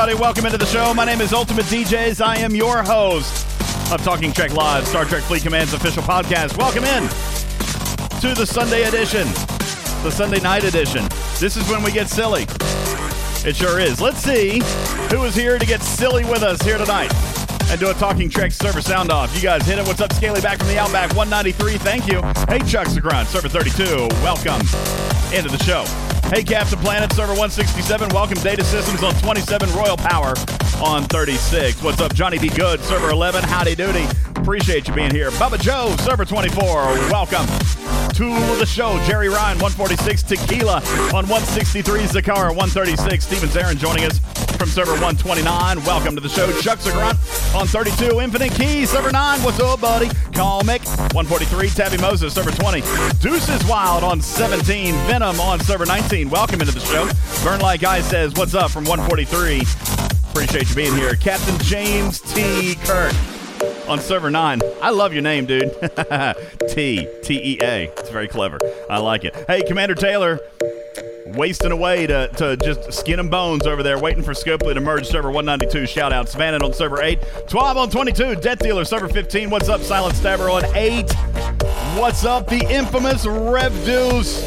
everybody. Welcome into the show. My name is Ultimate DJs. I am your host of Talking Trek Live, Star Trek Fleet Command's official podcast. Welcome in to the Sunday edition, the Sunday night edition. This is when we get silly. It sure is. Let's see who is here to get silly with us here tonight and do a Talking Trek server sound off. You guys hit it. What's up, Scaly? Back from the Outback 193. Thank you. Hey, Chuck Sagron, server 32. Welcome into the show. Hey, Captain Planet, server 167. Welcome, Data Systems on 27, Royal Power on 36. What's up, Johnny B. Good, server 11. Howdy doody. Appreciate you being here. Bubba Joe, server 24. Welcome to the show. Jerry Ryan, 146. Tequila on 163. Zakara, 136. Steven Zarin joining us from server 129. Welcome to the show. Chuck Zagrunt on 32. Infinite Key, server 9. What's up, buddy? Call Mick, 143. Tabby Moses, server 20. Deuces Wild on 17. Venom on server 19. Welcome into the show. Burn Like Guy says, What's up from 143. Appreciate you being here. Captain James T. Kirk on server 9. I love your name, dude. T. T E A. It's very clever. I like it. Hey, Commander Taylor, wasting away to, to just skin and bones over there, waiting for Scopely to merge server 192. Shout out Savannah on server 8. 12 on 22. Death Dealer, server 15. What's up, Silent Stabber on 8. What's up, the infamous Rev Deuce?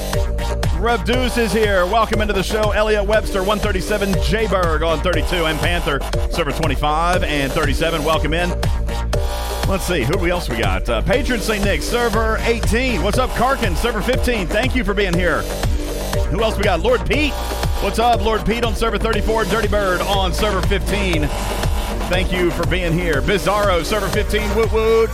Rev Deuce is here. Welcome into the show. Elliot Webster, 137. J-Berg on 32. And Panther, server 25 and 37. Welcome in. Let's see, who else we got? Uh, Patron St. Nick, server 18. What's up, Karkin, server 15. Thank you for being here. Who else we got? Lord Pete. What's up, Lord Pete on server 34. Dirty Bird on server 15. Thank you for being here. Bizarro, server 15. Woot woot.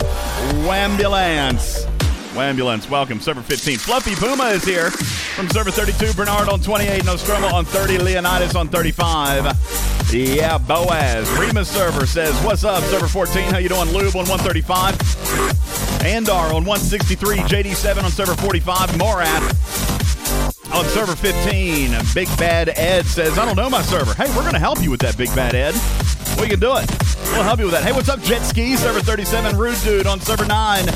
Wambulance. Wambulance, welcome. Server 15. Fluffy Puma is here from server 32. Bernard on 28. Nostromo on 30. Leonidas on 35. Yeah, Boaz. Remus server says, What's up, server 14? How you doing? Lube on 135. Andar on 163. JD7 on server 45. Morath on server 15. Big Bad Ed says, I don't know my server. Hey, we're going to help you with that, Big Bad Ed. We can do it. We'll help you with that. Hey, what's up, Jet Ski? Server 37. Rude Dude on server 9.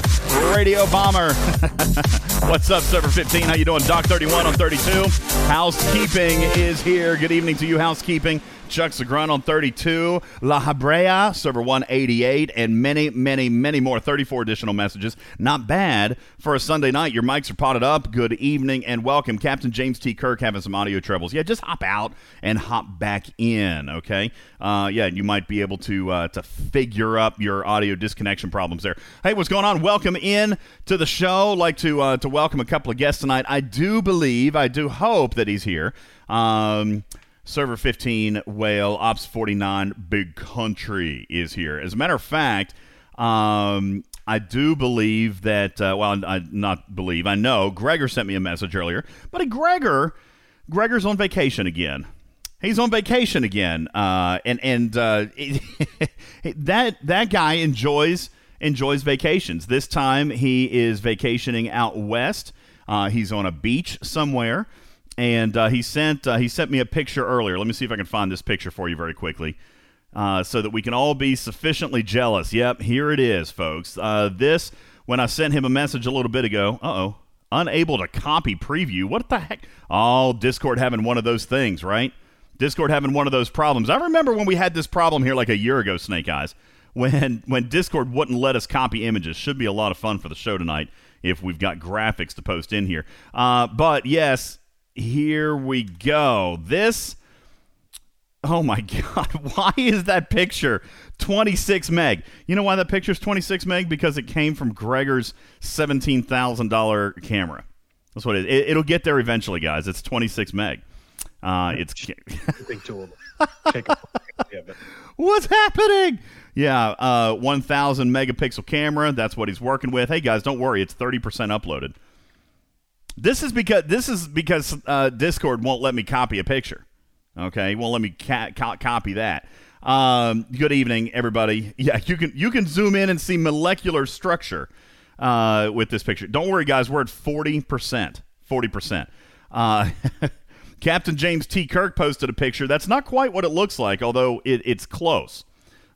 Radio Bomber. what's up, server 15? How you doing? Doc 31 on 32. Housekeeping is here. Good evening to you, housekeeping. Chuck Sagron on 32, La Habrea, server 188, and many, many, many more. 34 additional messages. Not bad for a Sunday night. Your mics are potted up. Good evening and welcome. Captain James T. Kirk having some audio troubles. Yeah, just hop out and hop back in, okay? Uh, yeah, you might be able to uh, to figure up your audio disconnection problems there. Hey, what's going on? Welcome in to the show. Like to uh, to welcome a couple of guests tonight. I do believe, I do hope that he's here. Um, Server 15, Whale, Ops 49, Big Country is here. As a matter of fact, um, I do believe that, uh, well, I not believe, I know, Gregor sent me a message earlier, but Gregor, Gregor's on vacation again. He's on vacation again, uh, and and uh, that that guy enjoys enjoys vacations. This time he is vacationing out west. Uh, he's on a beach somewhere and uh, he sent uh, he sent me a picture earlier. Let me see if I can find this picture for you very quickly, uh, so that we can all be sufficiently jealous. Yep, here it is, folks. Uh, this when I sent him a message a little bit ago. Uh oh, unable to copy preview. What the heck? Oh, Discord having one of those things, right? Discord having one of those problems. I remember when we had this problem here like a year ago, Snake Eyes, when when Discord wouldn't let us copy images. Should be a lot of fun for the show tonight if we've got graphics to post in here. Uh, but yes here we go. This, oh my God, why is that picture 26 meg? You know why that picture is 26 meg? Because it came from Gregor's $17,000 camera. That's what it is. It, will get there eventually, guys. It's 26 meg. Uh, it's big tool. What's happening? Yeah, uh, 1,000 megapixel camera. That's what he's working with. Hey guys, don't worry. It's 30% uploaded. This is because this is because uh, Discord won't let me copy a picture. Okay, won't let me ca- copy that. Um, good evening, everybody. Yeah, you can you can zoom in and see molecular structure uh, with this picture. Don't worry, guys. We're at forty percent. Forty percent. Uh, Captain James T. Kirk posted a picture. That's not quite what it looks like, although it, it's close.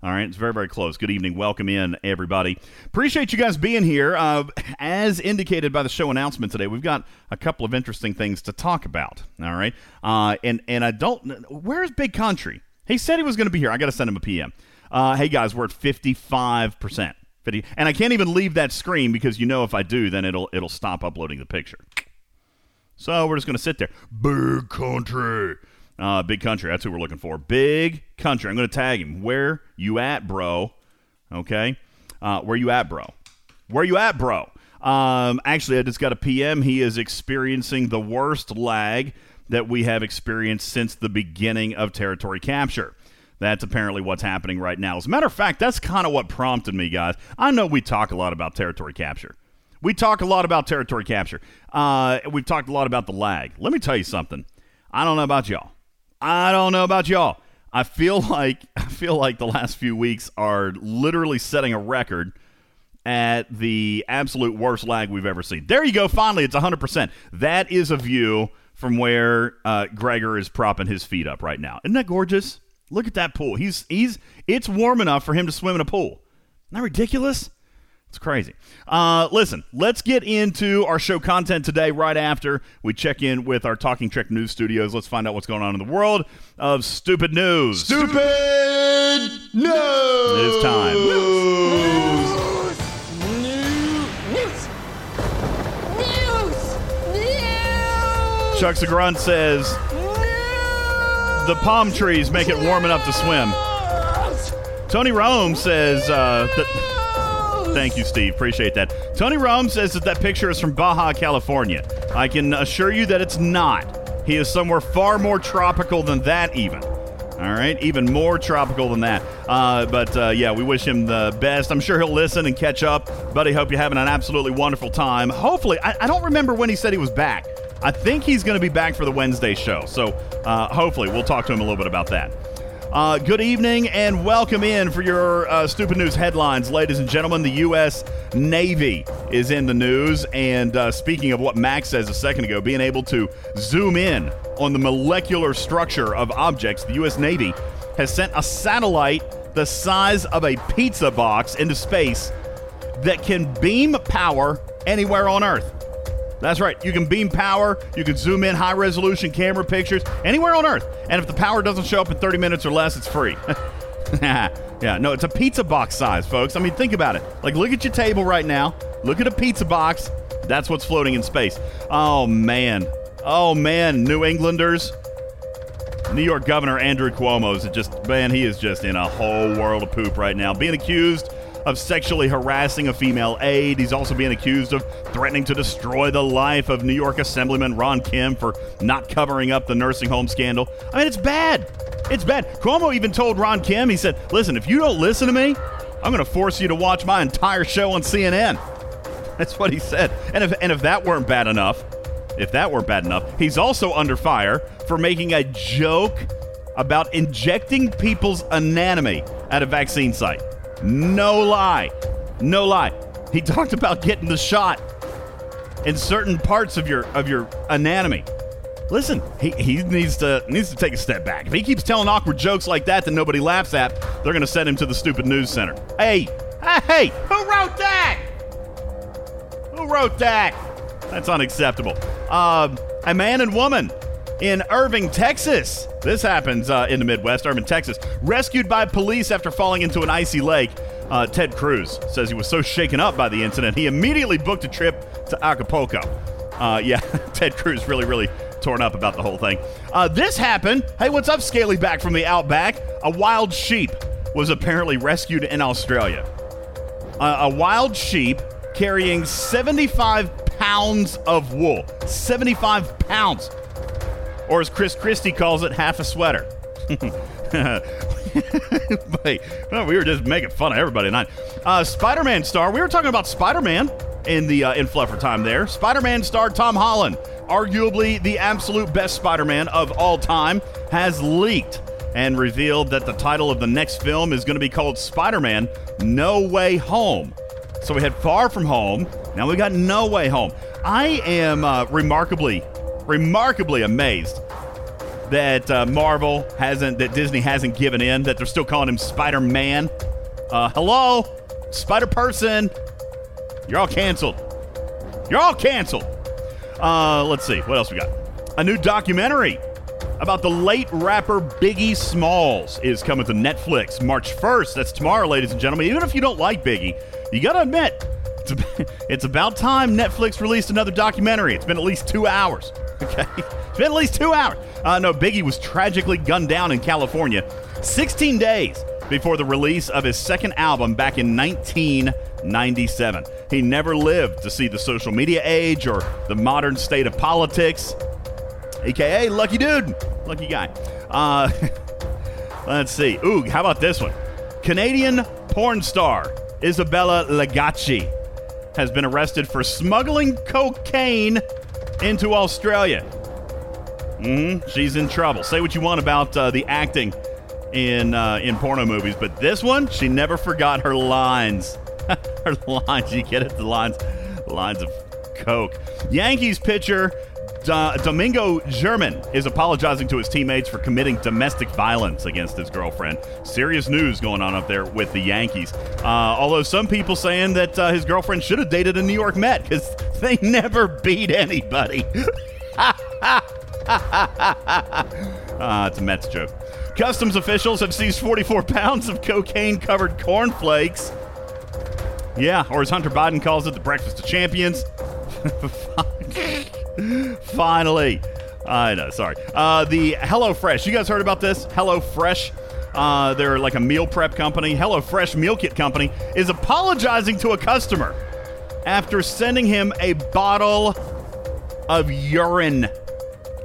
All right, it's very, very close. Good evening. Welcome in, everybody. Appreciate you guys being here. Uh, as indicated by the show announcement today, we've got a couple of interesting things to talk about. All right, uh, and and I don't. Where's Big Country? He said he was going to be here. I got to send him a PM. Uh, hey guys, we're at fifty five percent. And I can't even leave that screen because you know if I do, then it'll it'll stop uploading the picture. So we're just going to sit there. Big country. Uh, big country. That's who we're looking for. Big country. I'm going to tag him. Where you at, bro? Okay. Uh, where you at, bro? Where you at, bro? Um, actually, I just got a PM. He is experiencing the worst lag that we have experienced since the beginning of territory capture. That's apparently what's happening right now. As a matter of fact, that's kind of what prompted me, guys. I know we talk a lot about territory capture. We talk a lot about territory capture. Uh, we've talked a lot about the lag. Let me tell you something. I don't know about y'all. I don't know about y'all. I feel like I feel like the last few weeks are literally setting a record at the absolute worst lag we've ever seen. There you go. Finally, it's 100%. That is a view from where uh, Gregor is propping his feet up right now. Isn't that gorgeous? Look at that pool. He's he's it's warm enough for him to swim in a pool. That ridiculous? It's crazy. Uh, listen, let's get into our show content today. Right after we check in with our Talking Trek news studios, let's find out what's going on in the world of stupid news. Stupid news. It is time. News. News. News. News. Chuck Grunt says the palm trees make it warm enough to swim. Tony Rome says uh, that. Thank you, Steve. Appreciate that. Tony Rome says that that picture is from Baja, California. I can assure you that it's not. He is somewhere far more tropical than that, even. All right, even more tropical than that. Uh, but uh, yeah, we wish him the best. I'm sure he'll listen and catch up. Buddy, hope you're having an absolutely wonderful time. Hopefully, I, I don't remember when he said he was back. I think he's going to be back for the Wednesday show. So uh, hopefully we'll talk to him a little bit about that. Uh, good evening and welcome in for your uh, stupid news headlines, ladies and gentlemen. The U.S. Navy is in the news, and uh, speaking of what Max says a second ago, being able to zoom in on the molecular structure of objects, the U.S. Navy has sent a satellite the size of a pizza box into space that can beam power anywhere on Earth. That's right. You can beam power. You can zoom in high resolution camera pictures anywhere on Earth. And if the power doesn't show up in 30 minutes or less, it's free. yeah, no, it's a pizza box size, folks. I mean, think about it. Like, look at your table right now. Look at a pizza box. That's what's floating in space. Oh, man. Oh, man. New Englanders. New York Governor Andrew Cuomo is just, man, he is just in a whole world of poop right now. Being accused of sexually harassing a female aide. He's also being accused of threatening to destroy the life of New York Assemblyman Ron Kim for not covering up the nursing home scandal. I mean, it's bad. It's bad. Cuomo even told Ron Kim, he said, listen, if you don't listen to me, I'm going to force you to watch my entire show on CNN. That's what he said. And if, and if that weren't bad enough, if that weren't bad enough, he's also under fire for making a joke about injecting people's anatomy at a vaccine site. No lie. No lie. He talked about getting the shot in certain parts of your of your anatomy. Listen, he, he needs to needs to take a step back. If he keeps telling awkward jokes like that that nobody laughs at, they're to send him to the stupid news center. Hey, hey, who wrote that? Who wrote that? That's unacceptable. Uh, a man and woman in Irving, Texas. This happens uh, in the Midwest, Irving, Texas. Rescued by police after falling into an icy lake. Uh, Ted Cruz says he was so shaken up by the incident, he immediately booked a trip to Acapulco. Uh, yeah, Ted Cruz really, really torn up about the whole thing. Uh, this happened. Hey, what's up, Scaly back from the outback? A wild sheep was apparently rescued in Australia. a wild sheep carrying 75 pounds of wool. 75 pounds or as Chris Christie calls it, half a sweater. but, well, we were just making fun of everybody tonight. Uh, Spider Man star, we were talking about Spider Man in the uh, in Fluffer time there. Spider Man star Tom Holland, arguably the absolute best Spider Man of all time, has leaked and revealed that the title of the next film is going to be called Spider Man No Way Home. So we had Far From Home, now we got No Way Home. I am uh, remarkably remarkably amazed that uh, Marvel hasn't, that Disney hasn't given in, that they're still calling him Spider Man. Uh, hello, Spider Person. You're all canceled. You're all canceled. Uh, let's see. What else we got? A new documentary about the late rapper Biggie Smalls is coming to Netflix March 1st. That's tomorrow, ladies and gentlemen. Even if you don't like Biggie, you got to admit, it's about time Netflix released another documentary. It's been at least two hours. Okay? It's been at least two hours. Uh, no, Biggie was tragically gunned down in California 16 days before the release of his second album back in 1997. He never lived to see the social media age or the modern state of politics aka Lucky Dude, lucky guy. Uh, let's see. Ooh, how about this one? Canadian porn star Isabella Lagacé has been arrested for smuggling cocaine into Australia. Mm-hmm. She's in trouble. Say what you want about uh, the acting in uh, in porno movies, but this one, she never forgot her lines. her lines, you get it? The lines, lines of coke. Yankees pitcher Domingo German is apologizing to his teammates for committing domestic violence against his girlfriend. Serious news going on up there with the Yankees. Uh, although some people saying that uh, his girlfriend should have dated a New York Met because they never beat anybody. uh, it's a Mets joke. Customs officials have seized 44 pounds of cocaine covered cornflakes. Yeah, or as Hunter Biden calls it, the breakfast of champions. Finally. I know, sorry. Uh, the HelloFresh. You guys heard about this? HelloFresh. Uh, they're like a meal prep company. HelloFresh Meal Kit Company is apologizing to a customer after sending him a bottle of urine.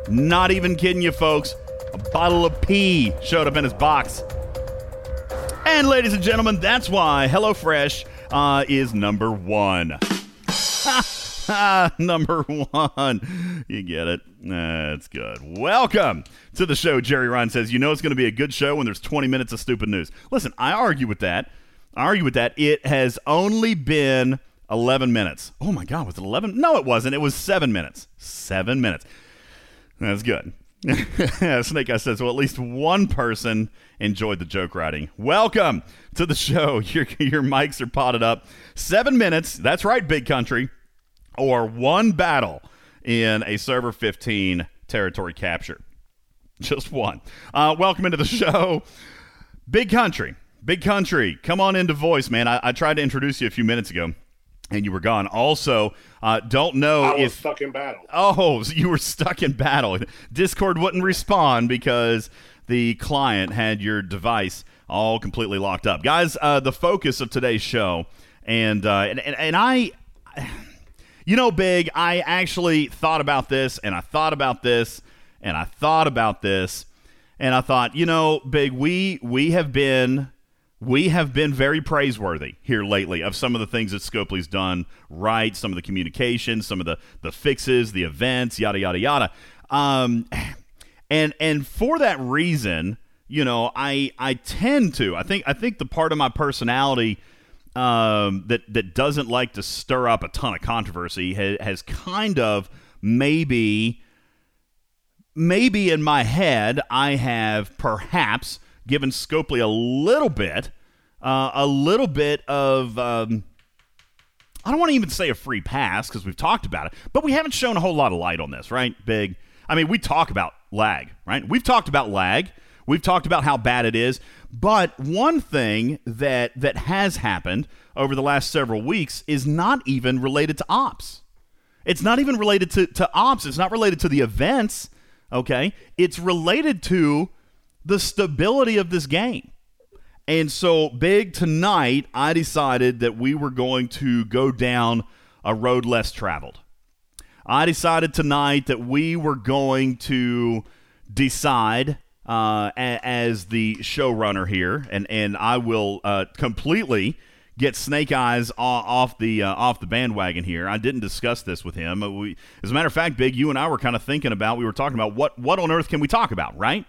Not even kidding you, folks. A bottle of pee showed up in his box. And, ladies and gentlemen, that's why HelloFresh uh, is number one. Number one. You get it. That's good. Welcome to the show. Jerry Ryan says, You know it's going to be a good show when there's 20 minutes of stupid news. Listen, I argue with that. I argue with that. It has only been 11 minutes. Oh my God, was it 11? No, it wasn't. It was seven minutes. Seven minutes. That's good. Snake Guy says, well, at least one person enjoyed the joke writing. Welcome to the show. Your, your mics are potted up. Seven minutes. That's right, big country or one battle in a Server 15 territory capture. Just one. Uh, welcome into the show. Big country. Big country. Come on into voice, man. I, I tried to introduce you a few minutes ago and you were gone. Also, uh, don't know I was if stuck in battle. Oh, so you were stuck in battle. Discord wouldn't respond because the client had your device all completely locked up. Guys, uh, the focus of today's show, and uh, and, and, and I. You know, Big, I actually thought about this and I thought about this and I thought about this and I thought, you know, Big, we we have been we have been very praiseworthy here lately of some of the things that Scopely's done right, some of the communication, some of the the fixes, the events, yada yada yada. Um, and and for that reason, you know, I I tend to I think I think the part of my personality um, that that doesn't like to stir up a ton of controversy has, has kind of maybe maybe in my head I have perhaps given Scopely a little bit uh, a little bit of um, I don't want to even say a free pass because we've talked about it, but we haven't shown a whole lot of light on this, right? Big. I mean, we talk about lag, right? We've talked about lag. We've talked about how bad it is. But one thing that that has happened over the last several weeks is not even related to ops. It's not even related to, to ops. It's not related to the events. Okay. It's related to the stability of this game. And so, big tonight, I decided that we were going to go down a road less traveled. I decided tonight that we were going to decide uh, as the showrunner here, and and I will uh, completely get Snake Eyes off the uh, off the bandwagon here. I didn't discuss this with him. Uh, we, as a matter of fact, Big, you and I were kind of thinking about. We were talking about what what on earth can we talk about, right?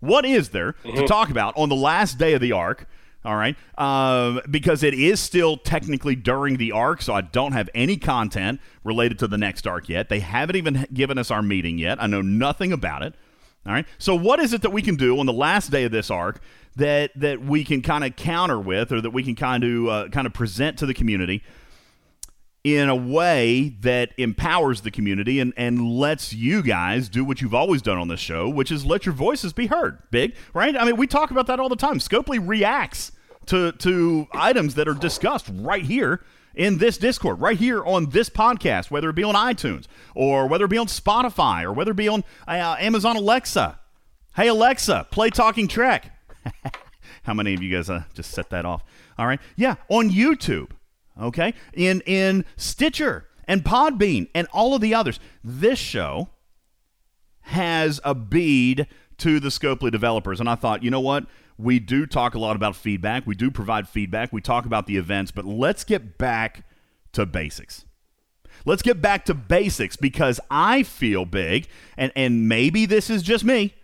What is there mm-hmm. to talk about on the last day of the arc? All right, um, because it is still technically during the arc, so I don't have any content related to the next arc yet. They haven't even given us our meeting yet. I know nothing about it. All right. So what is it that we can do on the last day of this arc that that we can kind of counter with, or that we can kind of uh, kind of present to the community in a way that empowers the community and, and lets you guys do what you've always done on this show, which is let your voices be heard. Big, right? I mean, we talk about that all the time. Scopely reacts to to items that are discussed right here in this Discord, right here on this podcast, whether it be on iTunes or whether it be on Spotify or whether it be on uh, Amazon Alexa. Hey Alexa, play Talking Trek. How many of you guys uh, just set that off? All right, yeah, on YouTube okay? In in Stitcher and Podbean and all of the others. This show has a bead to the Scopely developers, and I thought, you know what? We do talk a lot about feedback. We do provide feedback. We talk about the events, but let's get back to basics. Let's get back to basics because I feel big, and, and maybe this is just me,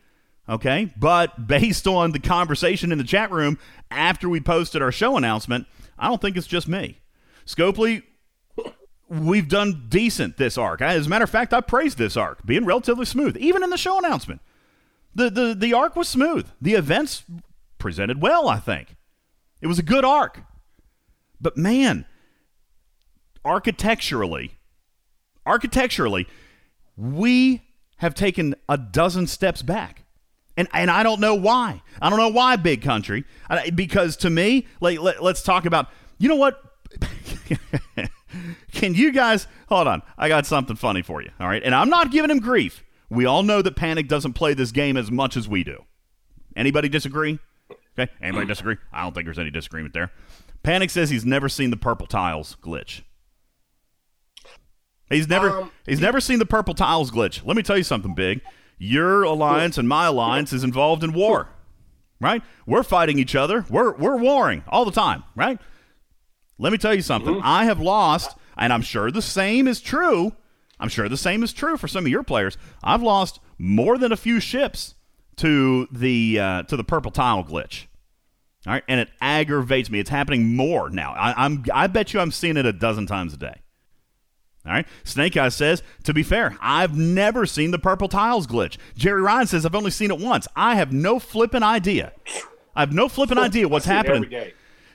okay? But based on the conversation in the chat room after we posted our show announcement, I don't think it's just me. Scopely, we've done decent this arc. As a matter of fact, I praised this arc being relatively smooth, even in the show announcement. The, the, the arc was smooth. The events presented well, I think. It was a good arc. But man, architecturally, architecturally, we have taken a dozen steps back. And, and I don't know why. I don't know why, big country. Because to me, like, let, let's talk about, you know what? Can you guys hold on? I got something funny for you. All right. And I'm not giving him grief. We all know that Panic doesn't play this game as much as we do. Anybody disagree? Okay. Anybody disagree? I don't think there's any disagreement there. Panic says he's never seen the purple tiles glitch. He's never um, he's never seen the purple tiles glitch. Let me tell you something big. Your alliance and my alliance is involved in war. Right? We're fighting each other. We're we're warring all the time, right? Let me tell you something. Mm-hmm. I have lost, and I'm sure the same is true. I'm sure the same is true for some of your players. I've lost more than a few ships to the uh, to the purple tile glitch. All right, and it aggravates me. It's happening more now. I, am I bet you I'm seeing it a dozen times a day. All right. Snake Eyes says, to be fair, I've never seen the purple tiles glitch. Jerry Ryan says, I've only seen it once. I have no flipping idea. I have no flipping idea what's happening.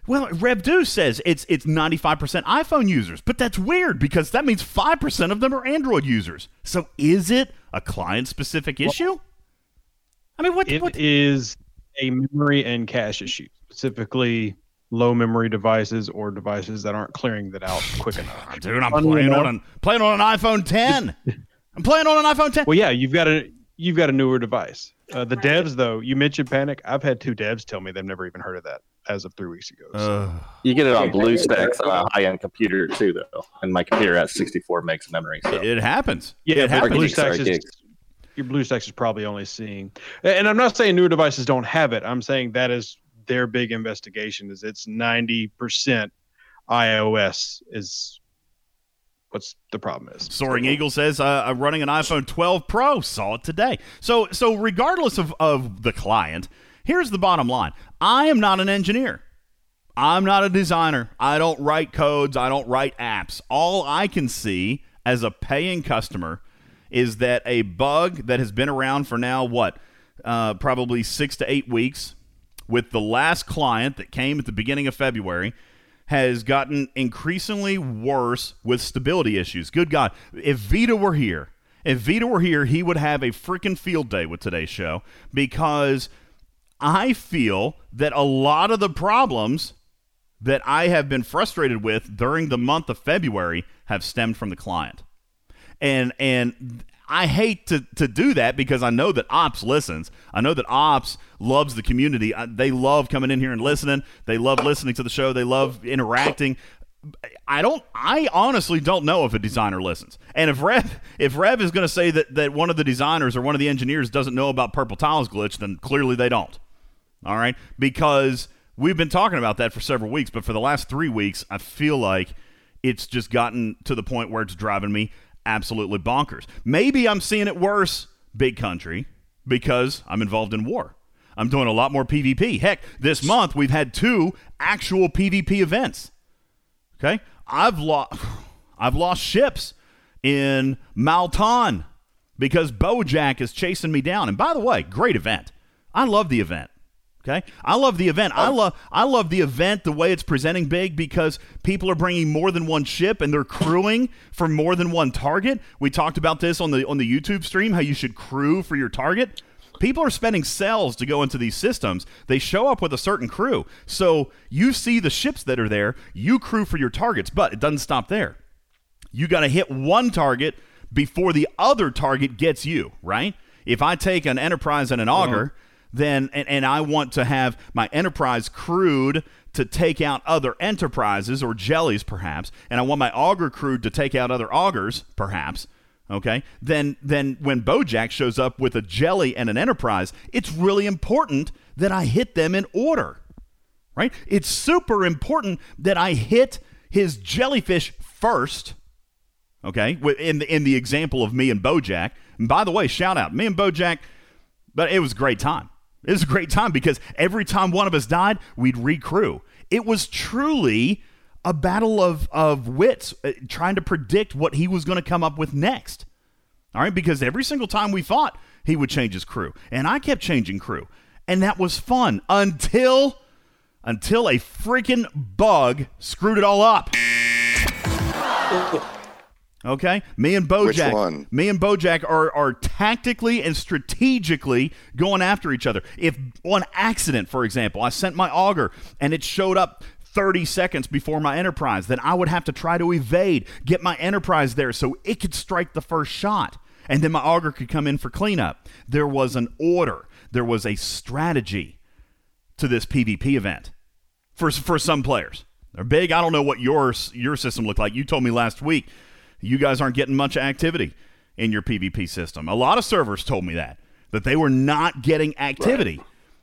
Well, RevDo says it's it's 95% iPhone users, but that's weird because that means 5% of them are Android users. So is it a client specific issue? I mean, what It what? is a memory and cache issue, specifically low memory devices or devices that aren't clearing that out quick enough. Dude, I'm playing on an playing on an iPhone 10. I'm playing on an iPhone 10. Well, yeah, you've got a you've got a newer device. Uh, the devs, though, you mentioned Panic. I've had two devs tell me they've never even heard of that as of three weeks ago. So. Uh, you get it on BlueStacks on a high-end computer too, though. And my computer has 64 megs of memory. So it happens. Yeah, it happens. BlueStacks is, your BlueStacks is probably only seeing, and I'm not saying newer devices don't have it. I'm saying that is their big investigation. Is it's 90 percent iOS is what's the problem is. Soaring Eagle says, uh, "I'm running an iPhone 12 Pro. Saw it today." So, so regardless of of the client, here's the bottom line: I am not an engineer. I'm not a designer. I don't write codes. I don't write apps. All I can see as a paying customer is that a bug that has been around for now what uh, probably six to eight weeks with the last client that came at the beginning of February has gotten increasingly worse with stability issues. Good God. If Vita were here, if Vita were here, he would have a freaking field day with today's show because I feel that a lot of the problems that I have been frustrated with during the month of February have stemmed from the client. And and I hate to, to do that because I know that Ops listens. I know that Ops loves the community. They love coming in here and listening. They love listening to the show. They love interacting. I don't. I honestly don't know if a designer listens. And if Rev, if Rev is going to say that that one of the designers or one of the engineers doesn't know about Purple Tiles glitch, then clearly they don't. All right, because we've been talking about that for several weeks, but for the last three weeks, I feel like it's just gotten to the point where it's driving me absolutely bonkers. Maybe I'm seeing it worse, big country, because I'm involved in war. I'm doing a lot more PvP. Heck, this month we've had two actual PvP events. Okay? I've lost I've lost ships in Malton because Bojack is chasing me down. And by the way, great event. I love the event. Okay, I love the event. I oh. love I love the event the way it's presenting big because people are bringing more than one ship and they're crewing for more than one target. We talked about this on the on the YouTube stream how you should crew for your target. People are spending cells to go into these systems. They show up with a certain crew. So you see the ships that are there, you crew for your targets, but it doesn't stop there. You got to hit one target before the other target gets you, right? If I take an Enterprise and an oh. Augur, then and, and I want to have my Enterprise crewed to take out other Enterprises or jellies, perhaps, and I want my Augur crewed to take out other Augurs perhaps. Okay, then then when Bojack shows up with a jelly and an Enterprise, it's really important that I hit them in order, right? It's super important that I hit his jellyfish first. Okay, in the, in the example of me and Bojack. And by the way, shout out me and Bojack, but it was a great time. It was a great time because every time one of us died, we'd recrew. It was truly a battle of, of wits uh, trying to predict what he was going to come up with next. All right, because every single time we fought, he would change his crew. And I kept changing crew. And that was fun until until a freaking bug screwed it all up. Okay, me and Bojack. one? Me and Bojack are are tactically and strategically going after each other. If on accident, for example, I sent my Augur and it showed up 30 seconds before my enterprise, then I would have to try to evade, get my enterprise there so it could strike the first shot, and then my Augur could come in for cleanup. There was an order. There was a strategy to this PvP event for for some players. They're big. I don't know what your your system looked like. You told me last week you guys aren't getting much activity in your PvP system. A lot of servers told me that that they were not getting activity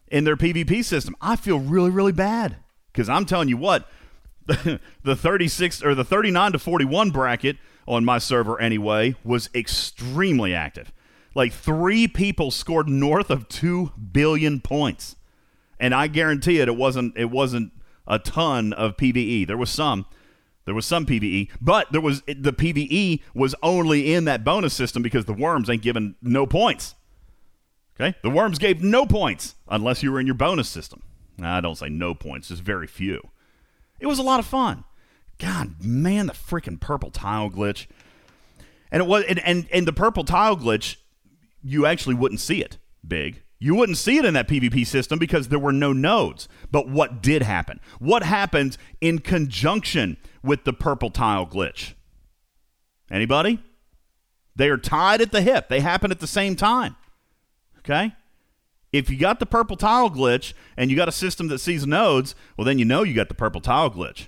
in their PvP system. I feel really really bad cuz I'm telling you what the 36 or the 39 to 41 bracket on my server anyway was extremely active. Like 3 people scored north of 2 billion points and I guarantee it, it wasn't it wasn't a ton of PVE. There was some, there was some PVE, but there was the PVE was only in that bonus system because the worms ain't given no points. Okay, the worms gave no points unless you were in your bonus system. I don't say no points, just very few. It was a lot of fun. God, man, the freaking purple tile glitch. And it was and, and, and the purple tile glitch, you actually wouldn't see it big. You wouldn't see it in that PvP system because there were no nodes. But what did happen? What happens in conjunction with the purple tile glitch? Anybody? They are tied at the hip. They happen at the same time. Okay? If you got the purple tile glitch and you got a system that sees nodes, well, then you know you got the purple tile glitch.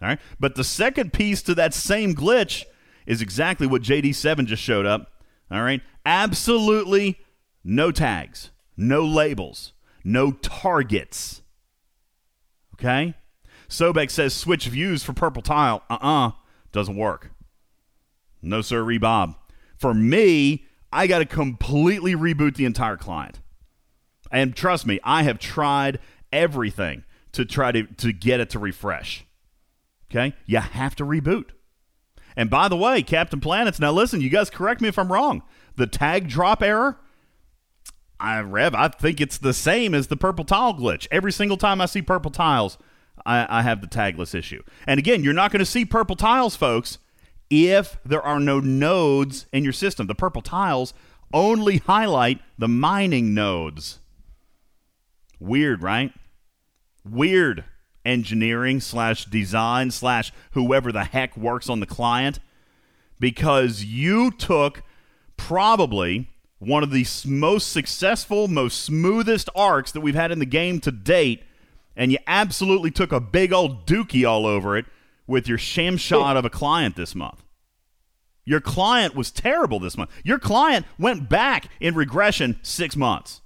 All right? But the second piece to that same glitch is exactly what JD7 just showed up. All right? Absolutely no tags, no labels, no targets. Okay? Sobek says switch views for purple tile. Uh uh Doesn't work. No, sir, Rebob. For me, I got to completely reboot the entire client. And trust me, I have tried everything to try to, to get it to refresh. Okay? You have to reboot. And by the way, Captain Planets, now listen, you guys correct me if I'm wrong. The tag drop error, I Rev, I think it's the same as the purple tile glitch. Every single time I see purple tiles, I, I have the tagless issue. And again, you're not going to see purple tiles, folks, if there are no nodes in your system. The purple tiles only highlight the mining nodes. Weird, right? Weird engineering slash design slash whoever the heck works on the client because you took probably one of the most successful, most smoothest arcs that we've had in the game to date, and you absolutely took a big old dookie all over it with your sham shot of a client this month. Your client was terrible this month. Your client went back in regression six months.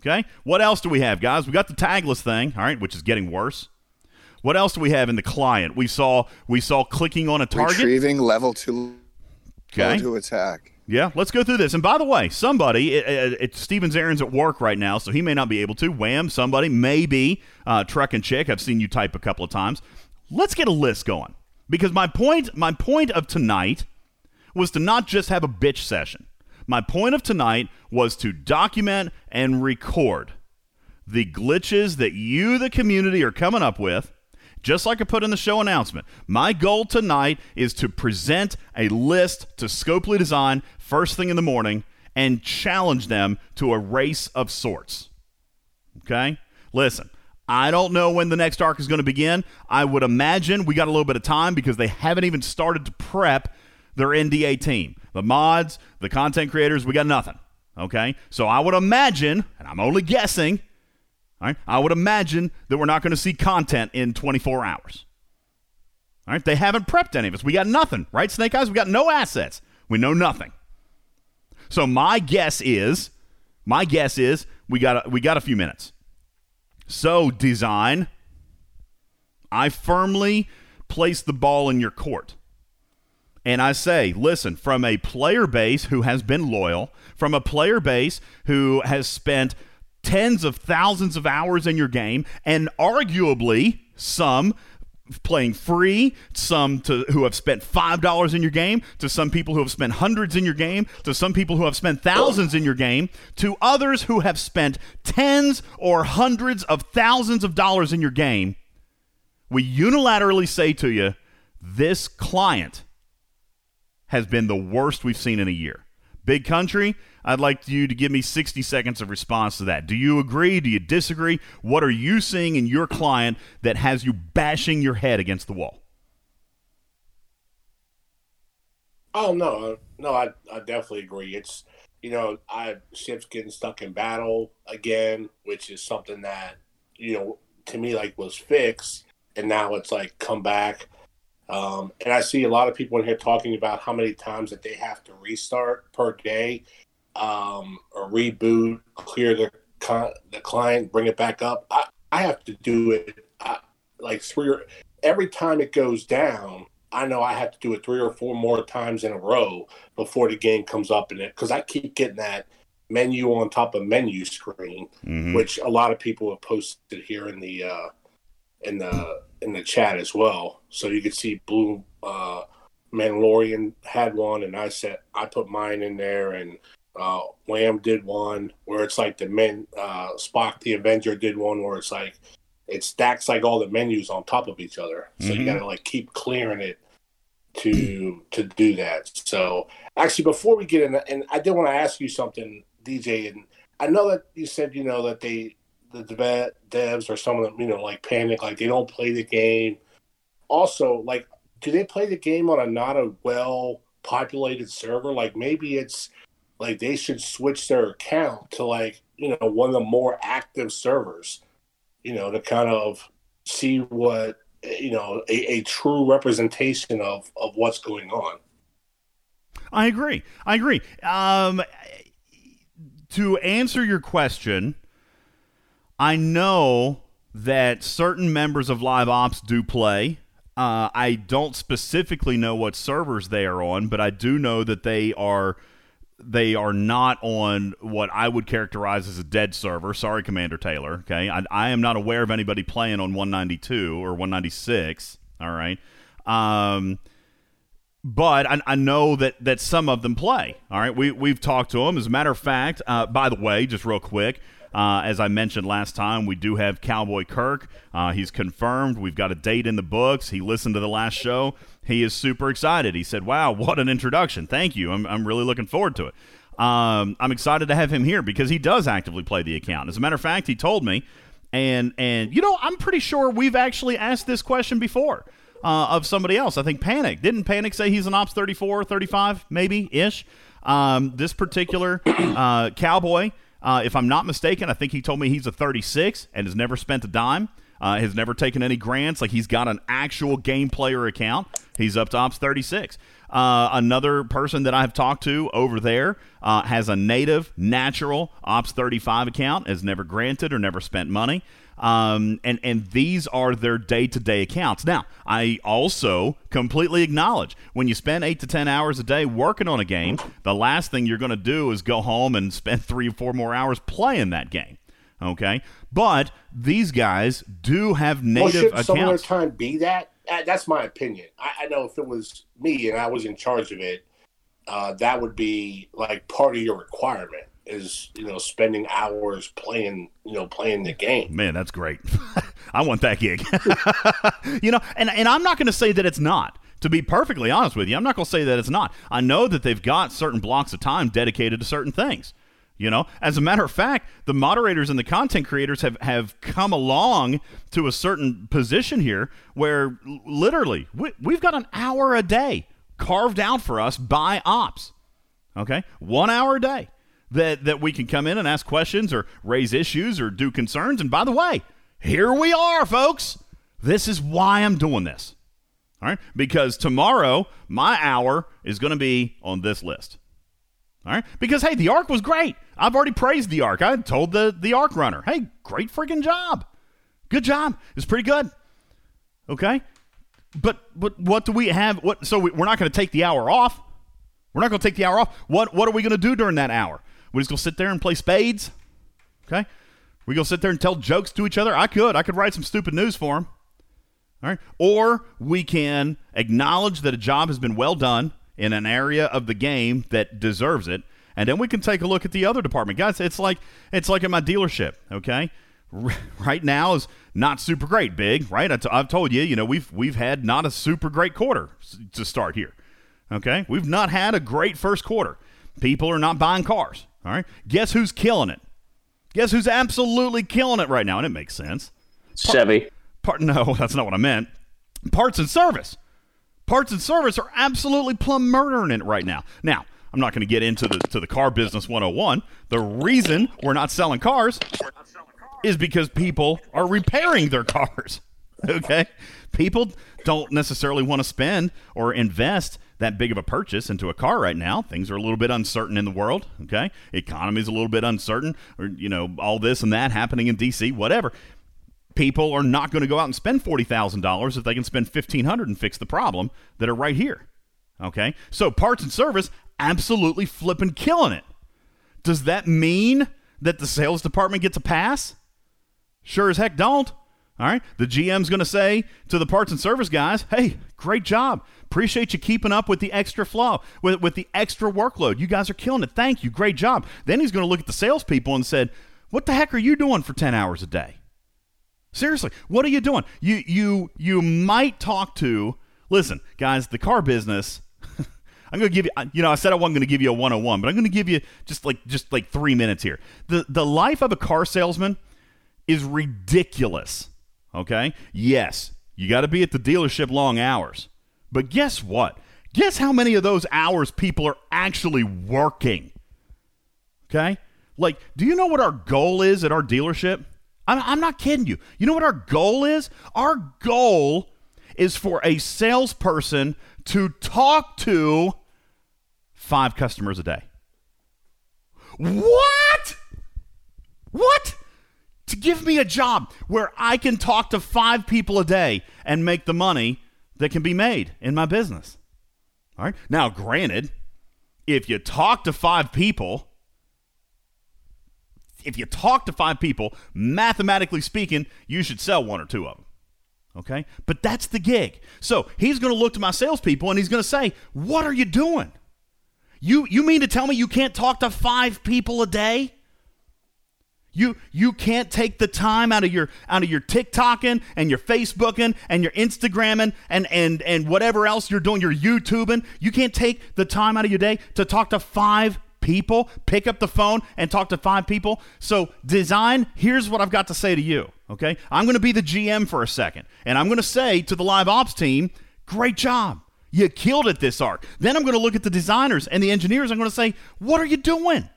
Okay? What else do we have, guys? We got the tagless thing, all right, which is getting worse. What else do we have in the client? We saw we saw clicking on a target. Retrieving level two Okay. to attack. Yeah, let's go through this. And by the way, somebody, it, it, it, Steven Zarin's at work right now, so he may not be able to. Wham, somebody, maybe uh, Truck and Chick. I've seen you type a couple of times. Let's get a list going because my point, my point of tonight was to not just have a bitch session. My point of tonight was to document and record the glitches that you, the community, are coming up with. Just like I put in the show announcement, my goal tonight is to present a list to Scopely Design first thing in the morning and challenge them to a race of sorts. Okay? Listen, I don't know when the next arc is going to begin. I would imagine we got a little bit of time because they haven't even started to prep their NDA team. The mods, the content creators, we got nothing. Okay? So I would imagine, and I'm only guessing, all right, I would imagine that we're not going to see content in 24 hours. All right, they haven't prepped any of us. We got nothing, right, Snake Eyes? We got no assets. We know nothing. So my guess is, my guess is we got a, we got a few minutes. So design, I firmly place the ball in your court. And I say, listen, from a player base who has been loyal, from a player base who has spent tens of thousands of hours in your game, and arguably some playing free, some to who have spent five dollars in your game, to some people who have spent hundreds in your game, to some people who have spent thousands in your game, to others who have spent tens or hundreds of thousands of dollars in your game. We unilaterally say to you, this client has been the worst we've seen in a year. Big country, I'd like you to give me 60 seconds of response to that. Do you agree? Do you disagree? What are you seeing in your client that has you bashing your head against the wall? Oh no, no, I I definitely agree. It's you know, I ships getting stuck in battle again, which is something that you know to me like was fixed, and now it's like come back. Um, and I see a lot of people in here talking about how many times that they have to restart per day, um, or reboot, clear the con- the client, bring it back up. I, I have to do it I, like three or every time it goes down. I know I have to do it three or four more times in a row before the game comes up in it because I keep getting that menu on top of menu screen, Mhm. which a lot of people have posted here in the uh, in the in the chat as well. So you can see Blue uh, Mandalorian had one, and I said I put mine in there, and uh, Wham did one where it's like the men uh, Spock the Avenger did one where it's like it stacks like all the menus on top of each other. So Mhm. you got to like keep clearing it to to do that. So actually, before we get in, and I did want to ask you something, DJ, and I know that you said you know that they the dev- devs or some of them you know like panic, like they don't play the game. Also, like, do they play the game on a not a well populated server? Like maybe it's like they should switch their account to like you know one of the more active servers, you know, to kind of see what you know a, a true representation of of what's going on. I agree. I agree. Um, to answer your question, I know that certain members of Live Ops do play. Uh, I don't specifically know what servers they are on, but I do know that they are they are not on what I would characterize as a dead server. Sorry, Commander Taylor. Okay, I, I am not aware of anybody playing on 192 or 196. All right. Um, but I, I know that, that some of them play. All right, we we've talked to them. As a matter of fact, uh, by the way, just real quick, uh, as I mentioned last time, we do have Cowboy Kirk. Uh, he's confirmed. We've got a date in the books. He listened to the last show. He is super excited. He said, "Wow, what an introduction! Thank you. I'm I'm really looking forward to it." Um, I'm excited to have him here because he does actively play the account. As a matter of fact, he told me, and and you know, I'm pretty sure we've actually asked this question before uh, of somebody else. I think Panic. Didn't Panic say he's an Ops 34, 35, maybe ish? Um, this particular uh, cowboy, uh, if I'm not mistaken, I think he told me he's a 36 and has never spent a dime. Uh, has never taken any grants. Like he's got an actual game player account. He's up to Ops 36. Uh, another person that I've talked to over there uh, has a native, natural Ops 35 account, has never granted or never spent money. Um, and, and these are their day to day accounts. Now, I also completely acknowledge when you spend eight to 10 hours a day working on a game, the last thing you're going to do is go home and spend three or four more hours playing that game. Okay. But these guys do have native Well, should some of their time be that? Uh, That's my opinion. I, I know if it was me and I was in charge of it, uh, that would be like part of your requirement is you know spending hours playing you know playing the game. Man, that's great. I want that gig. you know, and and I'm not going to say that it's not. To be perfectly honest with you, I'm not going to say that it's not. I know that they've got certain blocks of time dedicated to certain things. You know, as a matter of fact, the moderators and the content creators have, have come along to a certain position here where literally we, we've got an hour a day carved out for us by ops. Okay? One hour a day that, that we can come in and ask questions or raise issues or do concerns. And by the way, here we are, folks. This is why I'm doing this. All right? Because tomorrow, my hour is going to be on this list. All right? Because, hey, the arc was great. I've already praised the arc. I told the, the arc runner, hey, great freaking job. Good job. It's pretty good. Okay? But but what do we have? What so we, we're not going to take the hour off. We're not going to take the hour off. What what are we going to do during that hour? We just going to sit there and play spades? Okay? We going to sit there and tell jokes to each other? I could. I could write some stupid news for them. All right? Or we can acknowledge that a job has been well done in an area of the game that deserves it, and then we can take a look at the other department. Guys, it's like it's like at my dealership, okay? Right now is not super great, big, right? i t- I've told you, you know, we've we've had not a super great quarter to start here. Okay? We've not had a great first quarter. People are not buying cars. All right. Guess who's killing it? Guess who's absolutely killing it right now? And it makes sense. Chevy. Part, no, that's not what I meant. Parts and service. Parts and service are absolutely plumb murdering it right now. Now, I'm not going to get into the to the car business 101. The reason we're not selling cars is because people are repairing their cars. Okay? People don't necessarily want to spend or invest that big of a purchase into a car right now. Things are a little bit uncertain in the world. Okay, economy is a little bit uncertain, or you know all this and that happening in D.C. Whatever. People are not going to go out and spend forty thousand dollars if they can spend fifteen hundred and fix the problem that are right here. Okay, so parts and service absolutely flipping killing it. Does that mean that the sales department gets a pass? Sure as heck don't. All right. The GM's going to say to the parts and service guys, hey, great job. Appreciate you keeping up with the extra flow, with, with the extra workload. You guys are killing it. Thank you. Great job. Then he's going to look at the salespeople and said, what the heck are you doing for 10 hours a day? Seriously, what are you doing? You you you might talk to listen, guys, the car business. I'm going to give you you know, I said I wasn't going to give you a 101, but I'm going to give you just like just like 3 minutes here. The the life of a car salesman is ridiculous. Okay? Yes, you got to be at the dealership long hours. But guess what? Guess how many of those hours people are actually working? Okay? Like, do you know what our goal is at our dealership? I'm, I'm not kidding you. You know what our goal is? Our goal is for a salesperson to talk to five customers a day. What? What? to give me a job where I can talk to five people a day and make the money that can be made in my business. All right. Now, granted, if you talk to five people, if you talk to five people, mathematically speaking, you should sell one or two of them. Okay? But that's the gig. So he's going to look to my salespeople and he's going to say, What are you doing? You, you mean to tell me you can't talk to five people a day? You you can't take the time out of your out of your TikToking and your Facebooking and your Instagramming and and and whatever else you're doing, your YouTubing. You can't take the time out of your day to talk to five people, pick up the phone and talk to five people. So, design, here's what I've got to say to you, okay? I'm going to be the GM for a second, and I'm going to say to the live ops team, "Great job. You killed it this arc." Then I'm going to look at the designers and the engineers. I'm going to say, "What are you doing?"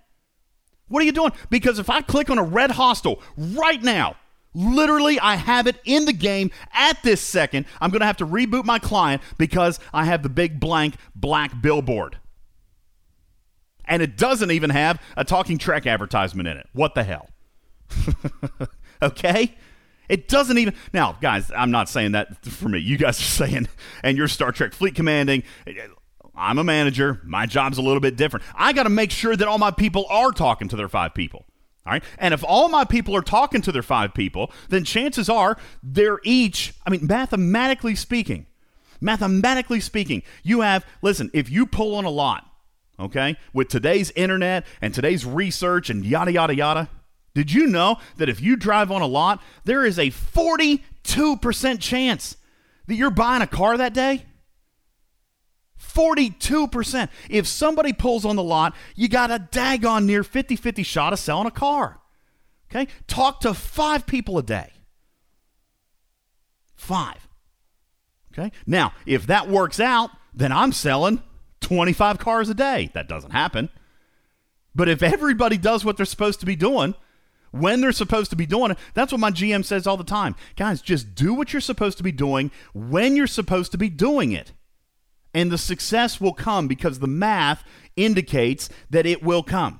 What are you doing? Because if I click on a red hostile right now, literally I have it in the game at this second, I'm going to have to reboot my client because I have the big blank black billboard. And it doesn't even have a talking Trek advertisement in it. What the hell? okay? It doesn't even. Now, guys, I'm not saying that for me. You guys are saying, and you're Star Trek fleet commanding. I'm a manager. My job's a little bit different. I got to make sure that all my people are talking to their five people. All right. And if all my people are talking to their five people, then chances are they're each, I mean, mathematically speaking, mathematically speaking, you have, listen, if you pull on a lot okay, with today's internet and today's research and yada, yada, yada, did you know that if you drive on a lot, there is a 42% chance that you're buying a car that day? 42%. If somebody pulls on the lot, you got a daggone near 50 50 shot of selling a car. Okay? Talk to five people a day. Five. Okay? Now, if that works out, then I'm selling 25 cars a day. That doesn't happen. But if everybody does what they're supposed to be doing, when they're supposed to be doing it, that's what my GM says all the time. Guys, just do what you're supposed to be doing when you're supposed to be doing it. And the success will come because the math indicates that it will come.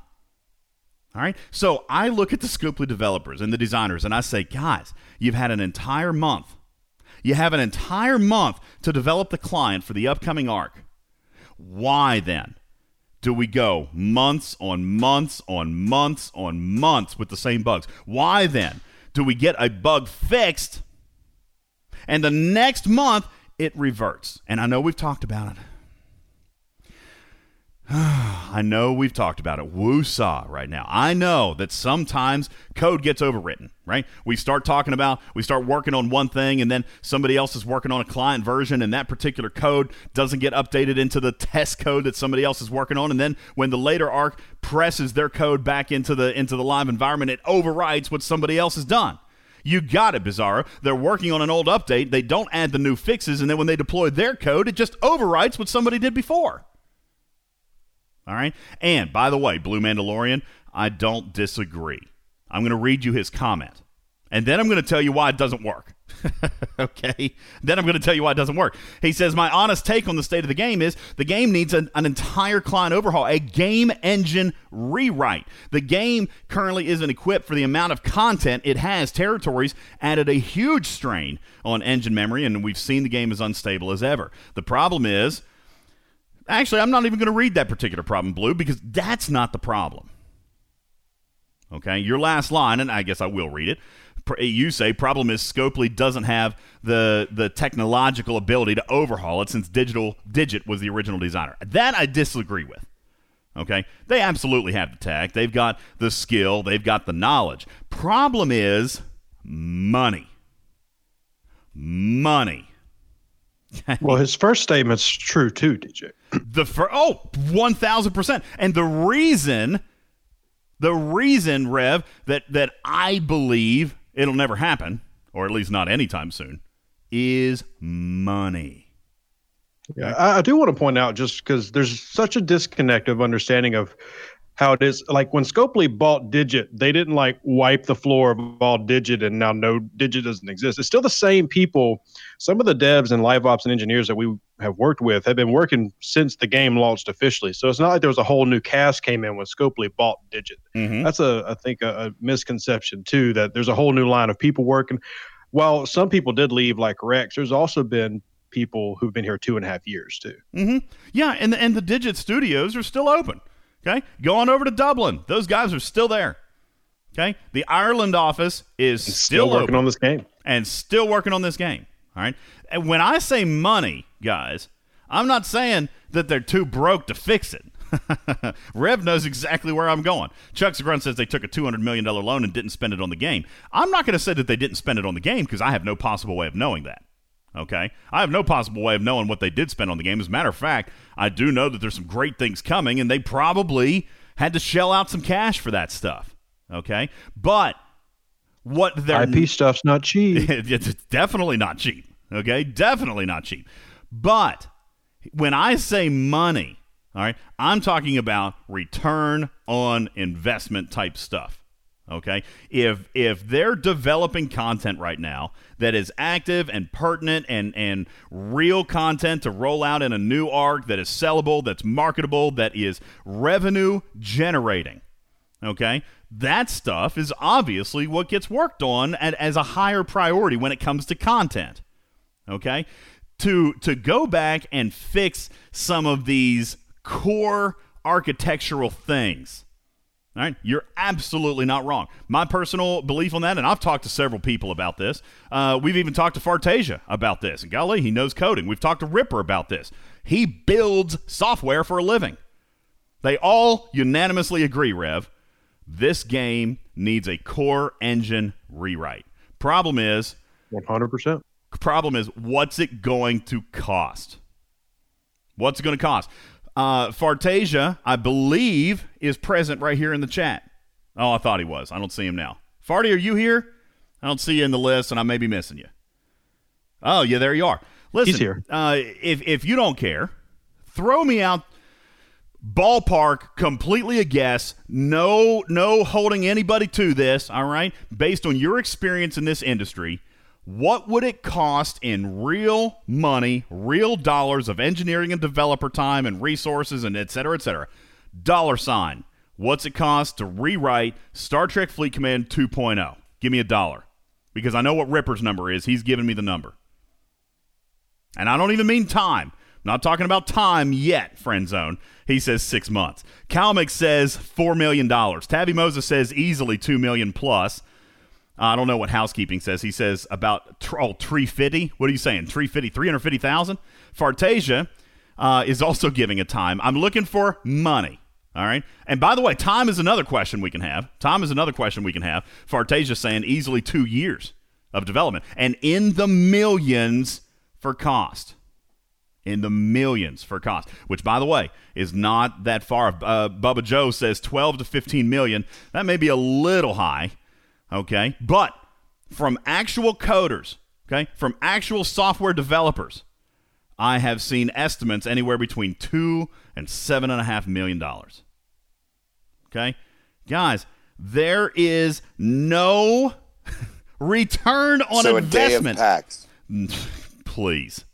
All right. So I look at the Scopely developers and the designers and I say, guys, you've had an entire month. You have an entire month to develop the client for the upcoming arc. Why then do we go months on months on months on months with the same bugs? Why then do we get a bug fixed and the next month it reverts? And I know we've talked about it. I know we've talked about it. Woo-saw right now. I know that sometimes code gets overwritten, right? We start talking about, we start working on one thing, and then somebody else is working on a client version, and that particular code doesn't get updated into the test code that somebody else is working on. And then when the later arc presses their code back into the into the live environment, it overwrites what somebody else has done. You got it, Bizarro. They're working on an old update. They don't add the new fixes, and then when they deploy their code, it just overwrites what somebody did before. All right. And by the way, Blue Mandalorian, I don't disagree. I'm going to read you his comment. And then I'm going to tell you why it doesn't work. okay? Then I'm going to tell you why it doesn't work. He says, My honest take on the state of the game is the game needs an, an, entire client overhaul, a game engine rewrite. The game currently isn't equipped for the amount of content it has. Territories added a huge strain on engine memory, and we've seen the game as unstable as ever. The problem is Actually, I'm not even going to read that particular problem, Blue, because that's not the problem. Okay, your last line, and I guess I will read it. You say problem is Scopely doesn't have the the technological ability to overhaul it since Digital Digit was the original designer. That I disagree with. Okay, they absolutely have the tech. They've got the skill. They've got the knowledge. Problem is money. Money. well, his first statement's true too, DJ. The for oh, 1000%. And the reason the reason Rev that that I believe it'll never happen or at least not anytime soon is money. Yeah, I, I do want to point out just because there's such a disconnect of understanding of how it is. Like when Scopely bought Digit, they didn't like wipe the floor of all Digit and now no Digit doesn't exist. It's still the same people. Some of the devs and live ops and engineers that we have worked with have been working since the game launched officially. So it's not like there was a whole new cast came in when Scopely bought Digit. Mm-hmm. That's a I think a, a misconception too that there's a whole new line of people working. While some people did leave, like Rex, there's also been people who've been here two and a half years too. Mm-hmm. Yeah, and the, and the Digit studios are still open. Okay, go on over to Dublin. Those guys are still there. Okay, the Ireland office is still, still, working on this game and still working on this game. All right, and when I say money, guys, I'm not saying that they're too broke to fix it. Rev knows exactly where I'm going. Chuck Zagrun says they took a $200 million loan and didn't spend it on the game. I'm not going to say that they didn't spend it on the game because I have no possible way of knowing that. Okay. I have no possible way of knowing what they did spend on the game. As a matter of fact, I do know that there's some great things coming, and they probably had to shell out some cash for that stuff. Okay. But what their IP stuff's not cheap. it's definitely not cheap. Okay. Definitely not cheap. But when I say money, all right, I'm talking about return on investment type stuff. Okay. If if they're developing content right now that is active and pertinent and and real content to roll out in a new arc that is sellable, that's marketable, that is revenue generating. Okay? That stuff is obviously what gets worked on at, as a higher priority when it comes to content. Okay? To to go back and fix some of these core architectural things all right, you're absolutely not wrong. My personal belief on that, and I've talked to several people about this. Uh, we've even talked to Fartasia about this. And golly, he knows coding. We've talked to Ripper about this. He builds software for a living. They all unanimously agree, Rev. This game needs a core engine rewrite. Problem is, 100%. problem is, what's it going to cost? What's it going to cost? Uh, Fartasia, I believe, is present right here in the chat. Oh, I thought he was. I don't see him now. Farty, are you here? I don't see you in the list, and I may be missing you. Oh, yeah, there you are. Listen, He's here. Uh, if if you don't care, throw me out ballpark completely a guess no no holding anybody to this all right based on your experience in this industry what would it cost in real money real dollars of engineering and developer time and resources and et cetera et cetera dollar sign what's it cost to rewrite star trek fleet command 2.0 give me a dollar because i know what ripper's number is he's giving me the number and I don't even mean time. I'm not talking about time yet, friend zone. He says six months. Calmick says $4 million. Tabby Moses says easily $2 million plus. I don't know what housekeeping says. He says about oh, 350. What are you saying? 350, 350,000? Fartasia uh, is also giving a time. I'm looking for money. All right. And by the way, time is another question we can have. Time is another question we can have. Fartasia saying easily two years of development and in the millions for cost. In the millions for cost, which, by the way, is not that far. Uh, Bubba Joe says 12 to 15 million. That may be a little high, okay? But from actual coders, okay, from actual software developers, I have seen estimates anywhere between two and seven and a half million dollars. Okay, guys, there is no return on so a day of investment. Please,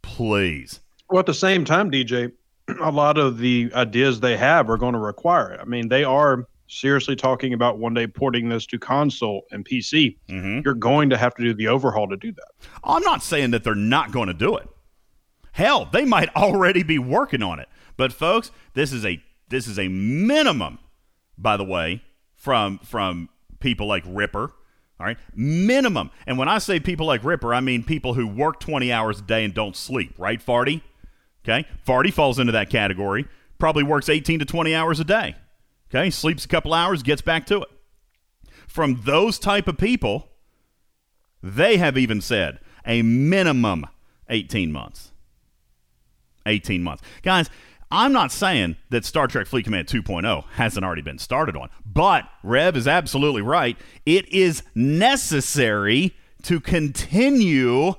please. Well, at the same time, DJ, a lot of the ideas they have are going to require it. I mean, they are seriously talking about one day porting this to console and PC. Mhm. You're going to have to do the overhaul to do that. I'm not saying that they're not going to do it. Hell, they might already be working on it. But folks, this is a this is a minimum, by the way, from from people like Ripper. All right, minimum. And when I say people like Ripper, I mean people who work 20 hours a day and don't sleep. Right, Farty? Okay, Farty falls into that category. Probably works 18 to 20 hours a day. Okay, sleeps a couple hours, gets back to it. From those type of people, they have even said a minimum 18 months. 18 months. Guys, I'm not saying that Star Trek Fleet Command 2.0 hasn't already been started on, but Rev is absolutely right. It is necessary to continue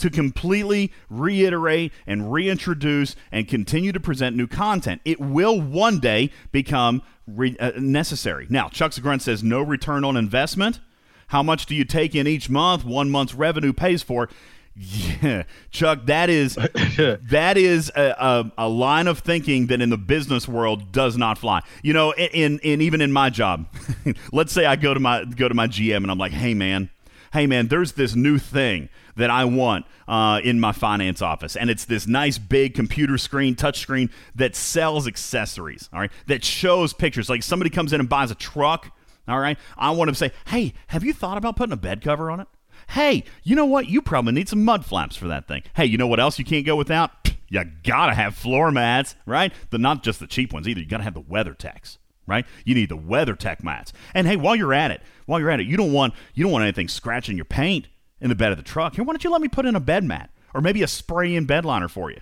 to completely reiterate and reintroduce and continue to present new content. It will one day become re- uh, necessary. Now, Chuck Grunt says no return on investment. How much do you take in each month? One month's revenue pays for. Yeah, Chuck, that is that is a, a, a line of thinking that in the business world does not fly. You know, in, in, in even in my job, let's say I go to my go to my GM and I'm like, hey man, hey man, there's this new thing that I want uh, in my finance office, and it's this nice big computer screen, touch screen that sells accessories. All right, that shows pictures. Like somebody comes in and buys a truck. All right, I want to say, hey, have you thought about putting a bed cover on it? Hey, you know what? You probably need some mud flaps for that thing. Hey, you know what else you can't go without? You gotta have floor mats, right? The not just the cheap ones either. You gotta have the WeatherTechs, right? You need the WeatherTech mats. And hey, while you're at it, while you're at it, you don't want you don't want anything scratching your paint in the bed of the truck. Here, why don't you let me put in a bed mat or maybe a spray in bed liner for you?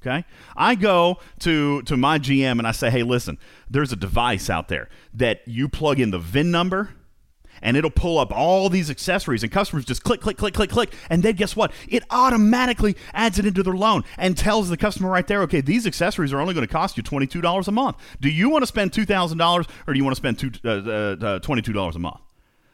Okay. I go to to my GM and I say, hey, listen, there's a device out there that you plug in the VIN number and it'll pull up all these accessories and customers just click click click click click and then guess what? It automatically adds it into their loan and tells the customer right there okay these accessories are only going to cost you $22 a month. Do you want to spend $2000 or do you want to spend two, uh, uh, $22 a month?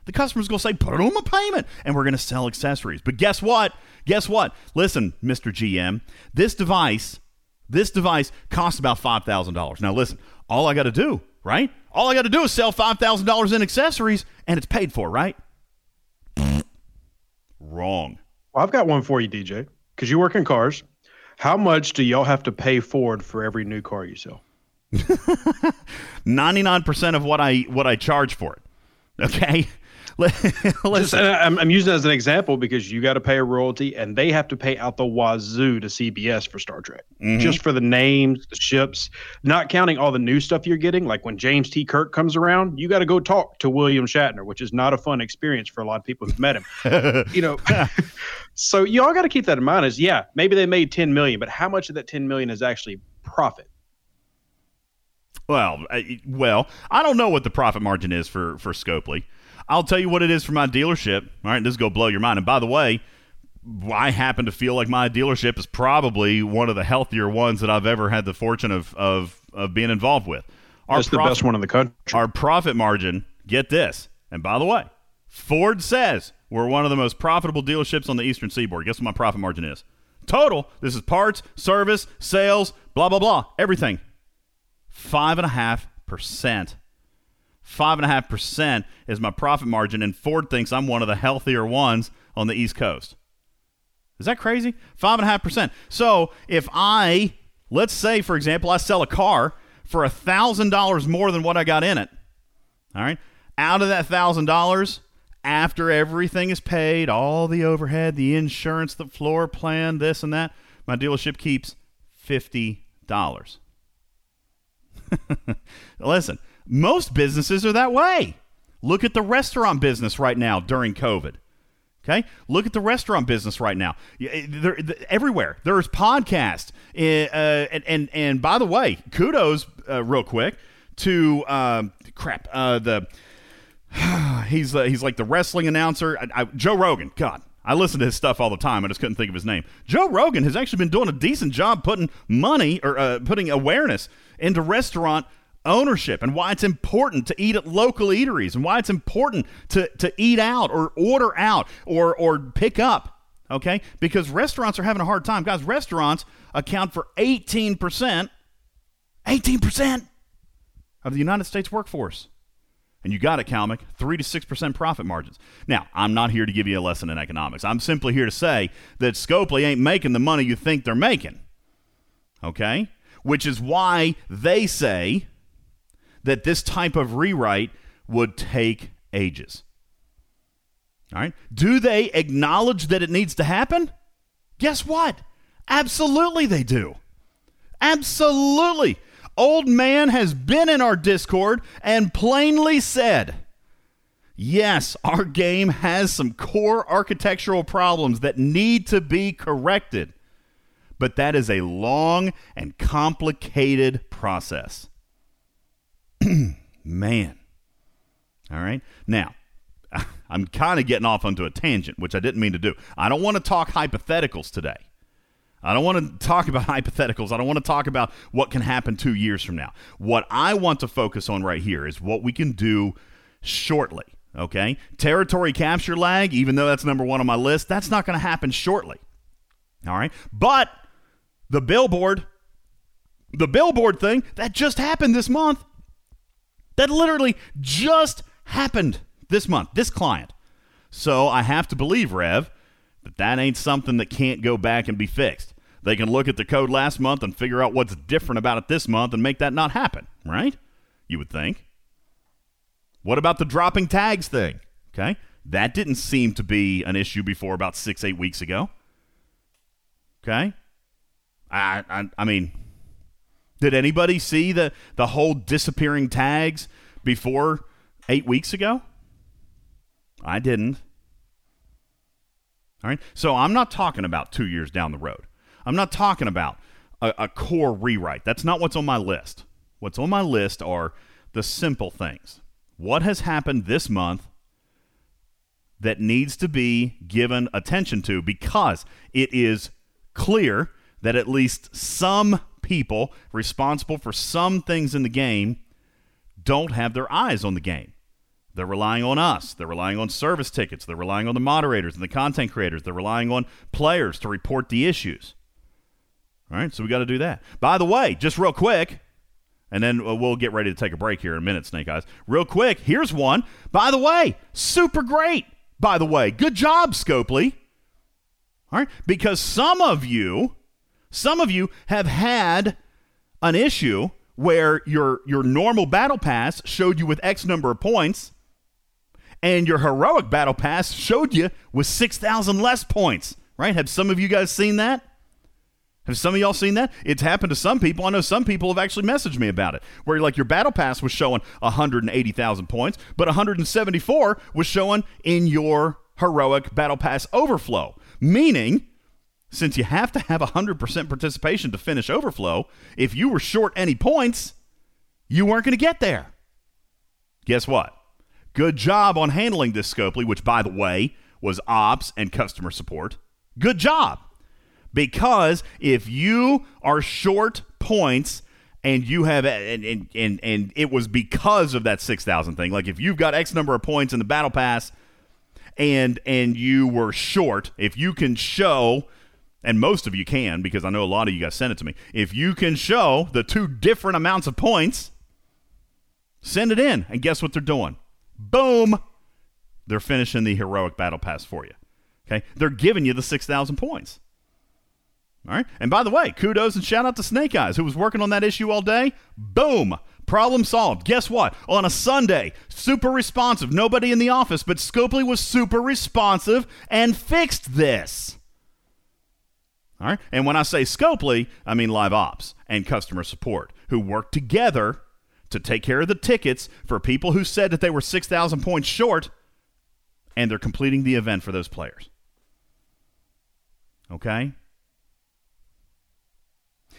The customer's going to say put it on my payment and we're going to sell accessories. But guess what? Guess what? Listen mr gm this device this device costs about $5000 now listen all i got to do right all I got to do is sell $5,000 in accessories and it's paid for, right? Wrong. Well, I've got one for you, DJ, because you work in cars. How much do y'all have to pay Ford for every new car you sell? 99% of what I what I charge for it. Okay? Listen, I'm, I'm using it as an example because you got to pay a royalty and they have to pay out the wazoo to CBS for Star Trek, Mhm. just for the names, the ships, not counting all the new stuff you're getting. Like when James T. Kirk comes around, you got to go talk to William Shatner, which is not a fun experience for a lot of people who've met him. you know, so you all got to keep that in mind. Is yeah, maybe they made 10 million, but how much of that 10 million is actually profit? Well, I, well, I don't know what the profit margin is for for Scopely. I'll tell you what it is for my dealership. All right, this is gonna blow your mind. And by the way, I happen to feel like my dealership is probably one of the healthier ones that I've ever had the fortune of of, of being involved with. Our That's the best one in the country. Our profit margin. Get this. And by the way, Ford says we're one of the most profitable dealerships on the Eastern Seaboard. Guess what my profit margin is? Total. This is parts, service, sales, blah blah blah, everything. Five and a half percent. Five and a half percent is my profit margin, and Ford thinks I'm one of the healthier ones on the East Coast. Is that crazy? Five and a half percent. So if I, let's say, for example, I sell a car for a thousand dollars more than what I got in it. All right. Out of that thousand dollars, after everything is paid, all the overhead, the insurance, the floor plan, this and that, my dealership keeps fifty dollars. Listen, most businesses are that way. Look at the restaurant business right now during COVID. Okay, look at the restaurant business right now. Eh, There, th- everywhere there's podcasts, Eh, uh, and and and by the way, kudos uh, real quick to um, crap uh, the he's uh, he's like the wrestling announcer I, I, Joe Rogan. God, I listen to his stuff all the time. I just couldn't think of his name. Joe Rogan has actually been doing a decent job putting money or uh, putting awareness into restaurant ownership and why it's important to eat at local eateries and why it's important to, to eat out or order out or or pick up. Okay, because restaurants are having a hard time, guys. Restaurants account for eighteen percent, eighteen percent of the United States workforce. And you got it, Calmic. Three to six percent profit margins. Now, I'm not here to give you a lesson in economics. I'm simply here to say that Scopely ain't making the money you think they're making. Okay? Which is why they say that this type of rewrite would take ages. All right? Do they acknowledge that it needs to happen? Guess what? Absolutely they do. Absolutely. Old man has been in our Discord and plainly said, yes, our game has some core architectural problems that need to be corrected. But that is a long and complicated process. Man. All right. Now, I'm kind of getting off onto a tangent, which I didn't mean to do. I don't want to talk hypotheticals today. I don't want to talk about hypotheticals. I don't want to talk about what can happen two years from now. What I want to focus on right here is what we can do shortly. Okay? Territory capture lag, even though that's number one on my list, that's not going to happen shortly. All right? But the billboard, the billboard thing, that just happened this month. That literally just happened this month, this client. So I have to believe, Rev, that that ain't something that can't go back and be fixed. They can look at the code last month and figure out what's different about it this month and make that not happen, right? You would think. What about the dropping tags thing? Okay. That didn't seem to be an issue before about six, eight weeks ago. Okay. I, I, I mean, did anybody see the, the whole disappearing tags before eight weeks ago? I didn't. All right. So I'm not talking about two years down the road. I'm not talking about a, a, core rewrite. That's not what's on my list. What's on my list are the simple things. What has happened this month that needs to be given attention to because it is clear that at least some people responsible for some things in the game don't have their eyes on the game. They're relying on us. They're relying on service tickets. They're relying on the moderators and the content creators. They're relying on players to report the issues. All right, so we got to do that. By the way, just real quick, and then uh, we'll get ready to take a break here in a minute, Snake Eyes. Real quick, here's one. By the way, super great. By the way, good job, Scopely. All right, because some of you, some of you have had an issue where your your normal battle pass showed you with X number of points and your heroic battle pass showed you with 6,000 less points, right? Have some of you guys seen that? Have some of y'all seen that? It's happened to some people. I know some people have actually messaged me about it, where like your battle pass was showing 180,000 points, but 174 was showing in your heroic battle pass overflow, meaning since you have to have 100% participation to finish overflow, if you were short any points, you weren't going to get there. Guess what? Good job on handling this Scopely, which, by the way, was ops and customer support. Good job. Because if you are short points and you have and and and, and it was because of that 6000 thing like if you've got x number of points in the battle pass and and you were short if you can show and most of you can because I know a lot of you guys sent it to me. If you can show the two different amounts of points, send it in. And guess what they're doing? Boom! They're finishing the heroic battle pass for you. Okay? They're giving you the 6,000 points. All right? And by the way, kudos and shout out to Snake Eyes, who was working on that issue all day. Boom! Problem solved. Guess what? On a Sunday, super responsive. Nobody in the office, but Scopely was super responsive and fixed this. All right. And when I say Scopely, I mean live ops and customer support who work together to take care of the tickets for people who said that they were 6,000 points short and they're completing the event for those players. Okay?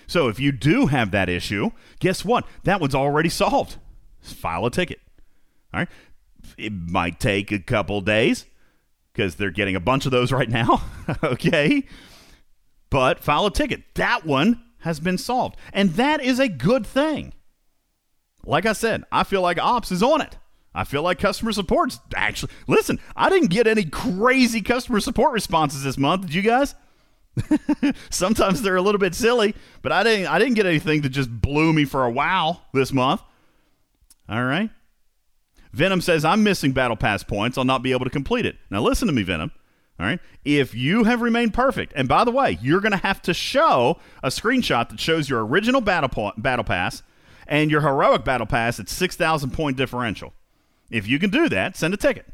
So if you do have that issue, guess what? That one's already solved. File a ticket. All right? It might take a couple days because they're getting a bunch of those right now. okay? But file a ticket. That one has been solved. And that is a good thing. Like I said, I feel like ops is on it. I feel like customer support's actually. Listen, I didn't get any crazy customer support responses this month. Did you guys? Sometimes they're a little bit silly, but I didn't I didn't get anything that just blew me for a wow this month. All right. Venom says I'm missing battle pass points. I'll not be able to complete it. Now listen to me, Venom. All right. If you have remained perfect, and by the way, you're going to have to show a screenshot that shows your original battle po- battle pass and your heroic battle pass at 6,000 point differential. If you can do that, send a ticket.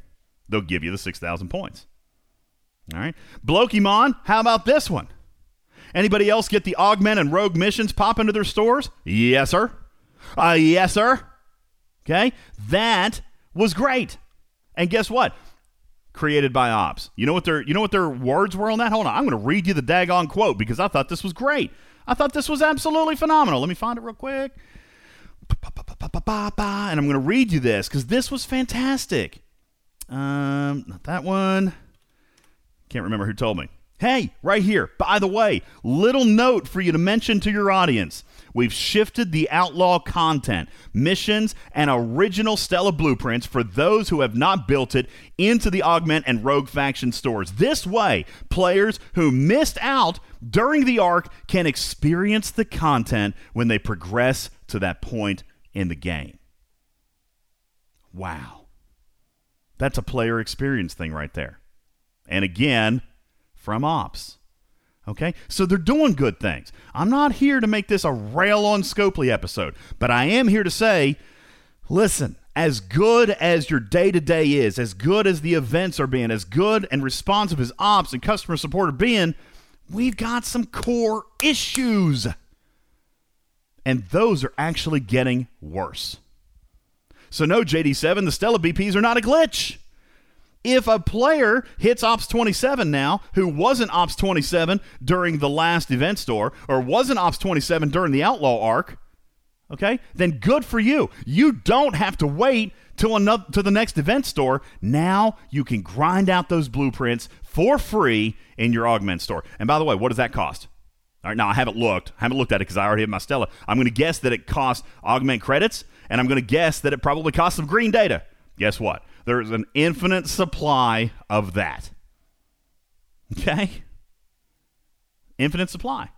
They'll give you the 6,000 points. All right. Blokimon, how about this one? Anybody else get the augment and rogue missions pop into their stores? Yes, sir. Uh, yes, sir. Okay. That was great. And guess what? Created by ops. You know what their you know what their words were on that? Hold on. I'm going to read you the daggone quote because I thought this was great. I thought this was absolutely phenomenal. Let me find it real quick. And I'm going to read you this because this was fantastic. Um, not that one. Can't remember who told me. Hey, right here. By the way, little note for you to mention to your audience. We've shifted the outlaw content, missions, and original Stella blueprints for those who have not built it into the Augment and Rogue faction stores. This way, players who missed out during the arc can experience the content when they progress to that point in the game. Wow. That's a player experience thing right there. And again, from ops. Okay? So they're doing good things. I'm not here to make this a rail on Scopely episode, but I am here to say listen, as good as your day to day is, as good as the events are being, as good and responsive as ops and customer support are being, we've got some core issues. And those are actually getting worse. So, no, JD7, the Stella BPs are not a glitch. If a player hits Ops 27 now, who wasn't Ops 27 during the last event store, or wasn't Ops 27 during the Outlaw arc, okay, then good for you. You don't have to wait till another to the next event store. Now you can grind out those blueprints for free in your augment store. And by the way, what does that cost? All right, now I haven't looked. I haven't looked at it because I already have my Stella. I'm going to guess that it costs augment credits, and I'm going to guess that it probably costs some green data. Guess what? There's an infinite supply of that. Okay? Infinite supply.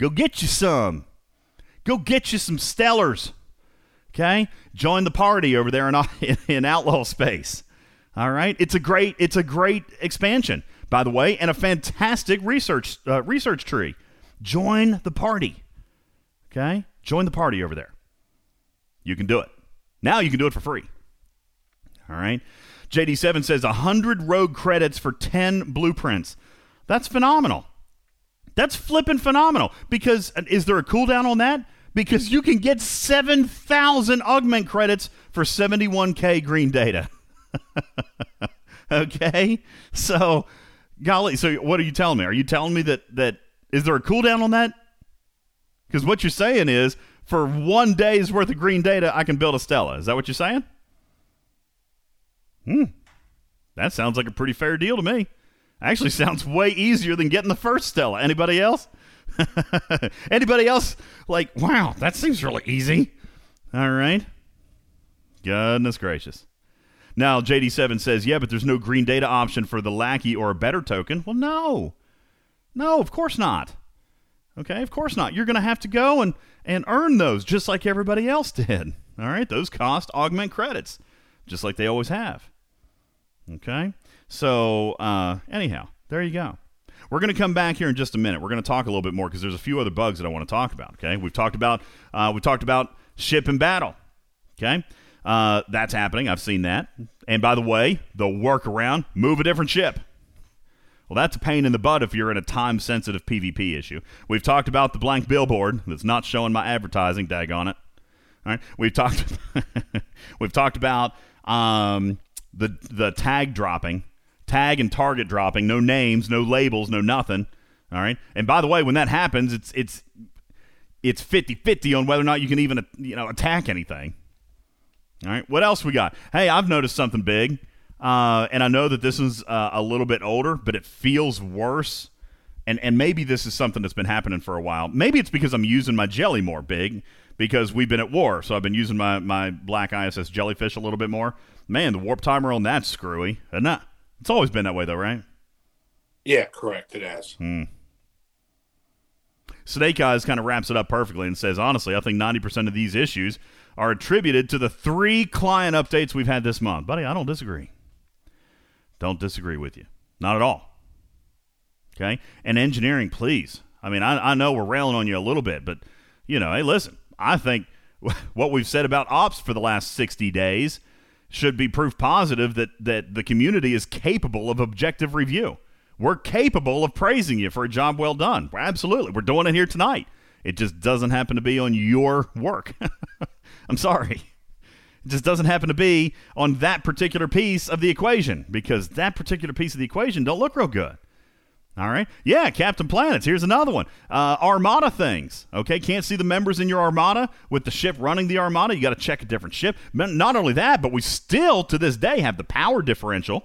Go get you some. Go get you some stellars. Okay? Join the party over there in, in outlaw space. All right? It's a great it's a great expansion, by the way, and a fantastic research uh, research tree. Join the party. Okay? Join the party over there. You can do it. Now you can do it for free. All right. JD7 says 100 rogue credits for 10 blueprints. That's phenomenal. That's flipping phenomenal. Because uh, is there a cooldown on that? Because you can get 7,000 augment credits for 71k green data. okay? So, golly, so what are you telling me? Are you telling me that that is there a cooldown on that? Because what you're saying is for one day's worth of green data, I can build a Stella. Is that what you're saying? Hmm. That sounds like a pretty fair deal to me. Actually, sounds way easier than getting the first Stella. Anybody else? Anybody else? Like, wow, that seems really easy. All right. Goodness gracious. Now, JD7 says, yeah, but there's no green data option for the lackey or a better token. Well, no. No, of course not. Okay, of course not. You're going to have to go and, and earn those just like everybody else did. All right, those cost augment credits, just like they always have. Okay, so uh, anyhow, there you go. We're going to come back here in just a minute. We're going to talk a little bit more because there's a few other bugs that I want to talk about. Okay, we've talked about uh, we talked about ship and battle. Okay, uh, that's happening. I've seen that. And by the way, the workaround: move a different ship. Well, that's a pain in the butt if you're in a time sensitive PvP issue. We've talked about the blank billboard that's not showing my advertising, dag on it. All right. We've talked we've talked about um, the the tag dropping, tag and target dropping, no names, no labels, no nothing. All right. And by the way, when that happens, it's it's it's 50-50 on whether or not you can even you know attack anything. All right. What else we got? Hey, I've noticed something big. Uh, and I know that this is uh, a little bit older, but it feels worse. And and maybe this is something that's been happening for a while. Maybe it's because I'm using my jelly more big because we've been at war. So I've been using my, my black ISS jellyfish a little bit more. Man, the warp timer on that's screwy. Isn't? It's always been that way though, right? Yeah, correct. It has. Hmm. Snake Eyes kind of wraps it up perfectly and says, honestly, I think 90% of these issues are attributed to the three client updates we've had this month. Buddy, I don't disagree. Don't disagree with you. Not at all. Okay? And engineering, please. I mean, I, I know we're railing on you a little bit, but, you know, hey, listen, I think what we've said about ops for the last 60 days should be proof positive that, that the community is capable of objective review. We're capable of praising you for a job well done. Absolutely. We're doing it here tonight. It just doesn't happen to be on your work. I'm sorry. It just doesn't happen to be on that particular piece of the equation because that particular piece of the equation don't look real good. All right. Yeah, Captain Planets. Here's another one. Uh, armada things. Okay. Can't see the members in your armada with the ship running the armada. You got to check a different ship. Not only that, but we still to this day have the power differential.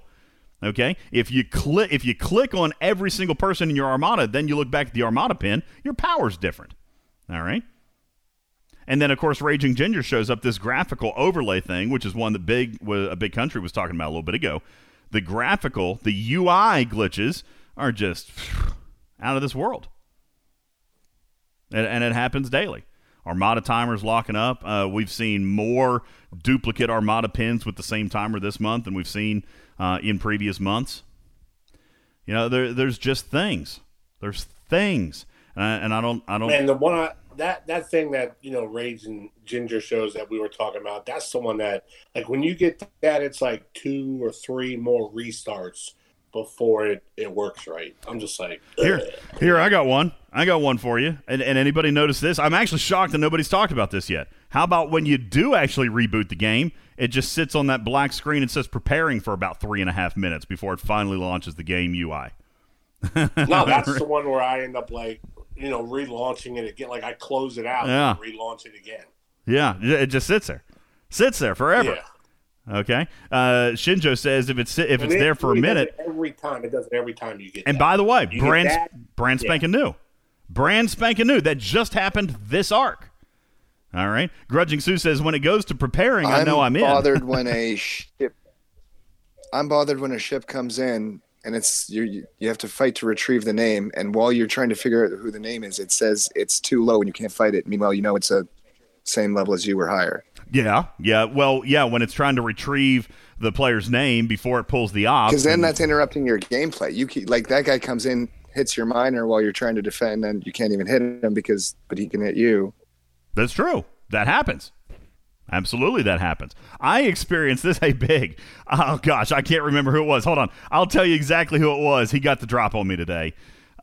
Okay. If you click if you click on every single person in your armada, then you look back at the armada pin, your power's different. All right. And then, of course, Raging Ginger shows up this graphical overlay thing, which is one that big a big country was talking about a little bit ago. The graphical, the UI glitches are just out of this world, and, and it happens daily. Armada timers locking up. Uh, we've seen more duplicate Armada pins with the same timer this month than we've seen uh, in previous months. You know, there, there's just things. There's things, and I, and I don't, I don't. And the one I, that that thing that you know Raging Ginger shows that we were talking about that's the one that like when you get that it's like two or three more restarts before it, it works right i'm just like Ugh. here here i got one i got one for you and, and anybody notice this i'm actually shocked that nobody's talked about this yet how about when you do actually reboot the game it just sits on that black screen and says preparing for about three and a half minutes before it finally launches the game ui no that's the one where i end up like you know, relaunching it again. Like I close it out yeah. and relaunch it again. Yeah, it just sits there, sits there forever. Yeah. Okay. Uh, Shinjo says if it's if it's there for a minute, every time it does it every time you get. And that. by the way, you brand brand spanking yeah. new, brand spanking new. That just happened this arc. All right. Grudging Sue says when it goes to preparing, I'm i know I'm in. bothered when a ship. I'm bothered when a ship comes in and it's you you have to fight to retrieve the name and while you're trying to figure out who the name is it says it's too low and you can't fight it meanwhile you know it's a same level as you or higher yeah yeah well yeah when it's trying to retrieve the player's name before it pulls the op because then that's interrupting your gameplay you keep, like that guy comes in hits your miner while you're trying to defend and you can't even hit him because but he can hit you that's true that happens Absolutely, that happens. I experienced this. Hey, big. Oh gosh, I can't remember who it was. Hold on, I'll tell you exactly who it was. He got the drop on me today.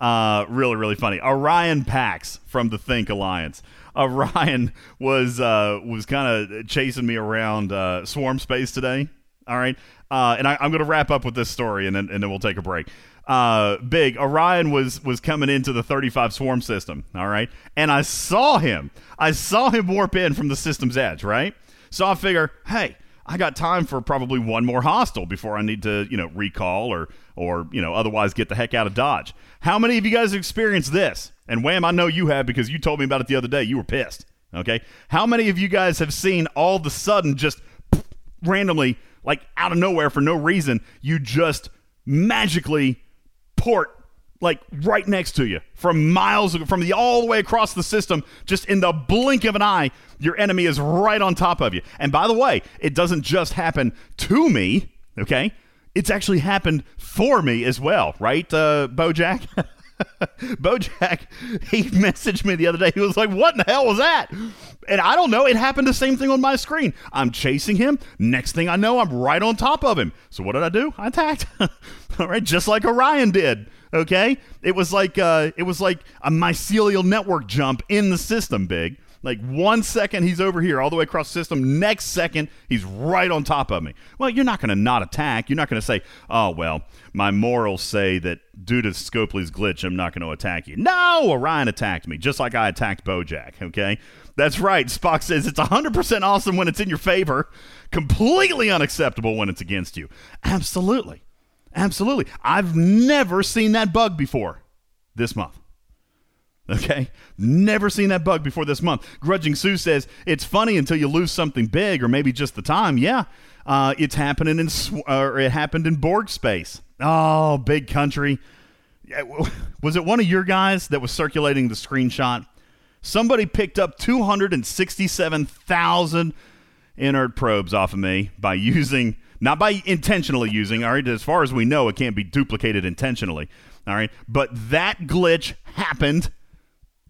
Uh, really, really funny. Orion Pax from the Think Alliance. Orion was uh, was kind of chasing me around uh, Swarm Space today. All right, uh, and I, I'm going to wrap up with this story, and then and then we'll take a break. Uh, big Orion was was coming into the 35 Swarm system. All right, and I saw him. I saw him warp in from the system's edge. Right, so I figure, hey. I got time for probably one more hostile before I need to, you know, recall or or you know otherwise get the heck out of Dodge. How many of you guys have experienced this? And Wham, I know you have because you told me about it the other day. You were pissed. Okay, how many of you guys have seen all of a sudden just randomly, like out of nowhere for no reason, you just magically port like right next to you from miles from the all the way across the system just in the blink of an eye your enemy is right on top of you. And by the way it doesn't just happen to me okay? It's actually happened for me as well right uh bojack? Bojack he messaged me the other day. He was like what in the hell was that? And i don't know. It happened the same thing on my screen. I'm chasing him. Next thing i know i'm right on top of him. So what did i do? I attacked. All right just like orion did okay? It was like uh it was like a mycelial network jump in the system big. Like one second he's over here all the way across the system next second he's right on top of me. Well you're not going to not attack. You're not going to say oh well my morals say that due to scopely's glitch i'm not going to attack you. No! Orion attacked me just like i attacked bojack okay? That's right. Spock says it's 100% awesome when it's in your favor. Completely unacceptable when it's against you. Absolutely Absolutely. I've never seen that bug before this month. Okay? Never seen that bug before this month. Grudging Sue says, it's funny until you lose something big or maybe just the time. Yeah. Uh, it's happening in, sw- or it happened in Borg space. Oh, big country. Was it one of your guys that was circulating the screenshot? Somebody picked up 267,000 inert probes off of me by using not by intentionally using all right as far as we know it can't be duplicated intentionally all right but that glitch happened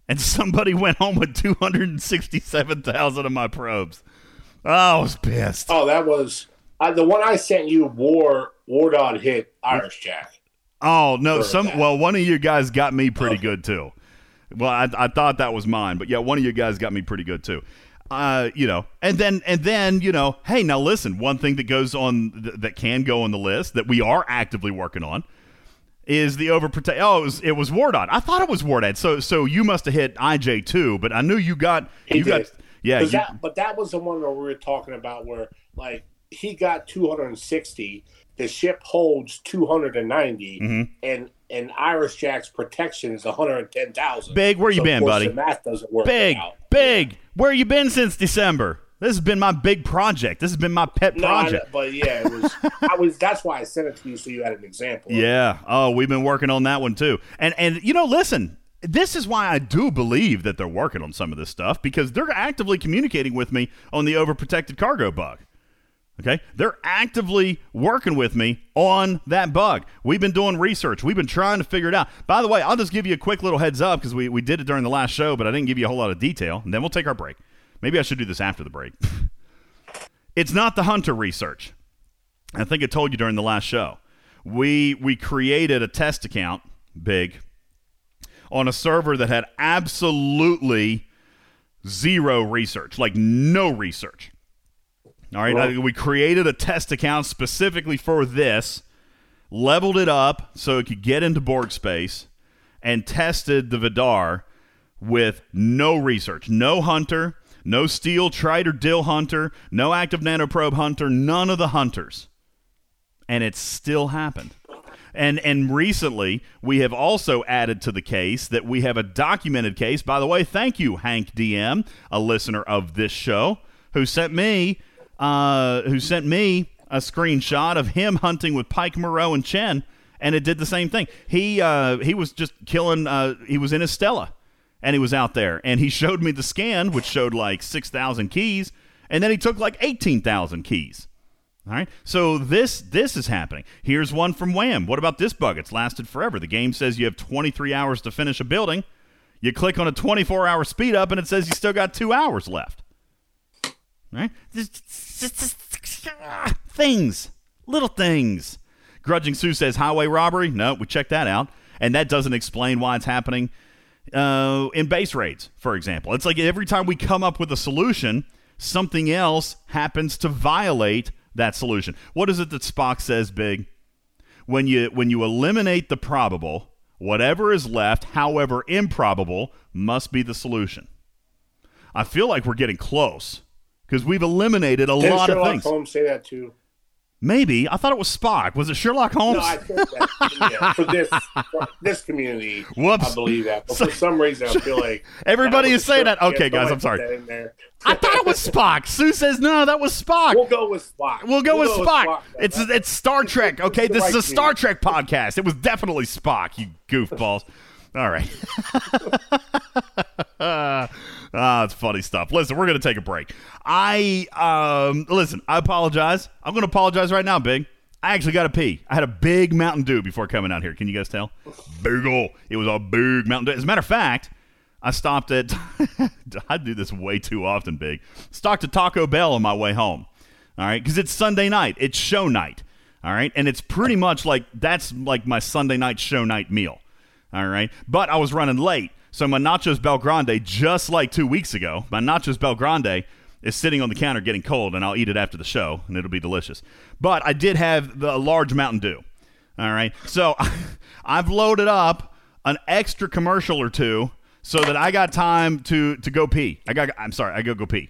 and somebody went home with 267,000 of my probes oh i was pissed Oh, that was uh, the one I sent you. War War Dog hit Irish Jack. oh no some that. well one of you guys got me pretty Okay. good too well I, I thought that was mine but yeah one of you guys got me pretty good too uh, you know, and then and then you know, hey, now listen. One thing that goes on th- that can go on the list that we are actively working on is the overprotect. Oh, it was it was. I thought it was Wardad. So so you must have hit IJ too, but I knew you got He you got did. yeah. But You, that, but that was the one where we were talking about where like he got 260. The ship holds 290, Mhm. and and Irish Jack's protection is 110,000. Big, where you So, been, buddy? The math doesn't work. big out. Big. Where you been since December? This has been my big project. This has been my pet No, I- project. but yeah, it was. I was. That's why I sent it to you so you had an example. Yeah. Oh, we've been working on that one too. And and you know, listen, this is why I do believe that they're working on some of this stuff because they're actively communicating with me on the overprotected cargo bug. Okay? They're actively working with me on that bug. We've been doing research. We've been trying to figure it out. By the way, I'll just give you a quick little heads up because we, we did it during the last show, but I didn't give you a whole lot of detail. And then we'll take our break. Maybe I should do this after the break. it's not the Hunter research. I think I told you during the last show. We we created a test account, big, on a server that had absolutely zero research, like no research. All right, I- we created a test account specifically for this, leveled it up so it could get into Borg space, and tested the Vidar with no research, no hunter, no steel, trite, or dill hunter, no active nanoprobe hunter, none of the hunters and it still happened. And and recently we have also added to the case that we have a documented case. By the way, thank you, Hank DM, a listener of this show, who sent me uh, who sent me a screenshot of him hunting with Pike Moreau and Chen, and it did the same thing. He uh, he was just killing. Uh, he was in his Stella, and he was out there, and he showed me the scan, which showed like six thousand keys, and then he took like eighteen thousand keys. All right. So this this is happening. Here's one from Wham. What about this bug? It's lasted forever. The game says you have 23 hours to finish a building. You click on a 24 hour speed up and it says you still got 2 hours left. Right? Things, little things. Grudging Sue says highway robbery. No, we checked that out, and that doesn't explain why it's happening uh, in base raids, for example. It's like every time we come up with a solution, something else happens to violate that solution. What is it that Spock says, Big? When you when you eliminate the probable, whatever is left, however improbable, must be the solution. I feel like we're getting close because we've eliminated a Didn't lot Sherlock of things. Did Sherlock Holmes say that too? Maybe I thought it was Spock. Was it Sherlock Holmes? No, I think that yeah, for this for this community, Whoops. I believe that. But for some reason, I feel like Everybody is saying that. Okay, guys, I'm sorry. put that in there. I thought it was Spock. Sue says no, that was Spock. We'll go with Spock. We'll go with Spock. though. It's it's Star Trek. Okay, this is a Star team. Trek podcast. It was definitely Spock. You goofballs. All right. Ah, it's funny stuff. Listen, we're gonna take a break. I um listen. I apologize. I'm gonna apologize right now, Big. I actually got a pee. I had a big Mountain Dew before coming out here. Can you guys tell? Big ol'. It was a big Mountain Dew. As a matter of fact, I stopped at. I do this way too often, Big. Stopped at Taco Bell on my way home. All right, because it's Sunday night. It's show night. All right, and it's pretty much like that's like my Sunday night show night meal. All right, but I was running late, so my nachos BellGrande, just like two weeks ago, my nachos BellGrande is sitting on the counter getting cold, and I'll eat it after the show, and it'll be delicious. But I did have the large Mountain Dew. All right, so I've loaded up an extra commercial or two so that I got time to to go pee. I got. I'm sorry, I go go pee.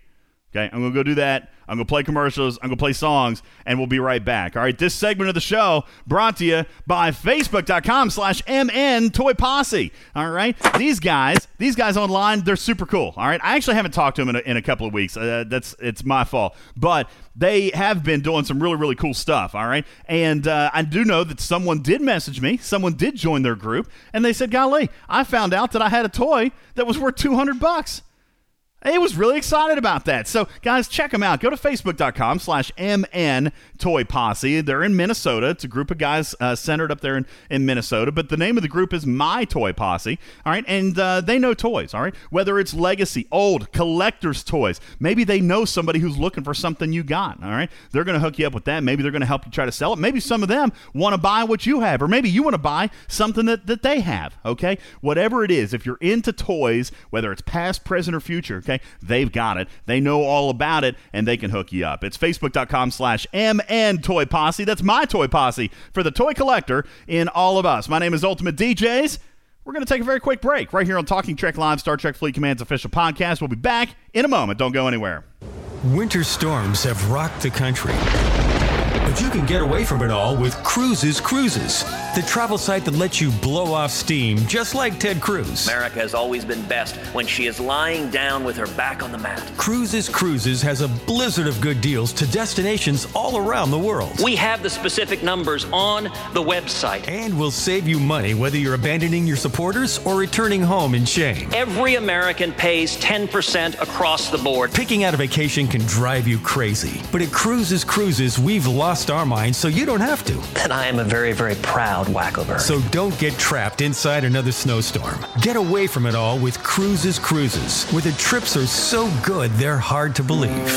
Okay, I'm gonna go do that. I'm gonna play commercials. I'm gonna play songs, and we'll be right back. All right, this segment of the show brought to you by Facebook.com/slash MN Toy Posse. All right, these guys, these guys online, they're super cool. All right, I actually haven't talked to them in a, in a couple of weeks. Uh, that's it's my fault, but they have been doing some really really cool stuff. All right, and uh, I do know that someone did message me. Someone did join their group, and they said, "Golly, I found out that I had a toy that was worth 200 bucks." He was really excited about that. So, guys, check them out. Go to facebook.com slash MN Toy Posse. They're in Minnesota. It's a group of guys uh, centered up there in, in Minnesota. But the name of the group is My Toy Posse. All right. And uh, they know toys. All right. Whether it's legacy, old, collector's toys. Maybe they know somebody who's looking for something you got. All right. They're going to hook you up with that. Maybe they're going to help you try to sell it. Maybe some of them want to buy what you have. Or maybe you want to buy something that, that they have. Okay. Whatever it is, if you're into toys, whether it's past, present, or future, okay, they've got it. They know all about it, and they can hook you up. It's facebook.com slash MN Toy Posse. That's my toy posse for the toy collector in all of us. My name is Ultimate DJs. We're going to take a very quick break right here on Talking Trek Live, Star Trek Fleet Command's official podcast. We'll be back in a moment. Don't go anywhere. Winter storms have rocked the country. But you can get away from it all with Cruises Cruises, the travel site that lets you blow off steam just like Ted Cruz. America has always been best when she is lying down with her back on the mat. Cruises Cruises has a blizzard of good deals to destinations all around the world. We have the specific numbers on the website. And we'll save you money whether you're abandoning your supporters or returning home in shame. Every American pays 10% across the board. Picking out a vacation can drive you crazy. But at Cruises Cruises, we've lost our minds so you don't have to. And I am a very, very proud Wackover. So don't get trapped inside another snowstorm. Get away from it all with Cruises Cruises, where the trips are so good they're hard to believe.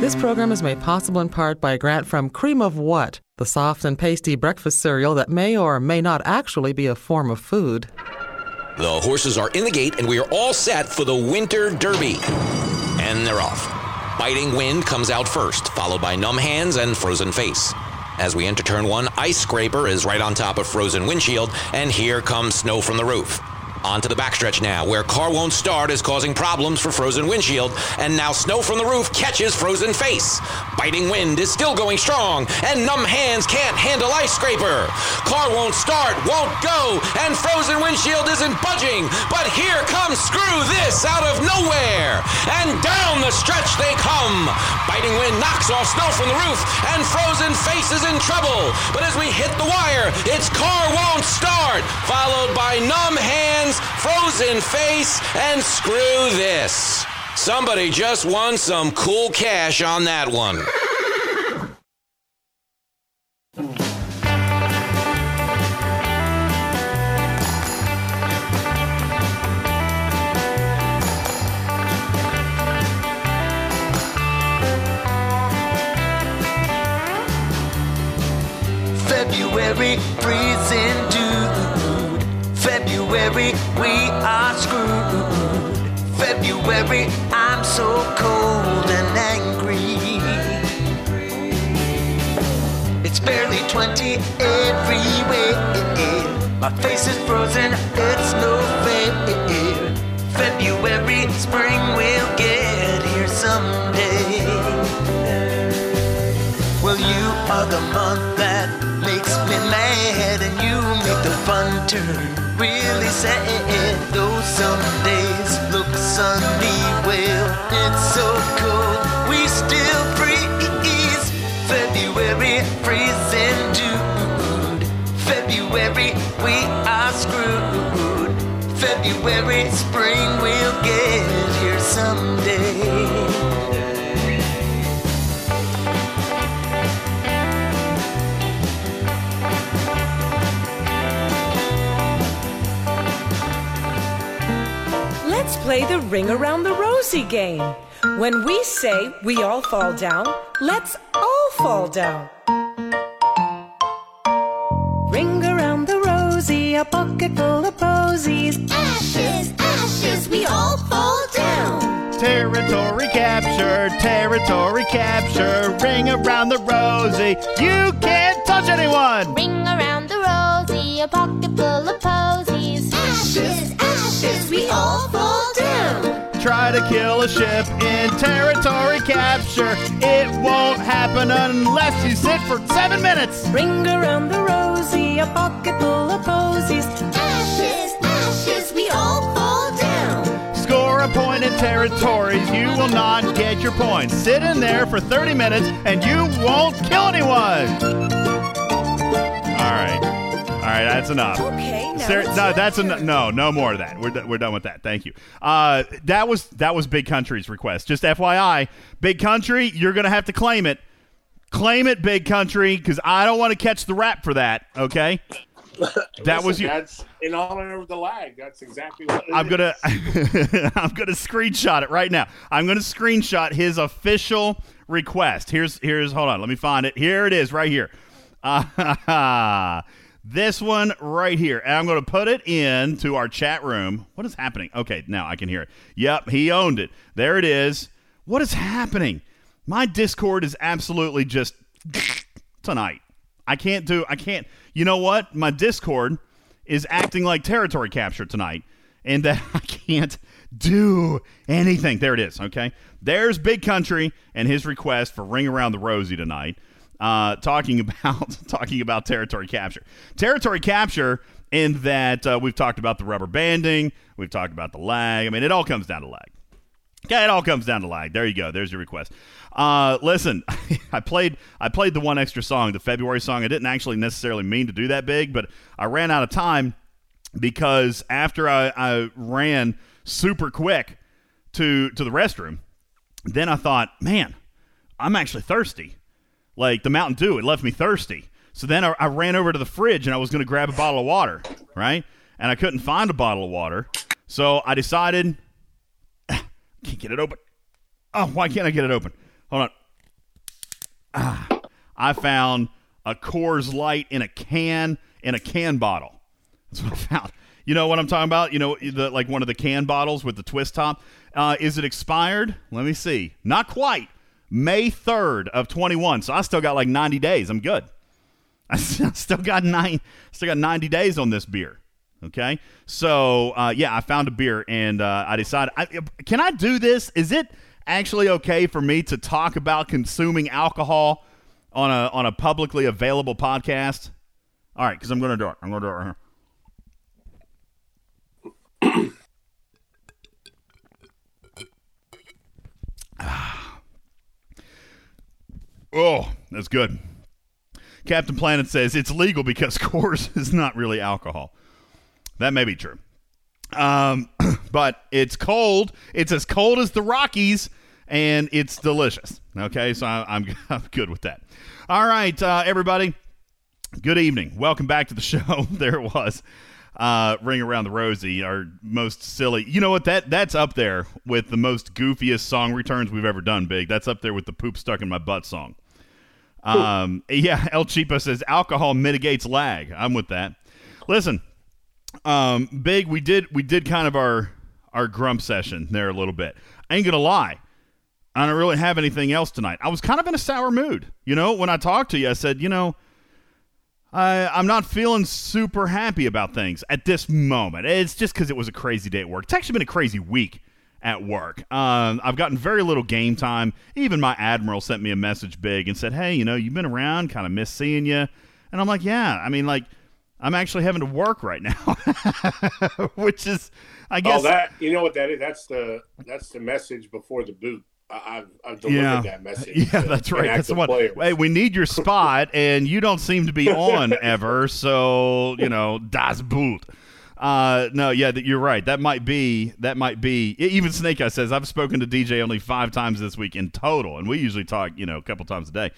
This program is made possible in part by a grant from Cream of What, the soft and pasty breakfast cereal that may or may not actually be a form of food. The horses are in the gate, and we are all set for the Winter Derby. And they're off. Biting Wind comes out first, followed by Numb Hands and Frozen Face. As we enter turn one, Ice Scraper is right on top of Frozen Windshield, and here comes Snow from the Roof. On to the backstretch now, where Car Won't Start is causing problems for Frozen Windshield, and now Snow from the Roof catches Frozen Face. Biting Wind is still going strong, and Numb Hands can't handle Ice Scraper. Car Won't Start, won't go, and Frozen Windshield isn't budging, but here comes Screw This out of nowhere, and down the stretch they come. Biting Wind knocks off Snow from the Roof, and Frozen Face is in trouble, but as we hit the wire, it's Car Won't Start, followed by Numb Hands, hands, frozen face, and screw this. Somebody just won some cool cash on that one. February freezing February, we are screwed. February, I'm so cold and angry. It's barely 20 everywhere. My face is frozen, it's no fair. February, spring will get here someday. Well, you are the month that makes me mad, and you make the fun turn really sad. Though some days look sunny, the ring around the rosy game. When we say we all fall down, let's all fall down. Ring around the rosy, a pocket full of posies. Ashes, ashes, we all fall down. Territory capture, territory capture, ring around the rosy. You can't touch anyone. Ring around the rosy, a pocket full of posies. Ashes, ashes, we all fall down. Try to kill a ship in territory capture. It won't happen unless you sit for seven minutes. Ring around the rosy, a pocket full of posies. Ashes, ashes, we all fall down. Score a point in territories. You will not get your points. Sit in there for 30 minutes and you won't kill anyone. All right. All right, that's enough. Okay, now Ser- no, that's en- no, no more of that. We're, do- we're done with that. Thank you. Uh, that was that was Big Country's request. Just FYI, Big Country, you're gonna have to claim it. Claim it, Big Country, because I don't want to catch the rap for that. Okay. That was you. That's in honor of the lag. That's exactly what it I'm is. gonna I'm gonna screenshot it right now. I'm gonna screenshot his official request. Here's here's hold on, let me find it. Here it is, right here. Uh, this one right here, and I'm gonna put it into our chat room. What is happening? Okay, now I can hear it. Yep, he owned it. There it is. What is happening? My Discord is absolutely just tonight. I can't do. I can't. You know what? My Discord is acting like territory capture tonight, and that I can't do anything. There it is. Okay. There's Big Country and his request for Ring Around the Rosie tonight. Uh, talking about talking about territory capture. Territory capture in that uh, we've talked about the rubber banding, we've talked about the lag. I mean, it all comes down to lag. Okay, it all comes down to lag. There you go. There's your request. Uh, listen, I played I played the one extra song, the February song. I didn't actually necessarily mean to do that big, but I ran out of time because after I, I ran super quick to to the restroom, then I thought, man, I'm actually thirsty. Like the Mountain Dew, it left me thirsty. So then I, I ran over to the fridge and I was going to grab a bottle of water, right? And I couldn't find a bottle of water, so I decided can't get it open. Oh, why can't I get it open? Hold on. Ah, I found a Coors Light in a can in a can bottle. That's what I found. You know what I'm talking about? You know, the like one of the can bottles with the twist top. Uh, is it expired? Let me see. Not quite. May 3rd of 21. So I still got like 90 days. I'm good. I still got nine. Still got 90 days on this beer. Okay, so uh, yeah, I found a beer and uh, I decided, I, can I do this? Is it actually okay for me to talk about consuming alcohol on a on a publicly available podcast? All right, because I'm going to do it. I'm going to do it right here. Oh, that's good. Captain Planet says it's legal because Coors is not really alcohol. That may be true. Um, but it's cold. It's as cold as the Rockies, and it's delicious. Okay, so I, I'm, I'm good with that. All right, uh, everybody. Good evening. Welcome back to the show. there it was. Uh, Ring around the rosy, our most silly. You know what? That that's up there with the most goofiest song returns we've ever done. Big. That's up there with the poop stuck in my butt song. Um, yeah, El Cheapo says alcohol mitigates lag. I'm with that. Listen, um, big. We did we did kind of our our grump session there a little bit. I ain't gonna lie. I don't really have anything else tonight. I was kind of in a sour mood. You know, when I talked to you, I said, you know, I, I'm not feeling super happy about things at this moment. It's just because it was a crazy day at work. It's actually been a crazy week at work. Um, I've gotten very little game time. Even my admiral sent me a message big and said, hey, you know, you've been around, kind of miss seeing you. And I'm like, yeah. I mean, like, I'm actually having to work right now, which is, I guess. Oh, that you know what that is? That's the that's the message before the boot. I- I've, I've delivered yeah, that message. yeah, to that's right. That's the one. players. Hey, we need your spot, and you don't seem to be on ever. So you know, das Boot. Uh, no, yeah, you're right. That might be. That might be. Even Snake Eye says I've spoken to DJ only five times this week in total, and we usually talk, you know, a couple times a day.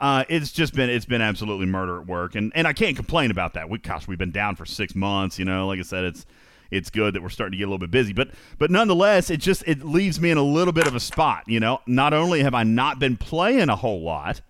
Uh, it's just been it's been absolutely murder at work, and and I can't complain about that. We gosh, we've been down for six months. You know, like I said, it's it's good that we're starting to get a little bit busy, but but nonetheless, it just it leaves me in a little bit of a spot. You know, not only have I not been playing a whole lot,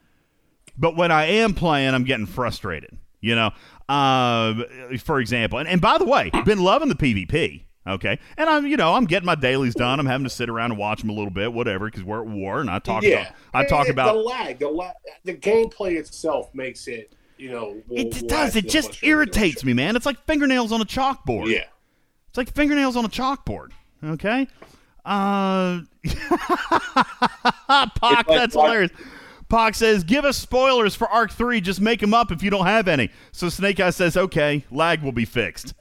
but when I am playing, I'm getting frustrated. You know, uh, for example, and, and by the way, been loving the PvP. Okay, and I'm you know I'm getting my dailies done. I'm having to sit around and watch them a little bit, whatever, because we're at war, and I talk yeah, about I talk And about the lag. The lag, the gameplay itself makes it. You know, It will does. It just irritates me, man. It's like fingernails on a chalkboard. Yeah. It's like fingernails on a chalkboard. Okay. Uh, Pock, like- that's hilarious. Pock says, "Give us spoilers for Arc Three. Just make them up if you don't have any." So Snake Eye says, "Okay, lag will be fixed."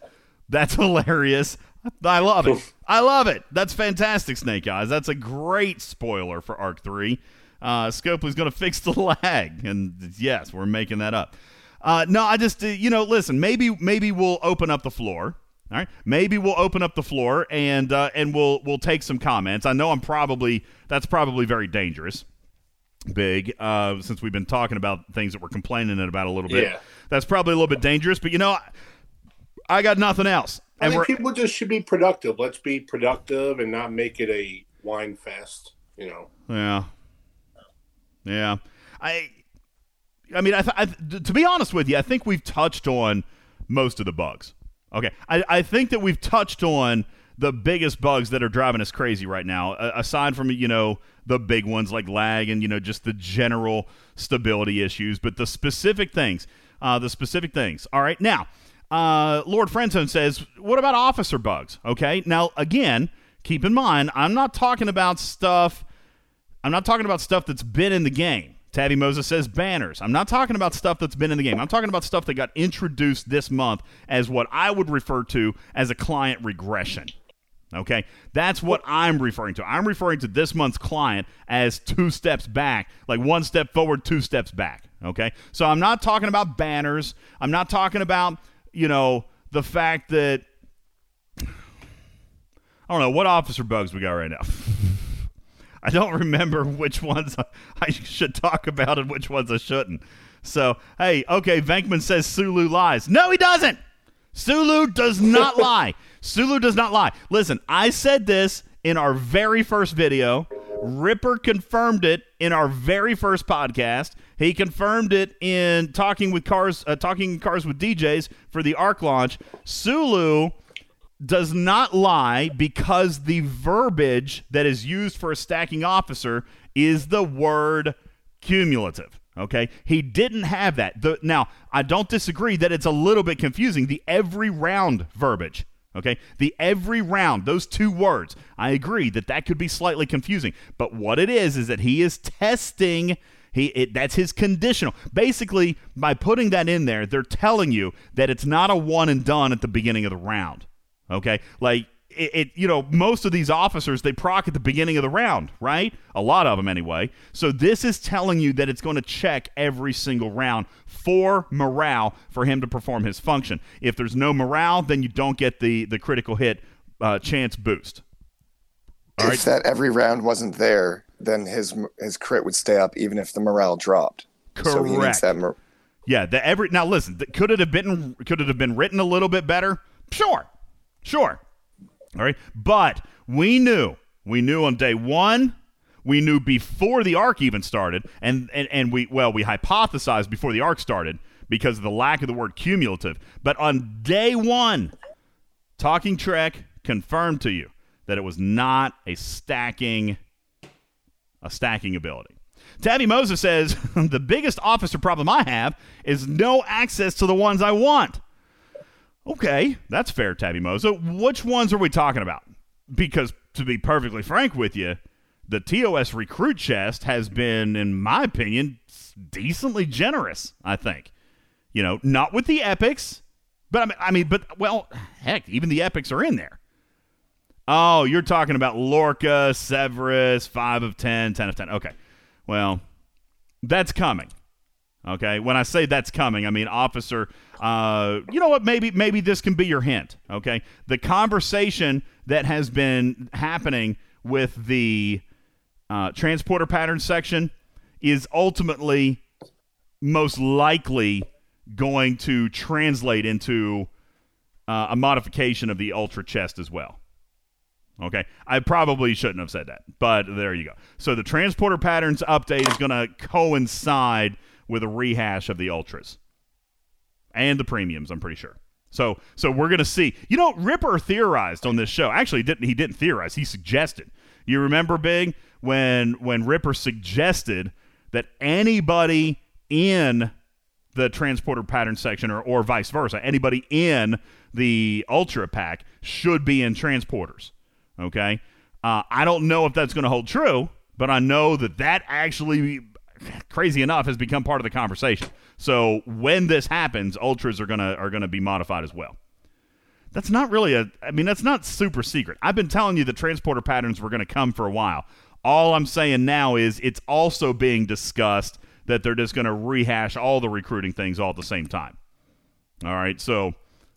That's hilarious. I love it. I love it. That's fantastic, Snake Eyes. That's a great spoiler for Arc Three. Uh, Scopely's going to fix the lag, and yes, we're making that up. Uh, no, I just uh, you know, listen. Maybe maybe we'll open up the floor. All right, maybe we'll open up the floor and uh, and we'll we'll take some comments. I know I'm probably that's probably very dangerous, big. Uh, since we've been talking about things that we're complaining about a little bit, Yeah. that's probably a little bit dangerous. But you know, I, I got nothing else, I and think people just should be productive. Let's be productive and not make it a wine fest. You know. Yeah. Yeah. I I mean I, th- I th- to be honest with you, I think we've touched on most of the bugs. Okay. I I think that we've touched on the biggest bugs that are driving us crazy right now aside from you know the big ones like lag and you know just the general stability issues but the specific things uh, the specific things all right now uh, lord friendzone says what about officer bugs okay now again keep in mind i'm not talking about stuff I'm not talking about stuff that's been in the game. Tabby Moses says banners. I'm not talking about stuff that's been in the game. I'm talking about stuff that got introduced this month as what I would refer to as a client regression. Okay? That's what I'm referring to. I'm referring to this month's client as two steps back, like one step forward, two steps back. Okay? So I'm not talking about banners. I'm not talking about, you know, the fact that I don't know what officer bugs we got right now. I don't remember which ones I should talk about and which ones I shouldn't. So, hey, okay, Venkman says Sulu lies. No, he doesn't. Sulu does not lie. Sulu does not lie. Listen, I said this in our very first video. Ripper confirmed it in our very first podcast. He confirmed it in talking with cars, uh, talking cars with DJs for the Arc launch. Sulu does not lie because the verbiage that is used for a stacking officer is the word cumulative. Okay, he didn't have that. The, now, I don't disagree that it's a little bit confusing. The every round verbiage. Okay, the every round, those two words. I agree that that could be slightly confusing. But what it is is that he is testing. He it, that's his conditional. Basically, by putting that in there, they're telling you that it's not a one and done at the beginning of the round. Okay, like it, it, you know, most of these officers they proc at the beginning of the round, right? A lot of them anyway. So this is telling you that it's going to check every single round for morale for him to perform his function. If there's no morale, then you don't get the the critical hit uh, chance boost. if that every round wasn't there, then his his crit would stay up even if the morale dropped. Correct. So he needs that. Mor- Yeah, the every now listen, th- could it have been could it have been written a little bit better? Sure. Sure. All right. But we knew, we knew on day 1, we knew before the arc even started, and, and, and we, well, we hypothesized before the arc started because of the lack of the word cumulative. But on day one, Talking Trek confirmed to you that it was not a stacking a stacking ability. Tabby Moses says the biggest officer problem I have is no access to the ones I want. Okay, that's fair, Tabby Moses. Which ones are we talking about? Because to be perfectly frank with you, the TOS recruit chest has been, in my opinion, decently generous. I think, you know, not with the epics, but I mean, I mean, but well, heck, even the epics are in there. Oh, you're talking about Lorca, Severus, 5 of 10, 10 of 10. Okay. Well, that's coming. Okay. When I say that's coming, I mean, officer, uh, you know what? Maybe, maybe this can be your hint. Okay. The conversation that has been happening with the uh, transporter pattern section is ultimately most likely going to translate into uh, a modification of the ultra chest as well. Okay. I probably shouldn't have said that, but there you go. So the transporter patterns update is going to coincide with a rehash of the ultras and the premiums, I'm pretty sure. So so we're to see. You know, Ripper theorized on this show. Actually, didn't he didn't theorize. He suggested. You remember Big when when Ripper suggested that anybody in the transporter pattern section or, or vice versa, anybody in the ultra pack should be in transporters. Okay. Uh, I don't know if that's going to hold true, but I know that that actually, crazy enough, has become part of the conversation. So when this happens, ultras are gonna are gonna be modified as well. That's not really a. I mean, that's not super secret. I've been telling you the transporter patterns were to come for a while. All I'm saying now is it's also being discussed that they're just to rehash all the recruiting things all at the same time. All right, so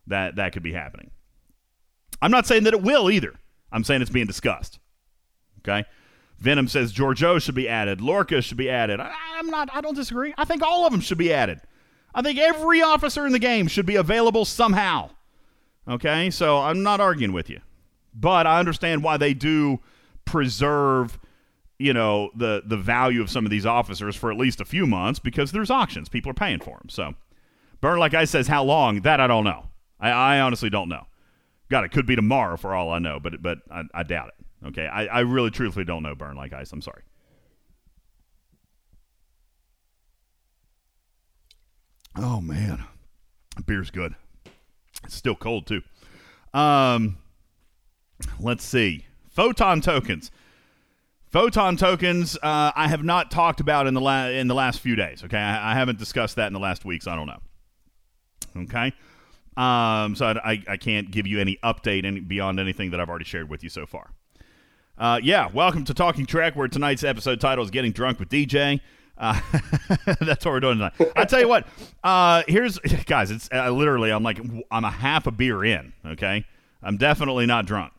that that could be happening. I'm not saying that it will either. I'm saying it's being discussed. Okay. Venom says Georgiou should be added. Lorca should be added. I, I'm not. I don't disagree. I think all of them should be added. I think every officer in the game should be available somehow. Okay, so I'm not arguing with you, but I understand why they do preserve, you know, the the value of some of these officers for at least a few months because there's auctions. People are paying for them. So, Burn like I says, how long? That I don't know. I, I honestly don't know. God, it could be tomorrow for all I know, but but I, I doubt it. Okay, I, I really truthfully don't know burn like ice. I'm sorry. Oh man, beer's good. It's still cold too. Um, let's see. Photon tokens. Photon tokens. Uh, I have not talked about in the la- in the last few days. Okay, I, I haven't discussed that in the last weeks. I don't know. Okay. Um, so I, I, can't give you any update any, beyond anything that I've already shared with you so far. Uh, yeah, welcome to Talking Trek, where tonight's episode title is Getting Drunk with DJ. Uh, that's what we're doing tonight. I tell you what, uh, here's guys. It's uh, literally I'm like I'm a half a beer in. Okay, I'm definitely not drunk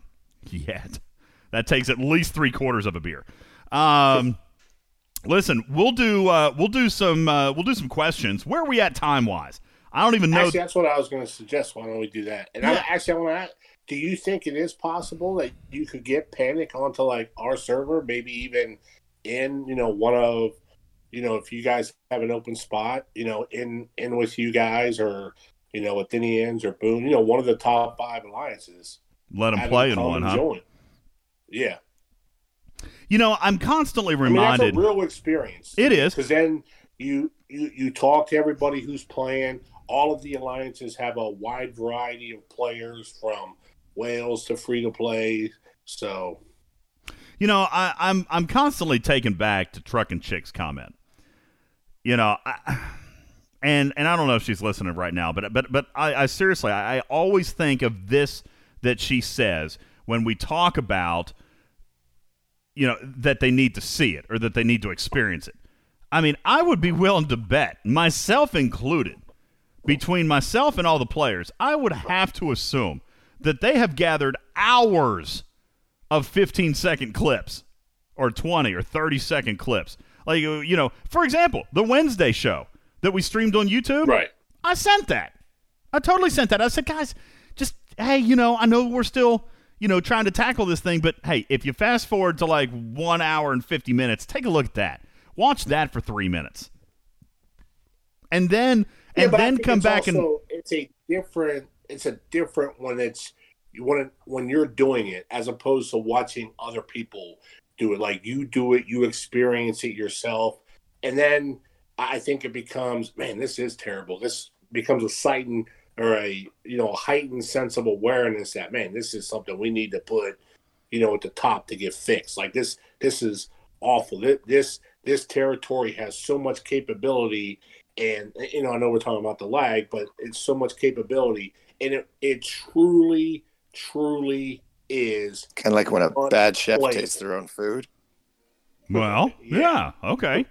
yet. That takes at least three quarters of a beer. Um, listen, we'll do uh, we'll do some uh, we'll do some questions. Where are we at time wise? I don't even know. Actually, that's what I was going to suggest. Why don't we do that? And yeah. I actually I want to ask, do you think it is possible that you could get Panic onto like our server, maybe even in you know one of you know if you guys have an open spot, you know in in with you guys or you know with Athenians or Boone, you know one of the top five alliances. Let them play in one, huh? Join. Yeah. You know, I'm constantly reminded. I mean, that's a real experience. It is because then you you you talk to everybody who's playing all of the alliances have a wide variety of players from whales to free to play. So, you know, I, I'm I'm constantly taken back to Truck and Chicks comment. You know, I, and and I don't know if she's listening right now, but but but I, I seriously I, I always think of this that she says when we talk about you know that they need to see it or that they need to experience it. I mean, I would be willing to bet, myself included, between myself and all the players, I would have to assume that they have gathered hours of 15 second clips or 20 or 30 second clips. Like, uh, you know, for example, the Wednesday show that we streamed on YouTube. Right. I sent that. I totally sent that. I said, guys, just, hey, you know, I know we're still, you know, trying to tackle this thing. But hey, if you fast forward to like one hour and 50 minutes, take a look at that. Watch that for three minutes. And then, and then come back and. it's a different it's a different when it's you want to when you're doing it as opposed to watching other people do it. Like you do it you experience it yourself. And then i think it becomes man this is terrible. This becomes a sighting or a you know a heightened sense of awareness that man this is something we need to put you know at the top to get fixed. Like this this is awful. Thi- this this territory has so much capability and you know i know we're talking about the lag but it's so much capability and it, it truly truly is Kind of like when a bad chef unplayable. tastes their own food. Well, yeah. okay.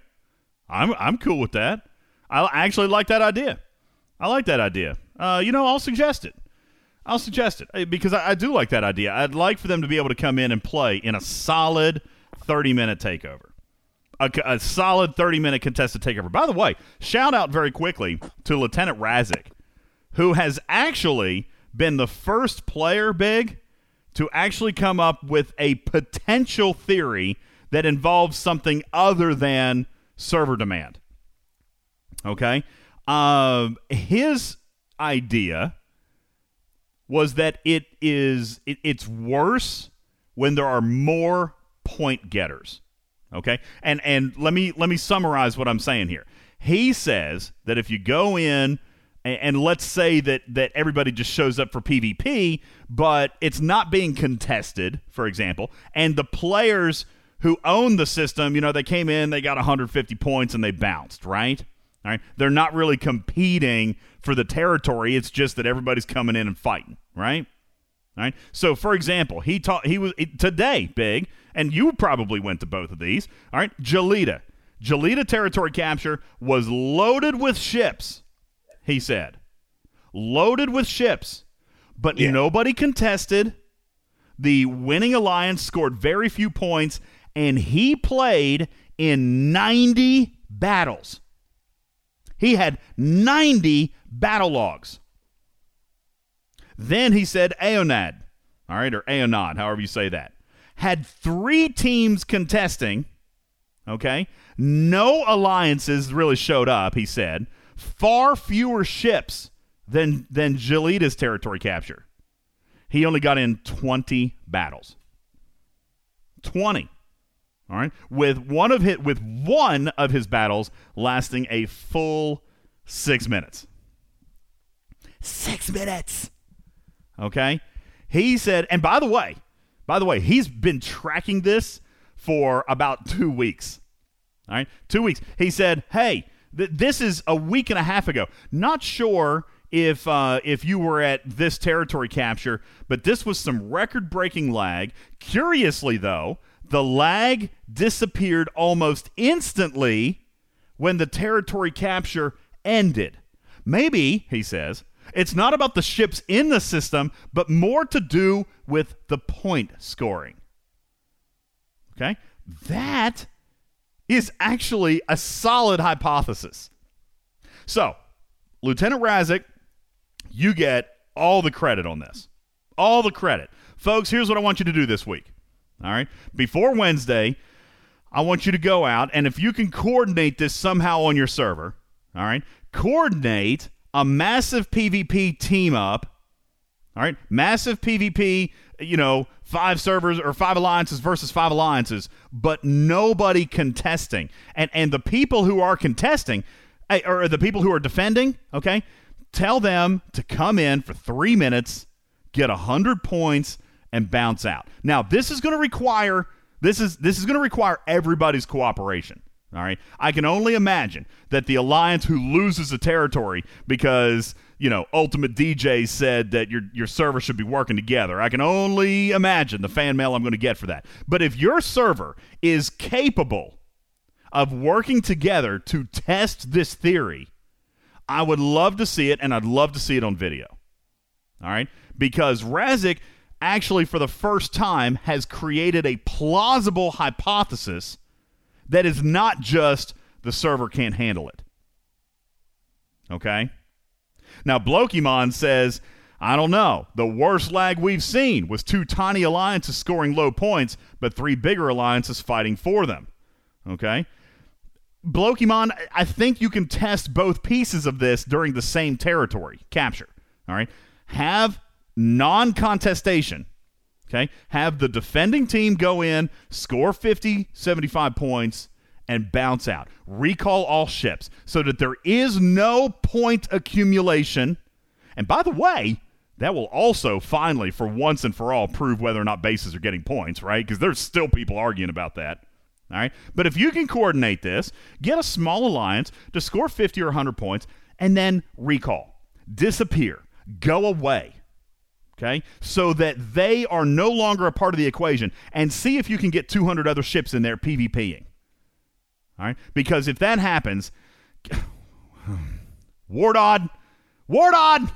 I'm I'm cool with that. I actually like that idea. I like that idea. Uh, you know, I'll suggest it. I'll suggest it uh, because I, I do like that idea. I'd like for them to be able to come in and play in a solid 30 minute takeover. a solid 30 minute contested takeover. By the way, shout out very quickly to Lieutenant Razik, who has actually been the first player big to actually come up with a potential theory that involves something other than server demand. Okay? Um, his idea was that it is it, it's worse when there are more point getters. Okay? And and let me let me summarize what I'm saying here. He says that if you go in and, and let's say that that everybody just shows up for PvP, but it's not being contested, for example, and the players who own the system, you know, they came in, they got 150 points and they bounced, right? All right. They're not really competing for the territory. It's just that everybody's coming in and fighting, right? All right. So, for example, he taught he was today big, and you probably went to both of these. All right, Jalita, Jalita territory capture was loaded with ships. He said, loaded with ships, but nobody contested. The winning alliance scored very few points, and he played in 90 battles. He had 90 battle logs. Then he said Aonad, all right, or Aonad, however you say that, had three teams contesting, okay? No alliances really showed up, he said. Far fewer ships than, than Jalita's territory capture. He only got in 20 battles. 20. All right, with one of his with one of his battles lasting a full six minutes. Six minutes. Okay, he said, and by the way, by the way, he's been tracking this for about two weeks. All right, two weeks. He said, "Hey, th- this is a week and a half ago. Not sure if uh, if you were at this territory capture, but this was some record-breaking lag. Curiously, though." The lag disappeared almost instantly when the territory capture ended. Maybe, he says, it's not about the ships in the system, but more to do with the point scoring. Okay? That is actually a solid hypothesis. So, Lieutenant Razik, you get all the credit on this. All the credit. Folks, here's what I want you to do this week. All right. Before Wednesday, I want you to go out and if you can coordinate this somehow on your server, all right, coordinate a massive PvP team up. All right. Massive PvP, you know, five servers or five alliances versus five alliances, but nobody contesting. And and the people who are contesting eh, or the people who are defending, okay, tell them to come in for three minutes, get a hundred points, and bounce out. Now, this is going to require this is this is going to require everybody's cooperation. All right. I can only imagine that the alliance who loses a territory because you know Ultimate DJ said that your your server should be working together. I can only imagine the fan mail I'm going to get for that. But if your server is capable of working together to test this theory, I would love to see it, and I'd love to see it on video. All right, because Razik actually, for the first time, has created a plausible hypothesis that is not just the server can't handle it. Okay? Now, Blokimon says, I don't know. The worst lag we've seen was two tiny alliances scoring low points, but three bigger alliances fighting for them. Okay? Blokimon, I think you can test both pieces of this during the same territory capture. All right? Have non contestation. Okay? Have the defending team go in, score 50, 75 points, and bounce out. Recall all ships so that there is no point accumulation. And by the way, that will also finally, for once and for all, prove whether or not bases are getting points, right? Because there's still people arguing about that. All right. But if you can coordinate this, get a small alliance to score 50 or 100 points, and then recall, disappear, go away. Okay. So that they are no longer a part of the equation, and see if you can get 200 other ships in there PvPing. All right. Because if that happens, Wardod, Wardod,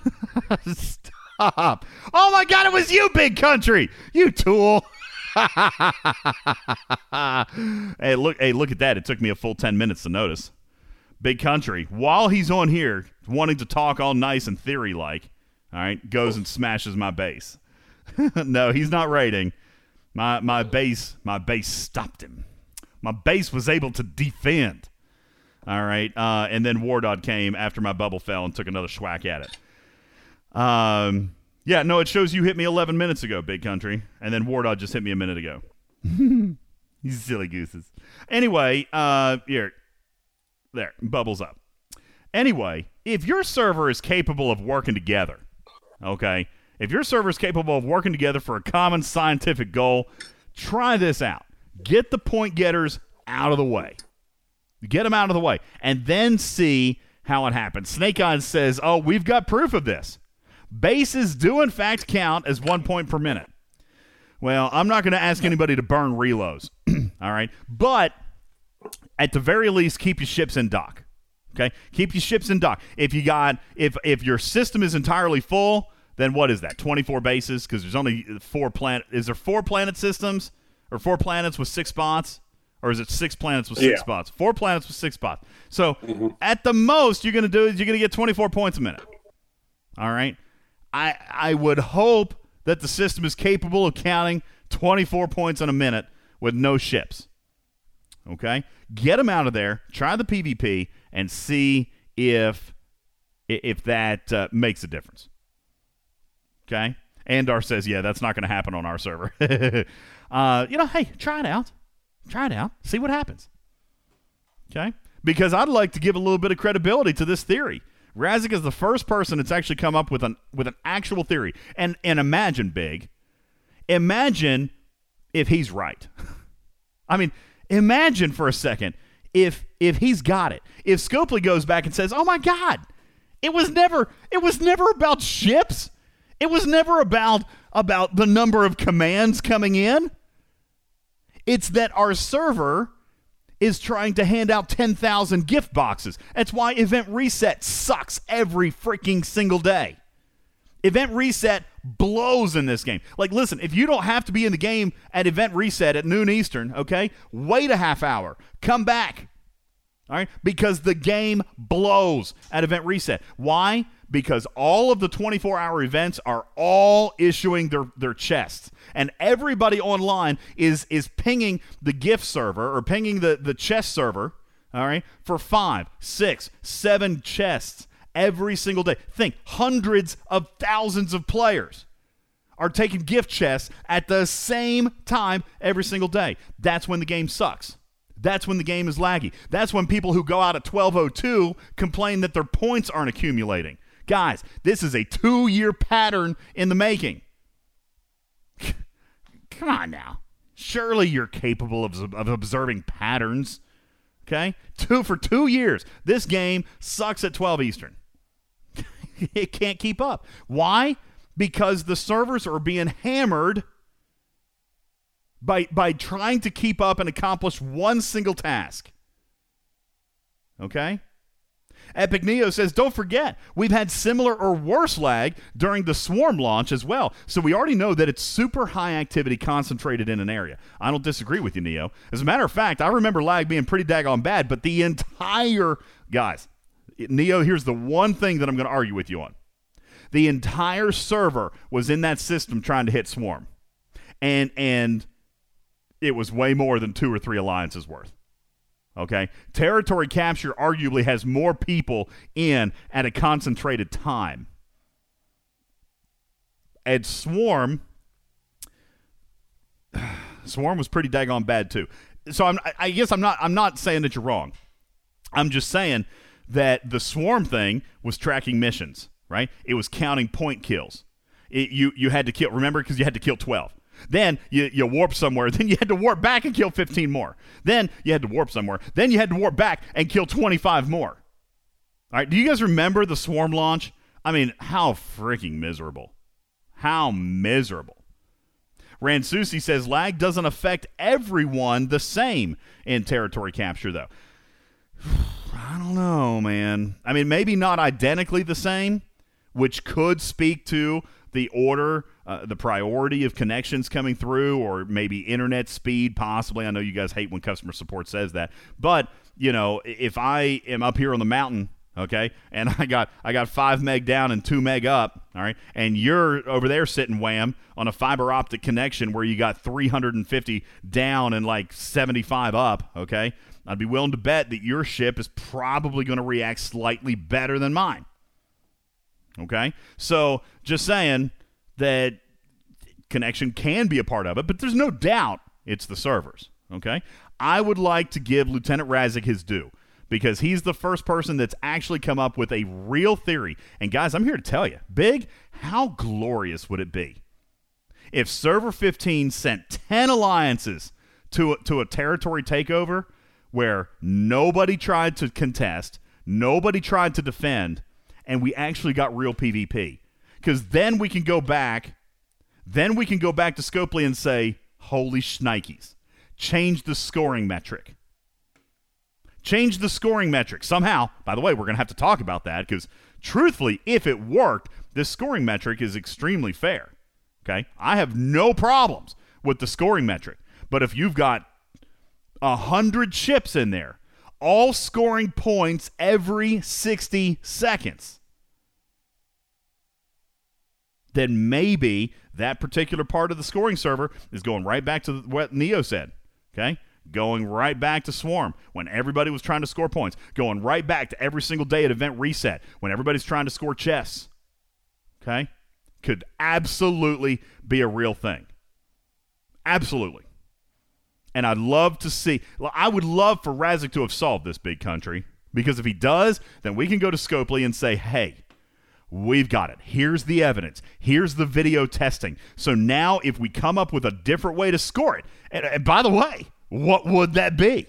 stop. Oh my God, it was you, big country. You tool. hey, look! Hey, look at that! It took me a full ten minutes to notice. Big country. While he's on here, wanting to talk all nice and theory like, all right, goes and smashes my base. no, he's not raiding. My my base my base stopped him. My base was able to defend. All right, uh, and then Wardod came after my bubble fell and took another schwack at it. Um, yeah, no, it shows you hit me 11 minutes ago, big country, and then Wardod just hit me a minute ago. you silly gooses. Anyway, uh, here, there, bubbles up. Anyway, if your server is capable of working together, okay, if your server is capable of working together for a common scientific goal, try this out. Get the point getters out of the way. Get them out of the way, and then see how it happens. Snake Eyes says, "Oh, we've got proof of this." Bases do, in fact, count as one point per minute. Well, I'm not going to ask anybody to burn reloads. all right. But at the very least, keep your ships in dock. Okay. Keep your ships in dock. If you got, if, if your system is entirely full, then what is that? 24 bases? Because there's only four planet. Is there four planet systems or four planets with six spots? Or is it six planets with six Yeah. spots? Four planets with six spots. So at the most, you're going to do is you're going to get 24 points a minute. All right. I I would hope that the system is capable of counting 24 points in a minute with no ships. Okay? Get them out of there, try the PvP and see if if that uh, makes a difference. Okay? Andar says, "Yeah, that's not going to happen on our server." uh, you know, hey, try it out. Try it out. See what happens. Okay? Because I'd like to give a little bit of credibility to this theory. Razik is the first person that's actually come up with an with an actual theory. And and imagine big. Imagine if he's right. I mean, imagine for a second if if he's got it. If Scopely goes back and says, "Oh my god, it was never it was never about ships. It was never about about the number of commands coming in. It's that our server is trying to hand out 10,000 gift boxes. That's why Event Reset sucks every freaking single day. Event Reset blows in this game. Like, listen, if you don't have to be in the game at Event Reset at noon Eastern, okay, wait a half hour, come back. All right, because the game blows at Event Reset. Why? Because all of the 24 hour events are all issuing their, their chests. And everybody online is is pinging the gift server or pinging the, the chest server, all right, for five, six, seven chests every single day. Think hundreds of thousands of players are taking gift chests at the same time every single day. That's when the game sucks. That's when the game is laggy. That's when people who go out at 1202 complain that their points aren't accumulating. Guys, this is a two year pattern in the making. Come on now. Surely you're capable of, of observing patterns. Okay? Two for two years. This game sucks at 12 Eastern. it can't keep up. Why? Because the servers are being hammered by by trying to keep up and accomplish one single task. Okay? Epic Neo says, don't forget, we've had similar or worse lag during the Swarm launch as well. So we already know that it's super high activity concentrated in an area. I don't disagree with you, Neo. As a matter of fact, I remember lag being pretty daggone bad, but the entire guys, Neo, here's the one thing that I'm going to argue with you on. The entire server was in that system trying to hit Swarm. And and it was way more than two or three alliances worth. Okay? Territory capture arguably has more people in at a concentrated time. And Swarm Swarm was pretty daggone bad too. So I'm, I guess I'm not I'm not saying that you're wrong. I'm just saying that the Swarm thing was tracking missions, right? It was counting point kills. It, you you had to kill. Remember, because you had to kill twelve. Then you, you warp somewhere. Then you had to warp back and kill 15 more. Then you had to warp somewhere. Then you had to warp back and kill 25 more. All right. Do you guys remember the swarm launch? I mean, how freaking miserable. How miserable. Ransusi says lag doesn't affect everyone the same in territory capture, though. I don't know, man. I mean, maybe not identically the same, which could speak to the order, uh, the priority of connections coming through, or maybe internet speed, possibly. I know you guys hate when customer support says that, but you know, if I am up here on the mountain, okay, and I got I got five meg down and two meg up, all right, and you're over there sitting wham on a fiber optic connection where you got 350 down and like 75 up, okay. I'd be willing to bet that your ship is probably going to react slightly better than mine. Okay? So just saying that connection can be a part of it, but there's no doubt it's the servers. Okay? I would like to give Lieutenant Razik his due because he's the first person that's actually come up with a real theory. And guys, I'm here to tell you, Big, how glorious would it be if Server 15 sent 10 alliances to, to a territory takeover where nobody tried to contest, nobody tried to defend, and we actually got real PvP. Because then we can go back, then we can go back to Scopely and say, holy shnikes, change the scoring metric. Change the scoring metric. Somehow, by the way, we're going to have to talk about that because truthfully, if it worked, this scoring metric is extremely fair. Okay? I have no problems with the scoring metric. But if you've got a hundred chips in there, all scoring points every 60 seconds, then maybe that particular part of the scoring server is going right back to what Neo said. Okay? Going right back to Swarm when everybody was trying to score points. Going right back to every single day at event reset when everybody's trying to score chess. Okay? Could absolutely be a real thing. Absolutely. And I'd love to see, I would love for Razik to have solved this big country because if he does, then we can go to Scopely and say, hey, We've got it. Here's the evidence. Here's the video testing. So now, if we come up with a different way to score it, and, and by the way, what would that be?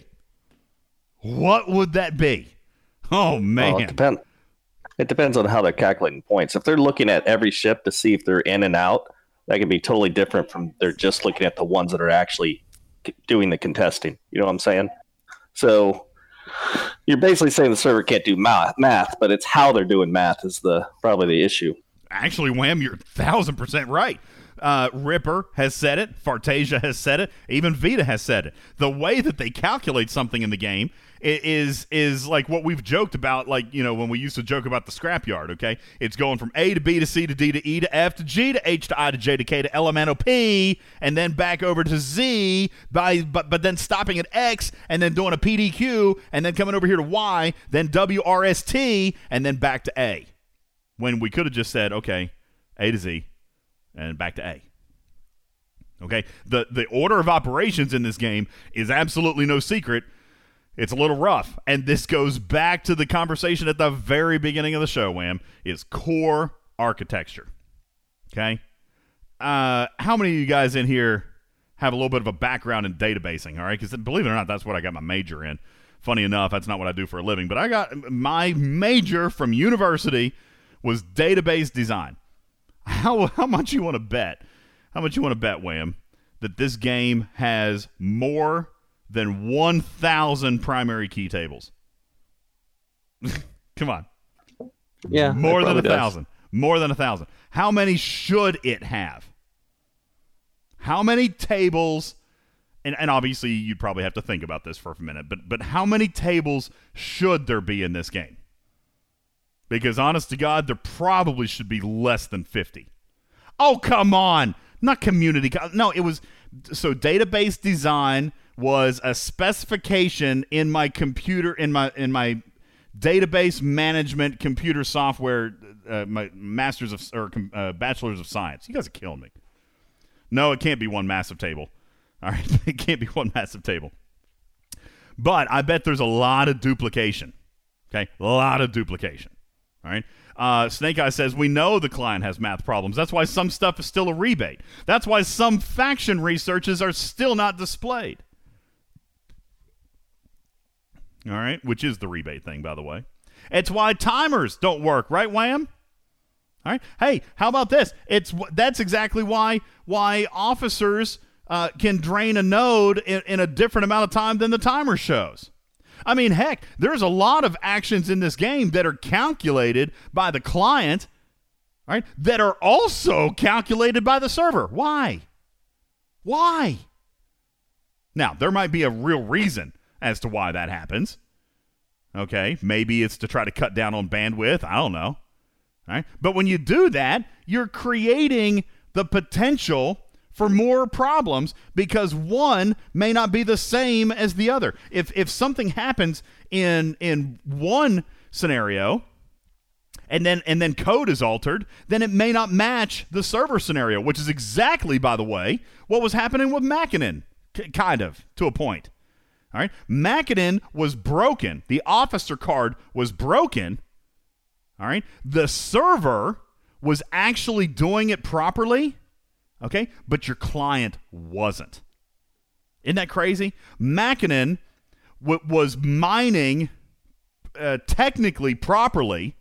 What would that be? Oh man, well, it, depend- it depends on how they're calculating points. If they're looking at every ship to see if they're in and out, that could be totally different from they're just looking at the ones that are actually doing the contesting. You know what I'm saying? So you're basically saying the server can't do math, math, but it's how they're doing math is the probably the issue. Actually, Wham, you're thousand percent right. Uh, Ripper has said it. Fartasia has said it. Even Vita has said it. The way that they calculate something in the game is is like what we've joked about, like you know when we used to joke about the scrapyard. Okay, it's going from A to B to C to D to E to F to G to H to I to J to K to L M N O P, and then back over to Z. By but but then stopping at X and then doing a PDQ and then coming over here to Y, then W R S T, and then back to A. When we could have just said okay, A to Z, and back to A. Okay, the the order of operations in this game is absolutely no secret it's a little rough. And this goes back to the conversation at the very beginning of the show, Wham, is core architecture. Okay? Uh, how many of you guys in here have a little bit of a background in databasing, all right? Because believe it or not, that's what I got my major in. Funny enough, that's not what I do for a living, but I got my major from university was database design. How, how much you want to bet? How much you want to bet, Wham, that this game has more than 1,000 primary key tables. Come on. Yeah. More than a thousand. More than a thousand. How many should it have? How many tables? And, and obviously, you'd probably have to think about this for a minute, but, but how many tables should there be in this game? Because honest to God, there probably should be less than 50. Oh, come on. Not community. No, it was so database design was a specification in my computer in my in my database management computer software uh, my masters of or uh, bachelors of science. You guys are killing me. No, it can't be one massive table. All right, it can't be one massive table. But I bet there's a lot of duplication. Okay, a lot of duplication. All right. Uh, Snake Eye says we know the client has math problems. That's why some stuff is still a rebate. That's why some faction researches are still not displayed. All right, which is the rebate thing, by the way. It's why timers don't work, right, Wham? All right. Hey, how about this? It's that's exactly why why officers uh, can drain a node in, in a different amount of time than the timer shows. I mean, heck, there's a lot of actions in this game that are calculated by the client, right? That are also calculated by the server. Why? Why? Now, there might be a real reason as to why that happens. Okay, maybe it's to try to cut down on bandwidth. I don't know. All right? But when you do that, you're creating the potential for more problems because one may not be the same as the other. If if something happens in in one scenario and then and then code is altered, then it may not match the server scenario, which is exactly by the way what was happening with Mackinnon kind of to a point. All right? Mackinnon was broken. The officer card was broken. All right? The server was actually doing it properly. Okay? But your client wasn't. Isn't that crazy? Mackinnon w- was mining uh, technically properly,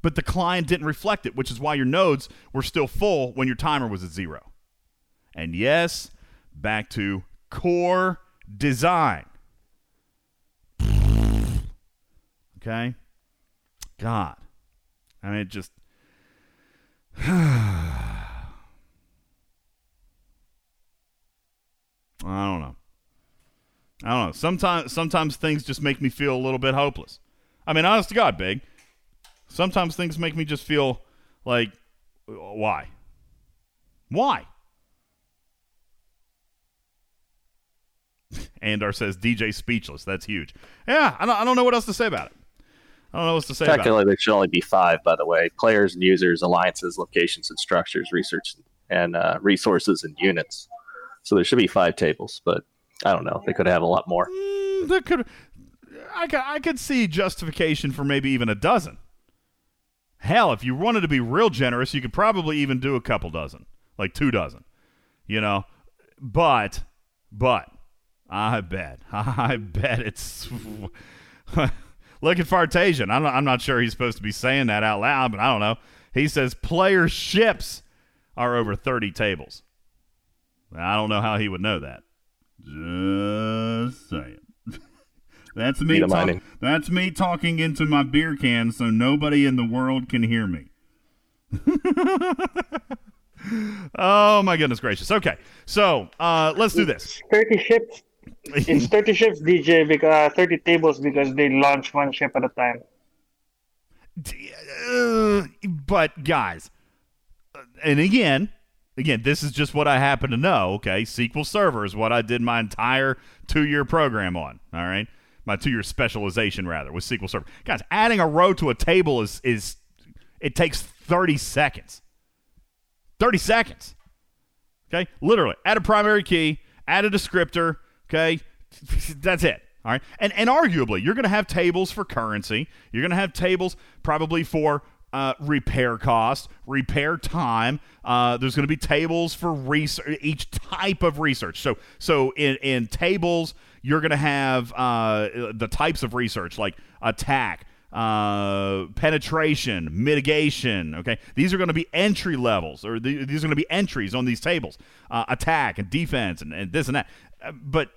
but the client didn't reflect it, which is why your nodes were still full when your timer was at zero. And yes, back to core design. Okay? God. I mean, it just. I don't know. I don't know. Sometimes, sometimes things just make me feel a little bit hopeless. I mean, honest to God, big. Sometimes things make me just feel like, why? Why? Andar says DJ speechless. That's huge. Yeah, I don't, I don't know what else to say about it. I don't know what else to say about it. Technically, there should only be five, by the way players and users, alliances, locations and structures, research and uh, resources and units. So there should be five tables, but I don't know. They could have a lot more. Mm, That could, I could, I could see justification for maybe even a dozen. Hell, if you wanted to be real generous, you could probably even do a couple dozen, like two dozen, you know. But, but, I bet, I bet it's. Look at Fartasian. I'm not, I'm not sure he's supposed to be saying that out loud, but I don't know. He says player ships are over 30 tables. I don't know how he would know that. Just saying. That's me. Talk- that's me talking into my beer can, so nobody in the world can hear me. oh my goodness gracious. Okay, so uh, let's do this. 30 ships. It's 30 ships, DJ, because 30 tables because they launch one ship at a time. Uh, but guys, uh, and again, again, this is just what I happen to know. Okay, SQL Server is what I did my entire two-year program on. All right, my two-year specialization rather with SQL Server. Guys, adding a row to a table is is it takes thirty seconds. Thirty seconds. Okay, literally, add a primary key, add a descriptor. Okay, that's it. All right, and and arguably, you're going to have tables for currency. You're going to have tables probably for uh, repair cost, repair time. Uh, there's going to be tables for research, each type of research. So so in in tables, you're going to have uh, the types of research like attack. Uh, penetration, mitigation. Okay, these are going to be entry levels, or the, these are going to be entries on these tables. Uh, attack and defense, and, and this and that. Uh, but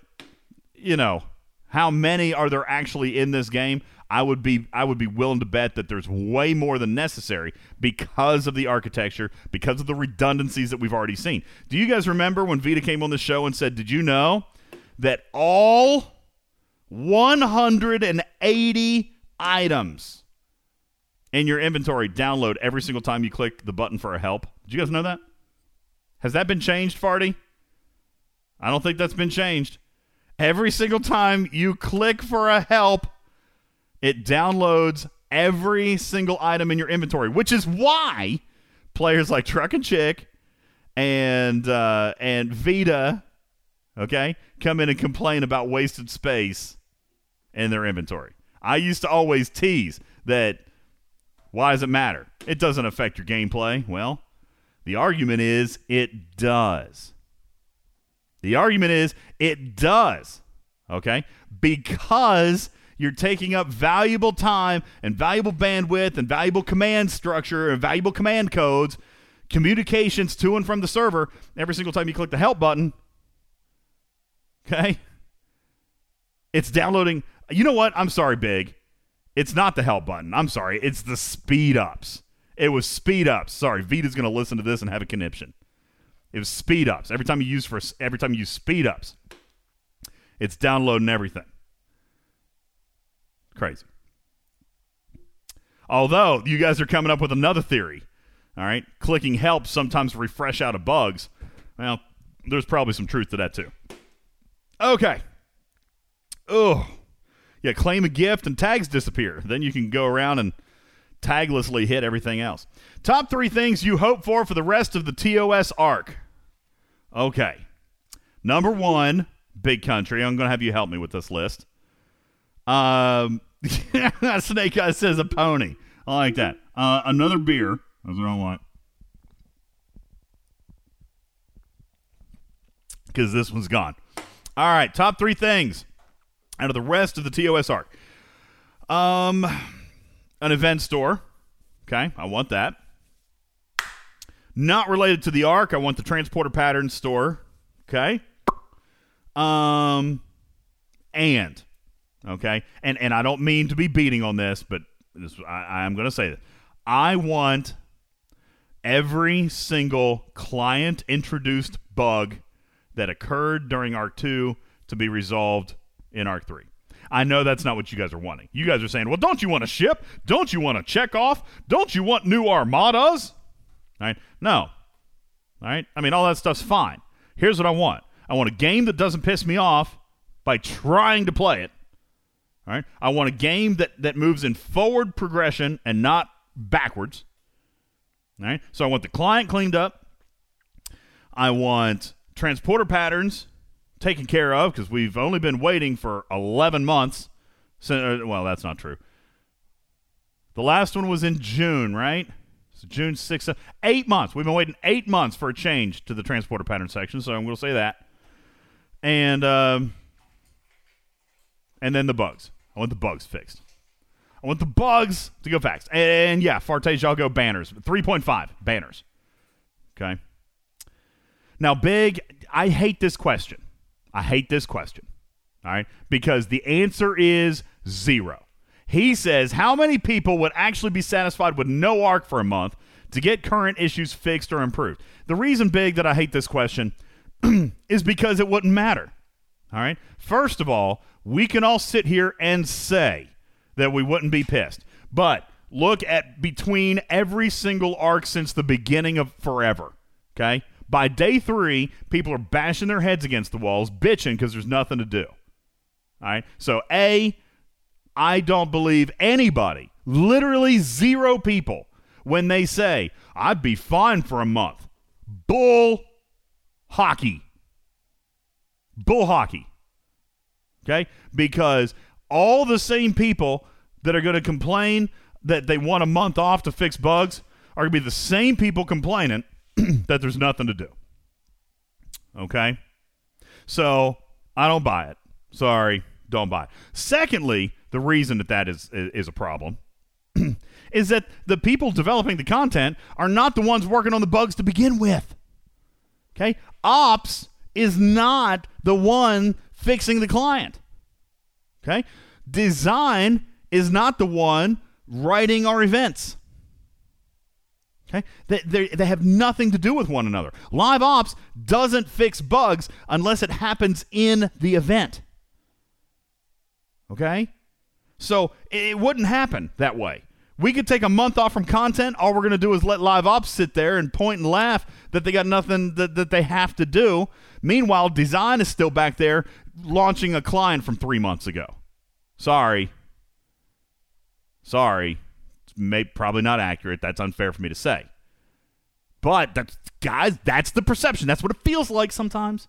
you know, how many are there actually in this game? I would be I would be willing to bet that there's way more than necessary because of the architecture, because of the redundancies that we've already seen. Do you guys remember when Vita came on the show and said, "Did you know that all 180 items in your inventory download every single time you click the button for a help. Did you guys know that? Has that been changed, Farty? I don't think that's been changed. Every single time you click for a help, it downloads every single item in your inventory, which is why players like Truck and Chick and uh, and Vita, okay, come in and complain about wasted space in their inventory. I used to always tease that why does it matter? It doesn't affect your gameplay. Well, the argument is it does. The argument is it does. Okay? Because you're taking up valuable time and valuable bandwidth and valuable command structure and valuable command codes, communications to and from the server every single time you click the help button. Okay? It's downloading. You know what? I'm sorry, Big. It's not the help button. I'm sorry. It's the speed ups. It was speed ups. Sorry, Vita's going to listen to this and have a conniption. It was speed ups. Every time you use for every time you use speed ups, it's downloading everything. Crazy. Although you guys are coming up with another theory. All right, clicking help sometimes refresh out of bugs. Well, there's probably some truth to that too. Okay. Oh, yeah. Claim a gift and tags disappear. Then you can go around and taglessly hit everything else. Top three things you hope for for the rest of the TOS arc. Okay. Number one, big country. I'm going to have you help me with this list. Um, Snake Eye says a pony. I like that. Uh, another beer. That's what I want. Because this one's gone. All right, top three things out of the rest of the TOS arc. Um, an event store. Okay, I want that. Not related to the arc. I want the transporter pattern store. Okay. Um, and okay, and and I don't mean to be beating on this, but this, I, I'm going to say this. I want every single client introduced bug that occurred during Arc 2 to be resolved in Arc 3. I know that's not what you guys are wanting. You guys are saying, well, don't you want a ship? Don't you want to check off? Don't you want new armadas? Right? No. Right? I mean, all that stuff's fine. Here's what I want I want a game that doesn't piss me off by trying to play it. All right? I want a game that, that moves in forward progression and not backwards. All right? So I want the client cleaned up. I want transporter patterns taken care of because we've only been waiting for 11 months. Uh, well, that's not true. The last one was in June, right? June 6th, eight months. We've been waiting eight months for a change to the transporter pattern section, so I'm going to say that. And um, and then the bugs. I want the bugs fixed. I want the bugs to go fast. And yeah, Fartage, I'll go banners. 3.5 banners. Okay. Now, Big, I hate this question. I hate this question. All right. Because the answer is zero. He says, How many people would actually be satisfied with no arc for a month to get current issues fixed or improved? The reason, Big, that I hate this question is because it wouldn't matter. All right. First of all, we can all sit here and say that we wouldn't be pissed. But look at between every single arc since the beginning of forever. Okay. By day three, people are bashing their heads against the walls, bitching because there's nothing to do. All right. So, A, I don't believe anybody, literally zero people, when they say, I'd be fine for a month. Bull hockey. Bull hockey. Okay? Because all the same people that are going to complain that they want a month off to fix bugs are going to be the same people complaining that there's nothing to do. Okay? So, I don't buy it. Sorry, don't buy it. Secondly, the reason that that is is a problem is that the people developing the content are not the ones working on the bugs to begin with. Okay? Ops is not the one fixing the client. Okay? Design is not the one writing our events. Okay? They, they, they have nothing to do with one another. Live ops doesn't fix bugs unless it happens in the event. Okay? So it wouldn't happen that way. We could take a month off from content. All we're going to do is let live ops sit there and point and laugh that they got nothing that, that they have to do. Meanwhile, design is still back there launching a client from three months ago. Sorry. Sorry. It's may, probably not accurate. That's unfair for me to say. But that's, guys, that's the perception. That's what it feels like sometimes.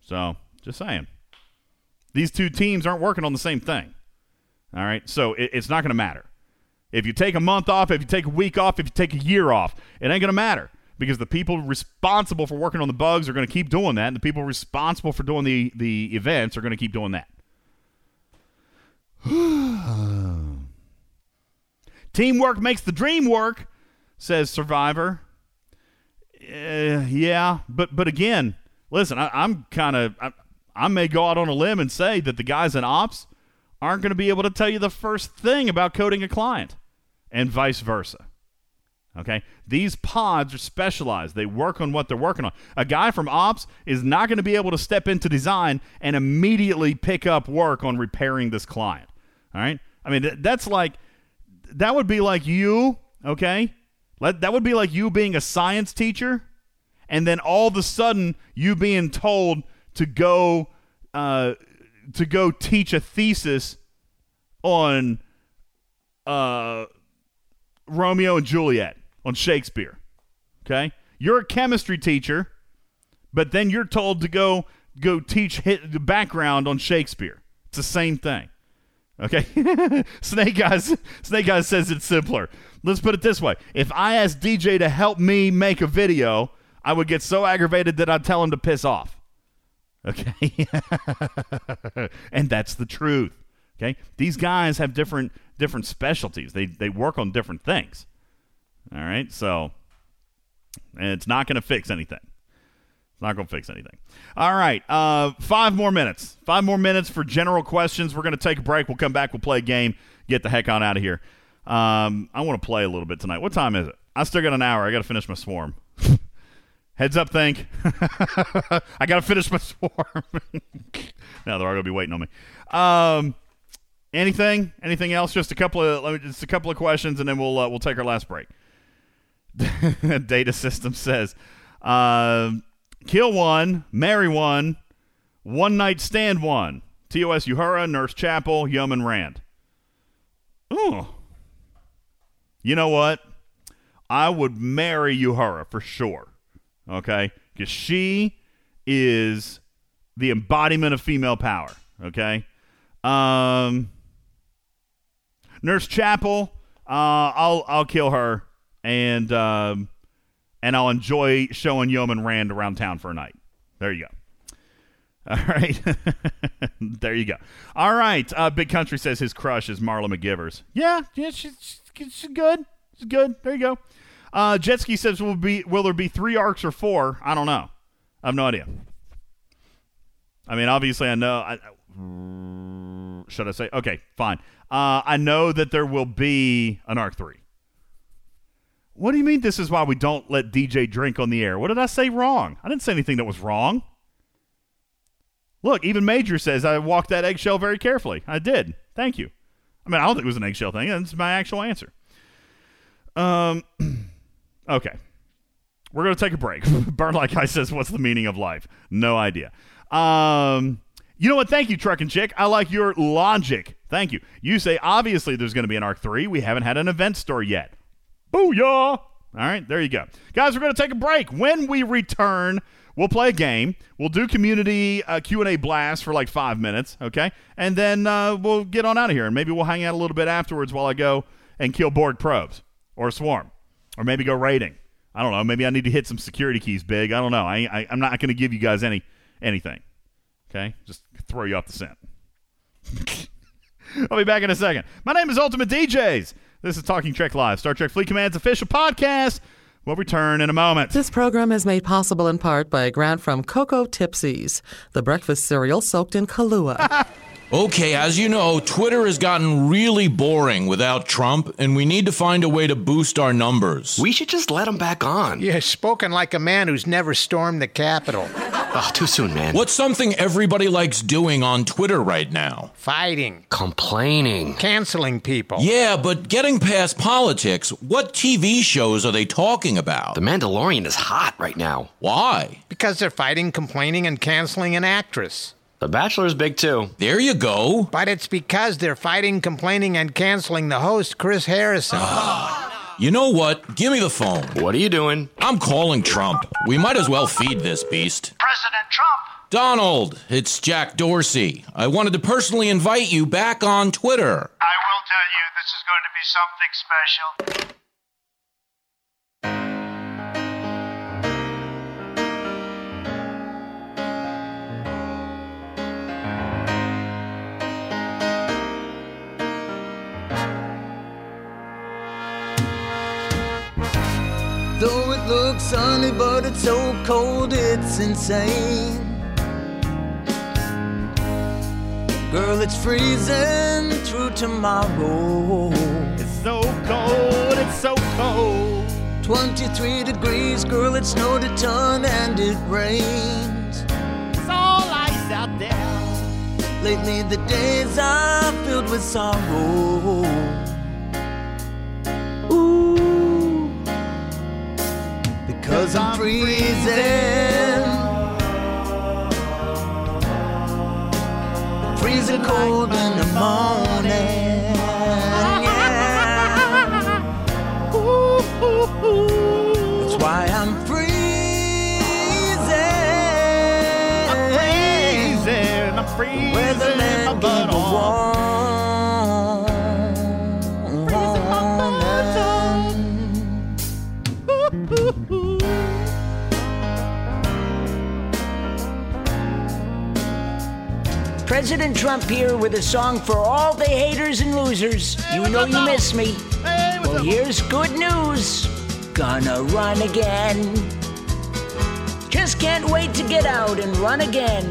So, just saying. These two teams aren't working on the same thing. All right. So it, it's not going to matter. If you take a month off, if you take a week off, if you take a year off, it ain't going to matter because the people responsible for working on the bugs are going to keep doing that, and the people responsible for doing the, the events are going to keep doing that. Teamwork makes the dream work, says Survivor. Uh, yeah, but but again, listen, I, am kind of I, may go out on a limb and say that the guys in ops aren't going to be able to tell you the first thing about coding a client, and vice versa. Okay, these pods are specialized. They work on what they're working on. A guy from ops is not going to be able to step into design and immediately pick up work on repairing this client. All right, I mean that's like that would be like you. Okay, Let, that would be like you being a science teacher, and then all of a sudden you being told to go uh, to go teach a thesis on uh, Romeo and Juliet on Shakespeare. Okay, you're a chemistry teacher, but then you're told to go go teach the background on Shakespeare. It's the same thing. Okay, Snake Eyes. Snake Eyes says it's simpler. Let's put it this way: If I asked DJ to help me make a video, I would get so aggravated that I'd tell him to piss off. Okay, and that's the truth. Okay, these guys have different different specialties. They they work on different things. All right, so it's not going to fix anything. It's not going to fix anything. All right, uh, five more minutes. Five more minutes for general questions. We're going to take a break. We'll come back. We'll play a game. Get the heck on out of here. Um, I want to play a little bit tonight. What time is it? I still got an hour. I got to finish my swarm. Heads up, think. I got to finish my swarm. now they're all going to be waiting on me. Um, anything? Anything else? Just a couple of just a couple of questions, and then we'll uh, we'll take our last break. Data system says, uh, kill one, marry one, one night stand one. TOS Uhura, Nurse Chapel, Yeoman Rand. Ooh. You know what? I would marry Uhura for sure. Okay? Because she is the embodiment of female power. Okay? Um, Nurse Chapel, uh, I'll I'll kill her and um, and I'll enjoy showing Yeoman Rand around town for a night. There you go. All right. there you go. All right. Uh, Big Country says his crush is Marla McGivers. Yeah, yeah, she's, she's good. She's good. There you go. Uh, Jetski says will be will there be three arcs or four? I don't know. I have no idea. I mean, obviously, I know. I, should I say? Okay, fine. Uh, I know that there will be an arc three. What do you mean? This is why we don't let DJ drink on the air. What did I say wrong? I didn't say anything that was wrong. Look, even Major says I walked that eggshell very carefully. I did. Thank you. I mean, I don't think it was an eggshell thing. That's my actual answer. Um, okay. We're going to take a break. Burn Like I says, what's the meaning of life? No idea. Um, you know what? Thank you, Truck and Chick. I like your logic. Thank you. You say, obviously, there's going to be an Arc 3. We haven't had an event store yet. Booyah! All right, there you go. Guys, we're going to take a break. When we return, we'll play a game. We'll do community uh, Q&A blast for like five minutes, okay? And then uh, we'll get on out of here, and maybe we'll hang out a little bit afterwards while I go and kill Borg probes or Swarm or maybe go raiding. I don't know. Maybe I need to hit some security keys big. I don't know. I, I, I'm not going to give you guys any anything, okay? Just throw you off the scent. I'll be back in a second. My name is Ultimate DJs. This is Talking Trek Live, Star Trek Fleet Command's official podcast. We'll return in a moment. This program is made possible in part by a grant from Cocoa Tipsies, the breakfast cereal soaked in Kahlua. Okay, as you know, Twitter has gotten really boring without Trump, and we need to find a way to boost our numbers. We should just let him back on. You're spoken like a man who's never stormed the Capitol. Oh, too soon, man. What's something everybody likes doing on Twitter right now? Fighting, Complaining. canceling people. Yeah, but getting past politics, what TV shows are they talking about? The Mandalorian is hot right now. Why? Because they're fighting, complaining, and canceling an actress. The Bachelor's big too. There you go. But it's because they're fighting, complaining, and canceling the host, Chris Harrison. Ah. You know what? Give me the phone. What are you doing? I'm calling Trump. We might as well feed this beast. President Trump. Donald, it's Jack Dorsey. I wanted to personally invite you back on Twitter. I will tell you, this is going to be something special. Looks sunny, but it's so cold, it's insane. Girl, it's freezing through tomorrow. It's so cold, it's so cold. 23 degrees, girl, it snowed a ton and it rained. It's all ice out there. Lately, the days are filled with sorrow. Because I'm freezing. Freezing cold in the morning. Yeah. That's why I'm freezing. I'm freezing, I'm freezing. Weatherman my butt gave a President Trump here with a song for all the haters and losers. you know you miss me. well, here's good news. Gonna run again. Just can't wait to get out and run again.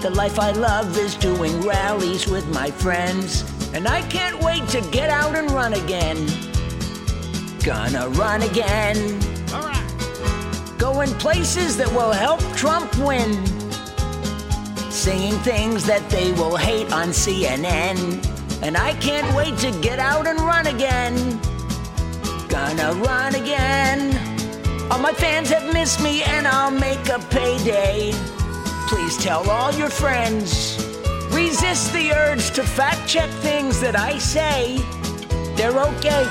The life I love is doing rallies with my friends. And I can't wait to get out and run again. Gonna run again. Going places that will help Trump win saying things that they will hate on CNN. And I can't wait to get out and run again. Gonna run again. All my fans have missed me, and I'll make a payday. Please tell all your friends. Resist the urge to fact check things that I say. They're okay.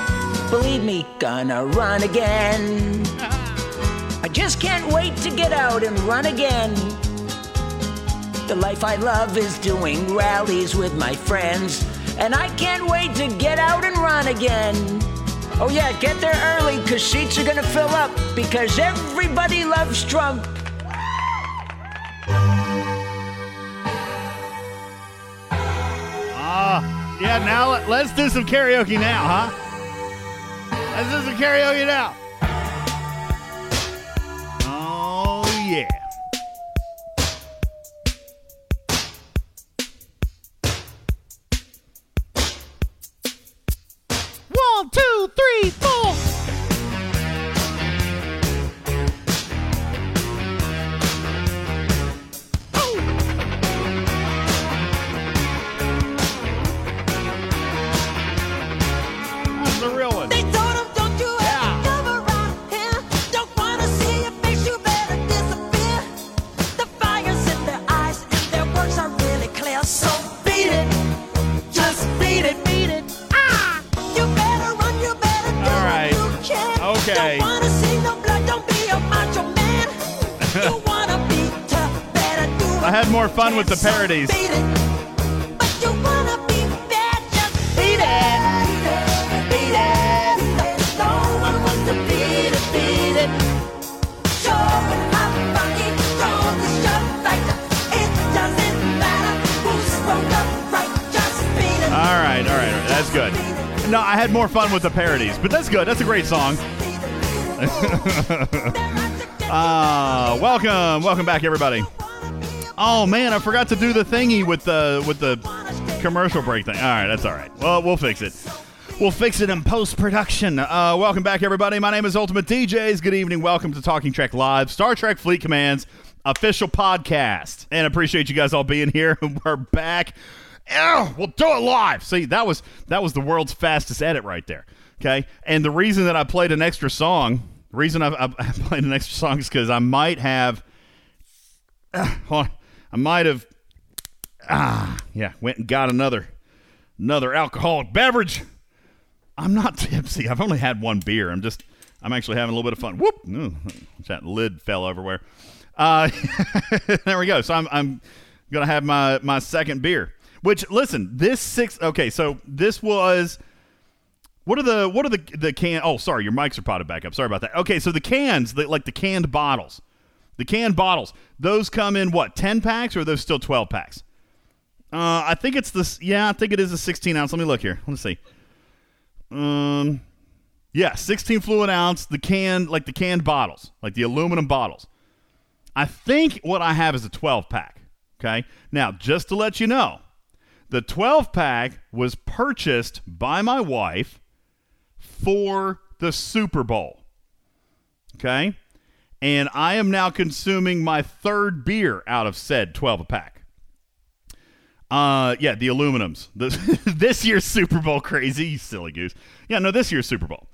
Believe me, gonna run again. I just can't wait to get out and run again. The life I love is doing rallies with my friends. And I can't wait to get out and run again. Oh, yeah, get there early because seats are going to fill up because everybody loves Trump. Ah, yeah, now let, let's do some karaoke now, huh? Let's do some karaoke now. Oh, yeah. Just beat it. All right, all right, all right. That's good. No, I had more fun with the parodies, but that's good. That's a great song. uh, welcome, welcome back, everybody. Oh man, I forgot to do the thingy with the with the commercial break thing. All right, that's all right. Well, we'll fix it. We'll fix it in post production. Uh, welcome back, everybody. My name is Ultimate DJs. Good evening. Welcome to Talking Trek Live, Star Trek Fleet Command's official podcast. And appreciate you guys all being here. We're back. Ew, we'll do it live. See, that was that was the world's fastest edit right there. Okay, and the reason that I played an extra song, reason I, I, I played an extra song is because I might have, uh, hold on, I might have, ah, yeah, went and got another another alcoholic beverage. I'm not tipsy. I've only had one beer. I'm just, I'm actually having a little bit of fun. Whoop! Ooh, that lid fell everywhere. Uh, there we go. So I'm, I'm gonna have my my second beer. Which listen, this six. Okay, so this was. What are the what are the the can? Oh, sorry, your mics are potted back up. Sorry about that. Okay, so the cans, the, like the canned bottles, the canned bottles, those come in what ten packs or those still twelve packs? Uh, I think it's this. Yeah, I think it is a sixteen ounce. Let me look here. Let's see. Um, yeah, sixteen fluid ounce. The can, like the canned bottles, like the aluminum bottles. I think what I have is a twelve pack. Okay, now just to let you know, the 12 pack was purchased by my wife for the Super Bowl. Okay? And I am now consuming my third beer out of said 12 pack. Uh, yeah, the aluminums. The, this year's Super Bowl crazy, you silly goose. Yeah, no, this year's Super Bowl.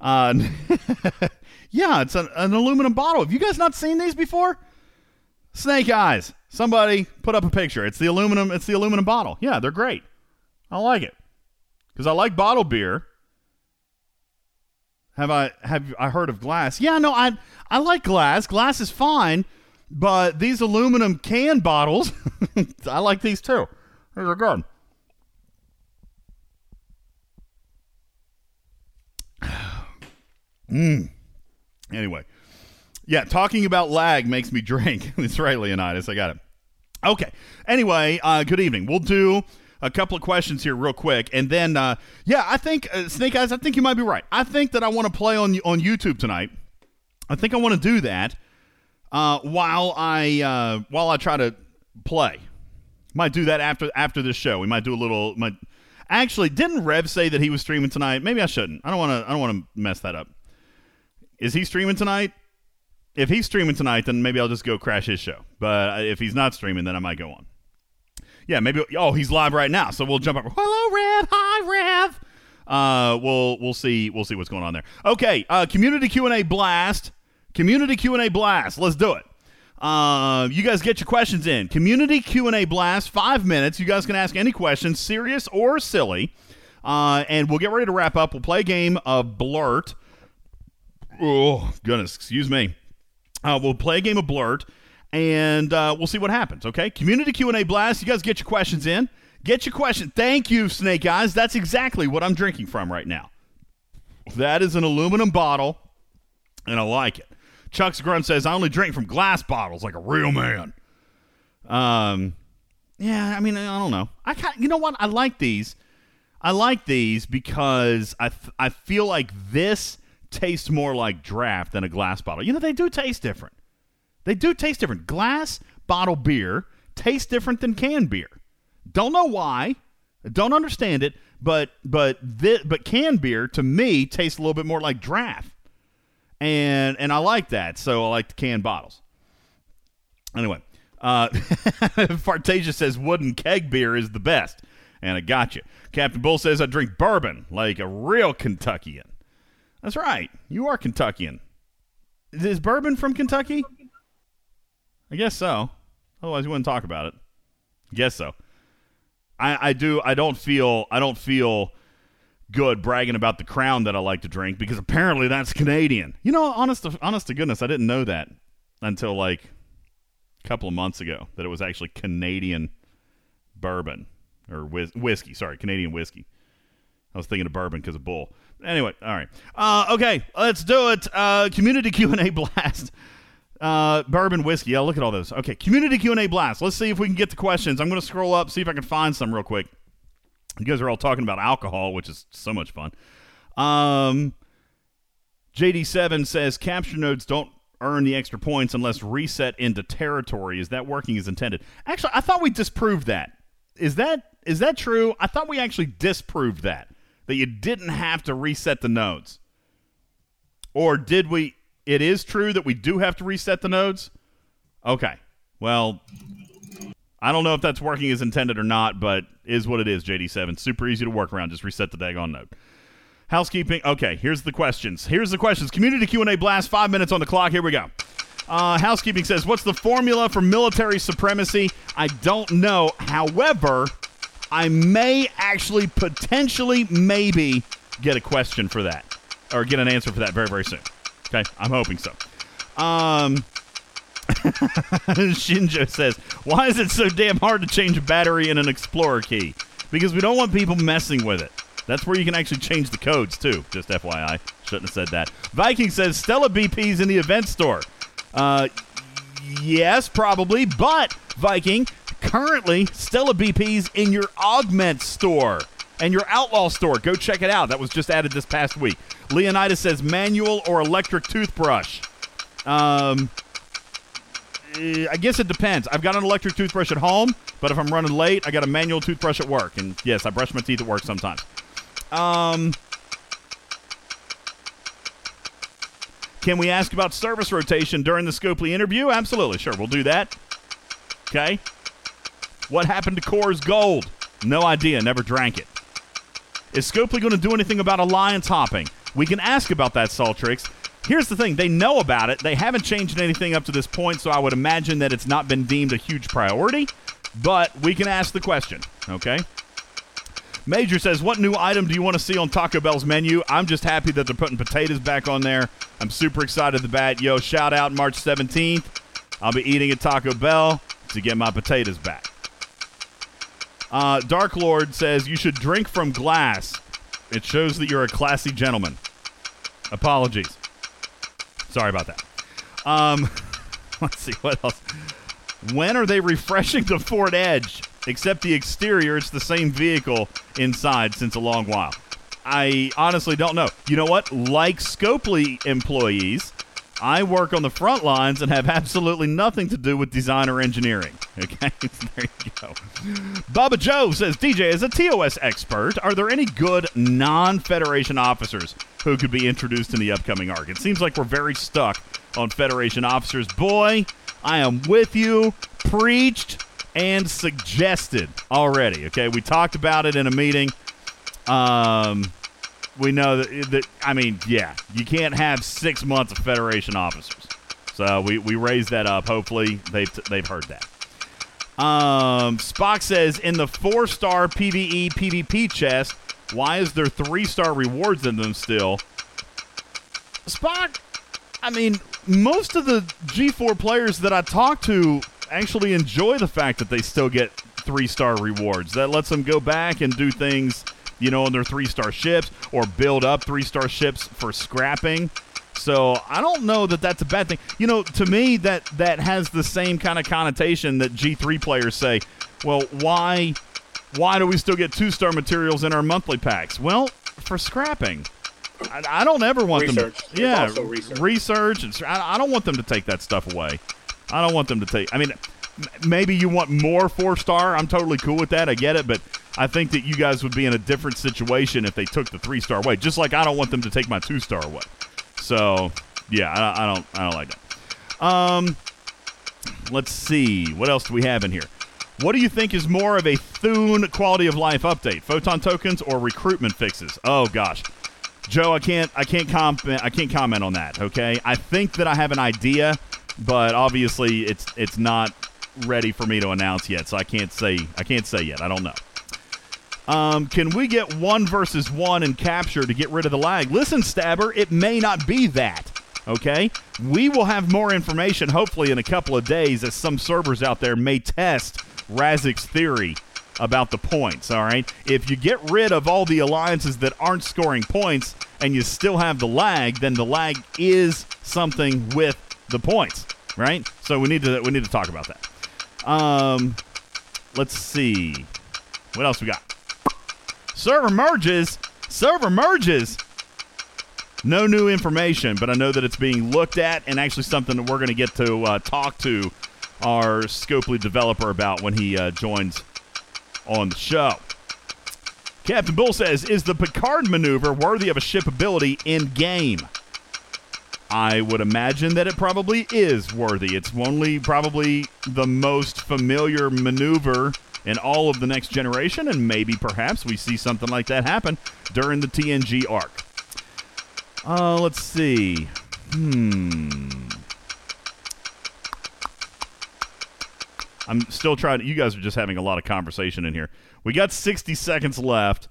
Uh, yeah, it's an, an aluminum bottle. Have you guys not seen these before? Snake eyes. Somebody put up a picture. It's the aluminum. It's the aluminum bottle. Yeah, they're great. I like it because I like bottled beer. Have I have I heard of glass? Yeah, no, I I like glass. Glass is fine, but these aluminum can bottles, I like these too. These are good. Mm. Anyway, yeah, talking about lag makes me drink. That's right, Leonidas. I got it. Okay. Anyway, uh, good evening. We'll do a couple of questions here real quick, and then uh, yeah, I think uh, Snake Eyes. I think you might be right. I think that I want to play on on YouTube tonight. I think I want to do that uh, while I uh, while I try to play. Might do that after after this show. We might do a little. Might actually didn't Rev say that he was streaming tonight? Maybe I shouldn't. I don't want to. I don't want to mess that up. Is he streaming tonight? If he's streaming tonight, then maybe I'll just go crash his show. But if he's not streaming, then I might go on. Yeah, maybe. Oh, he's live right now, so we'll jump up. Hello, Rev. Hi, Rev. Uh, we'll we'll see we'll see what's going on there. Okay, uh, community Q and A blast. Community Q and A blast. Let's do it. Uh, you guys get your questions in. Community Q and A blast. Five minutes. You guys can ask any questions, serious or silly. Uh, and we'll get ready to wrap up. We'll play a game of Blurt. Oh goodness, excuse me. Uh, we'll play a game of Blurt, and uh, we'll see what happens. Okay, community Q and A blast. You guys get your questions in. Get your question. Thank you, Snake Eyes. That's exactly what I'm drinking from right now. That is an aluminum bottle, and I like it. Chuck's grunt says I only drink from glass bottles like a real man. Um, yeah, I mean I don't know. I kind you know what I like these. I like these because I, I feel like this tastes more like draft than a glass bottle. You know, they do taste different. They do taste different. Glass bottle beer tastes different than canned beer. Don't know why. Don't understand it, but but but canned beer to me tastes a little bit more like draft. And and I like that. So I like the canned bottles. Anyway, uh Fartasia says wooden keg beer is the best. And I got you. Captain Bull says I drink bourbon like a real Kentuckian. That's right. You are Kentuckian. Is bourbon from Kentucky? I guess so. Otherwise, we wouldn't talk about it. I guess so. I, I do. I don't feel. I don't feel good bragging about the crown that I like to drink because apparently that's Canadian. You know, honest to, honest to goodness, I didn't know that until like a couple of months ago that it was actually Canadian bourbon or whis- whiskey. Sorry, Canadian whiskey. I was thinking of bourbon because of bull. Anyway, all right. Uh, okay, let's do it. Uh, community Q and A blast. Uh, bourbon whiskey. Yeah, look at all those. Okay, community Q and A blast. Let's see if we can get the questions. I'm going to scroll up, see if I can find some real quick. You guys are all talking about alcohol, which is so much fun. Um, JD7 says capture nodes don't earn the extra points unless reset into territory. Is that working as intended? Actually, I thought we disproved that. Is that is that true? I thought we actually disproved that that you didn't have to reset the nodes. Or did we? It is true that we do have to reset the nodes. Okay. Well, I don't know if that's working as intended or not, but is what it is. JD7 super easy to work around. Just reset the daggone node. Housekeeping. Okay, here's the questions. Here's the questions. Community Q&A blast. Five minutes on the clock. Here we go. Uh, housekeeping says, "What's the formula for military supremacy?" I don't know. However, I may actually potentially maybe get a question for that or get an answer for that very very soon. Okay, I'm hoping so. Um, Shinjo says, "Why is it so damn hard to change a battery in an Explorer key? Because we don't want people messing with it." That's where you can actually change the codes too. Just FYI, shouldn't have said that. Viking says Stella BP's in the event store. Uh, yes, probably, but Viking currently Stella BP's in your Augment store and your Outlaw store. Go check it out. That was just added this past week. Leonidas says manual or electric toothbrush. Um, eh, I guess it depends. I've got an electric toothbrush at home, but if I'm running late, I got a manual toothbrush at work. And yes, I brush my teeth at work sometimes. Um, can we ask about service rotation during the Scopely interview? Absolutely, sure, we'll do that. Okay. What happened to Coors Gold? No idea. Never drank it. Is Scopely going to do anything about alliance hopping? We can ask about that, Saltrix. Here's the thing they know about it. They haven't changed anything up to this point, so I would imagine that it's not been deemed a huge priority, but we can ask the question, okay? Major says, What new item do you want to see on Taco Bell's menu? I'm just happy that they're putting potatoes back on there. I'm super excited bat. Yo, shout out March 17th. I'll be eating at Taco Bell to get my potatoes back. Uh, Dark Lord says, You should drink from glass. It shows that you're a classy gentleman. Apologies. Sorry about that. Um, let's see what else. When are they refreshing the Ford Edge? Except the exterior, it's the same vehicle inside since a long while. I honestly don't know. You know what? Like Scopely employees, I work on the front lines and have absolutely nothing to do with design or engineering. Okay, there you go. Bubba Joe says, DJ, as a TOS expert, are there any good non Federation officers who could be introduced in the upcoming arc? It seems like we're very stuck on Federation officers. Boy, I am with you. Preached and suggested already. Okay, we talked about it in a meeting. Um, we know that, that I mean, yeah, you can't have six months of Federation officers. So we, we raised that up. Hopefully they've they've heard that. Um, Spock says in the four star PVE PvP chest, why is there three star rewards in them still? Spock, I mean, most of the G4 players that I talk to actually enjoy the fact that they still get three star rewards. That lets them go back and do things, you know, on their three star ships or build up three star ships for scrapping. So I don't know that that's a bad thing. You know, to me, that that has the same kind of connotation that G3 players say. Well, why why do we still get two star materials in our monthly packs? Well, for scrapping. I, I don't ever want Research. them. There's Yeah, research. research and I, I don't want them to take that stuff away. I don't want them to take. I mean, m- maybe you want more four star. I'm totally cool with that. I get it, but I think that you guys would be in a different situation if they took the three star away. Just like I don't want them to take my two star away. So yeah, I, I don't. I don't like that. Um, let's see. What else do we have in here? What do you think is more of a Thune quality of life update? Photon tokens or recruitment fixes? Oh gosh. Joe, I can't I can't comment I can't comment on that, okay? I think that I have an idea, but obviously it's it's not ready for me to announce yet, so I can't say I can't say yet. I don't know. Um, can we get one versus one and capture to get rid of the lag? Listen, Stabber, it may not be that. Okay? We will have more information hopefully in a couple of days as some servers out there may test Razik's theory about the points, all right? If you get rid of all the alliances that aren't scoring points and you still have the lag, then the lag is something with the points, right? So we need to we need to talk about that. Um let's see. What else we got? Server merges. Server merges. No new information, but I know that it's being looked at and actually something that we're going to get to uh, talk to our Scopely developer about when he uh, joins on the show. Captain Bull says, Is the Picard maneuver worthy of a ship ability in game? I would imagine that it probably is worthy. It's only probably the most familiar maneuver in all of the next generation, and maybe perhaps we see something like that happen during the TNG arc. Uh, let's see. Hmm. I'm still trying. To, You guys are just having a lot of conversation in here. We got 60 seconds left.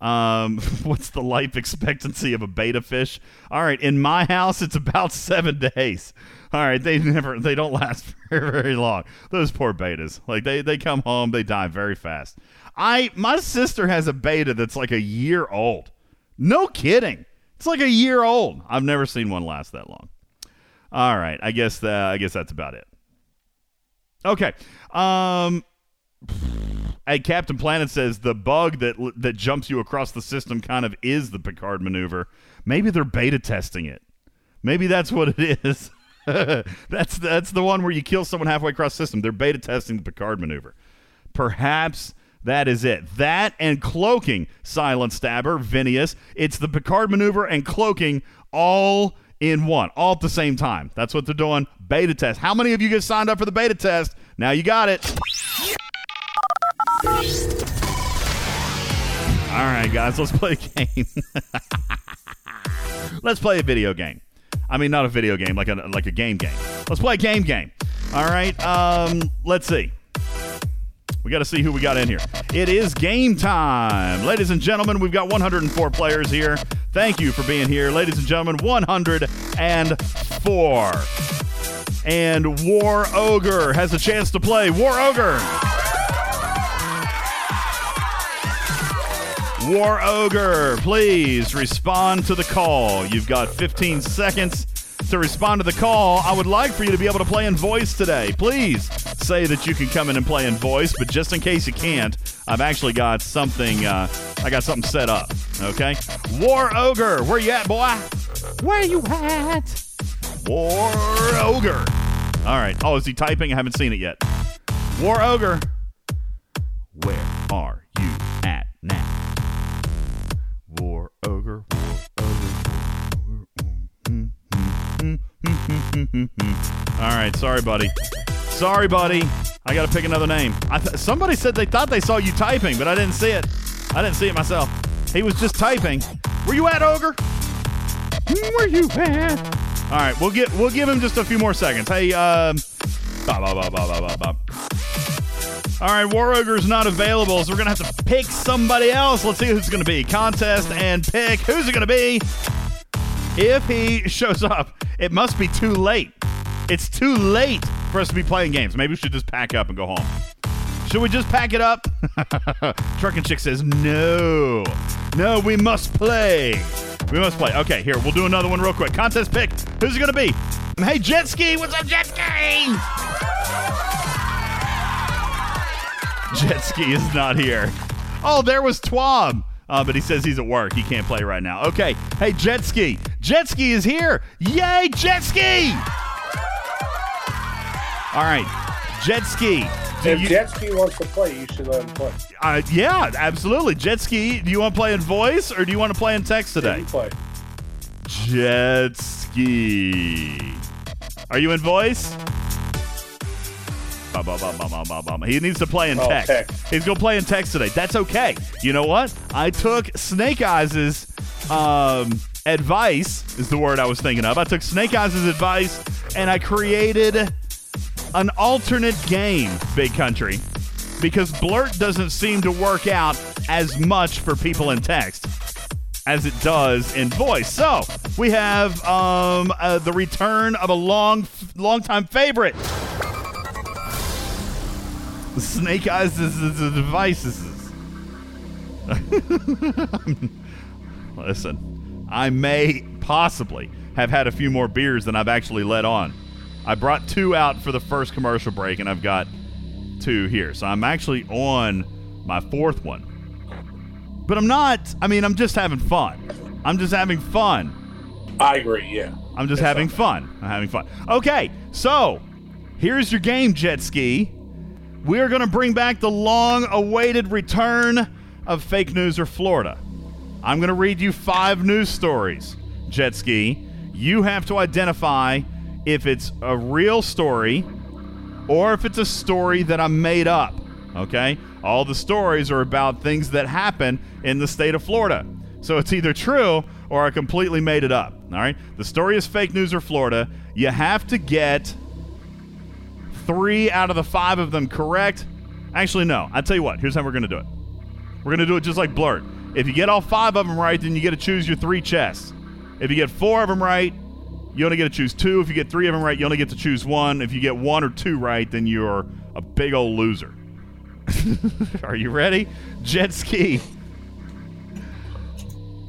Um, what's the life expectancy of a betta fish? All right, in my house, it's about seven days. All right, they never, they don't last very, very long. Those poor bettas, like they, they come home, they die very fast. I, my sister has a betta that's like a year old. No kidding, it's like a year old. I've never seen one last that long. All right, I guess, uh, I guess that's about it. Okay, um. Hey, Captain Planet says the bug that that jumps you across the system kind of is the Picard maneuver. Maybe they're beta testing it. Maybe that's what it is. that's that's the one where you kill someone halfway across the system. They're beta testing the Picard maneuver. Perhaps that is it. That and cloaking, Silent Stabber, Vinius. It's the Picard maneuver and cloaking all in one, all at the same time. That's what they're doing. Beta test. How many of you guys signed up for the beta test? Now you got it. All right, guys, let's play a game. let's play a video game. I mean, not a video game, like a like a game game. Let's play a game game. All right. Um, let's see. We got to see who we got in here. It is game time, ladies and gentlemen. We've got 104 players here. Thank you for being here, ladies and gentlemen. 104. And War Ogre has a chance to play. War Ogre. War Ogre, please respond to the call. You've got 15 seconds to respond to the call. I would like for you to be able to play in voice today. Please say that you can come in and play in voice, but just in case you can't, I've actually got something. Uh, I got something set up. Okay, War Ogre, where you at, boy? Where you at? War Ogre. All right. Oh, is he typing? I haven't seen it yet. War Ogre, where are you at now? Ogre, All right, sorry, buddy. Sorry, buddy. I got to pick another name. I th- somebody said they thought they saw you typing, but I didn't see it. I didn't see it myself. He was just typing. Where you at, Ogre? Where you at? All right, we'll get we'll give him just a few more seconds. Hey, um, bop, bop, bop, bop, bop, bop. All right, War Ogre's not available, so we're gonna have to pick somebody else. Let's see who's gonna be. Contest and pick. Who's it gonna be? If he shows up, it must be too late. It's too late for us to be playing games. Maybe we should just pack up and go home. Should we just pack it up? Truck and Chick says, no. No, we must play. We must play. Okay, here, we'll do another one real quick. Contest pick. Who's it going to be? Hey, Jet Ski. What's up, Jet Ski? Jet Ski is not here. Oh, there was Twab. Uh, but he says he's at work. He can't play right now. Okay. Hey, Jet Ski. Jet Ski is here. Yay, Jet Ski! All right. Jet Ski. do If you- Jet Ski wants to play, you should let him play. uh, yeah, absolutely. Jet Ski, do you want to play in voice or do you want to play in text today? play. Jet Ski. Are you in voice? He needs to play in Oh, text. text. He's going to play in text today. That's okay. You know what? I took Snake Eyes' um, advice, is the word I was thinking of. I took Snake Eyes' advice and I created an alternate game, Big Country, because Blurt doesn't seem to work out as much for people in text as it does in voice. So we have um, uh, the return of a long, long time favorite. Snake Eyes is the devices. Listen, I may possibly have had a few more beers than I've actually let on. I brought two out for the first commercial break, and I've got two here. So I'm actually on my fourth one. But I'm not, I mean, I'm just having fun. I'm just having fun. I agree. Yeah. I'm just having fun. I'm having fun. Okay, so here's your game, jet ski. We're going to bring back the long awaited return of fake news or Florida. I'm going to read you five news stories, jet ski. You have to identify if it's a real story or if it's a story that I made up. Okay? All the stories are about things that happen in the state of Florida. So it's either true or I completely made it up. All right? The story is fake news or Florida. You have to get three out of the five of them correct. Actually, no. I'll tell you what. Here's how we're to do it. We're to do it just like Blurt. If you get all five of them right, then you get to choose your three chests. If you get four of them right, you only get to choose two. If you get three of them right, you only get to choose one. If you get one or two right, then you're a big old loser. Are you ready? Jet ski.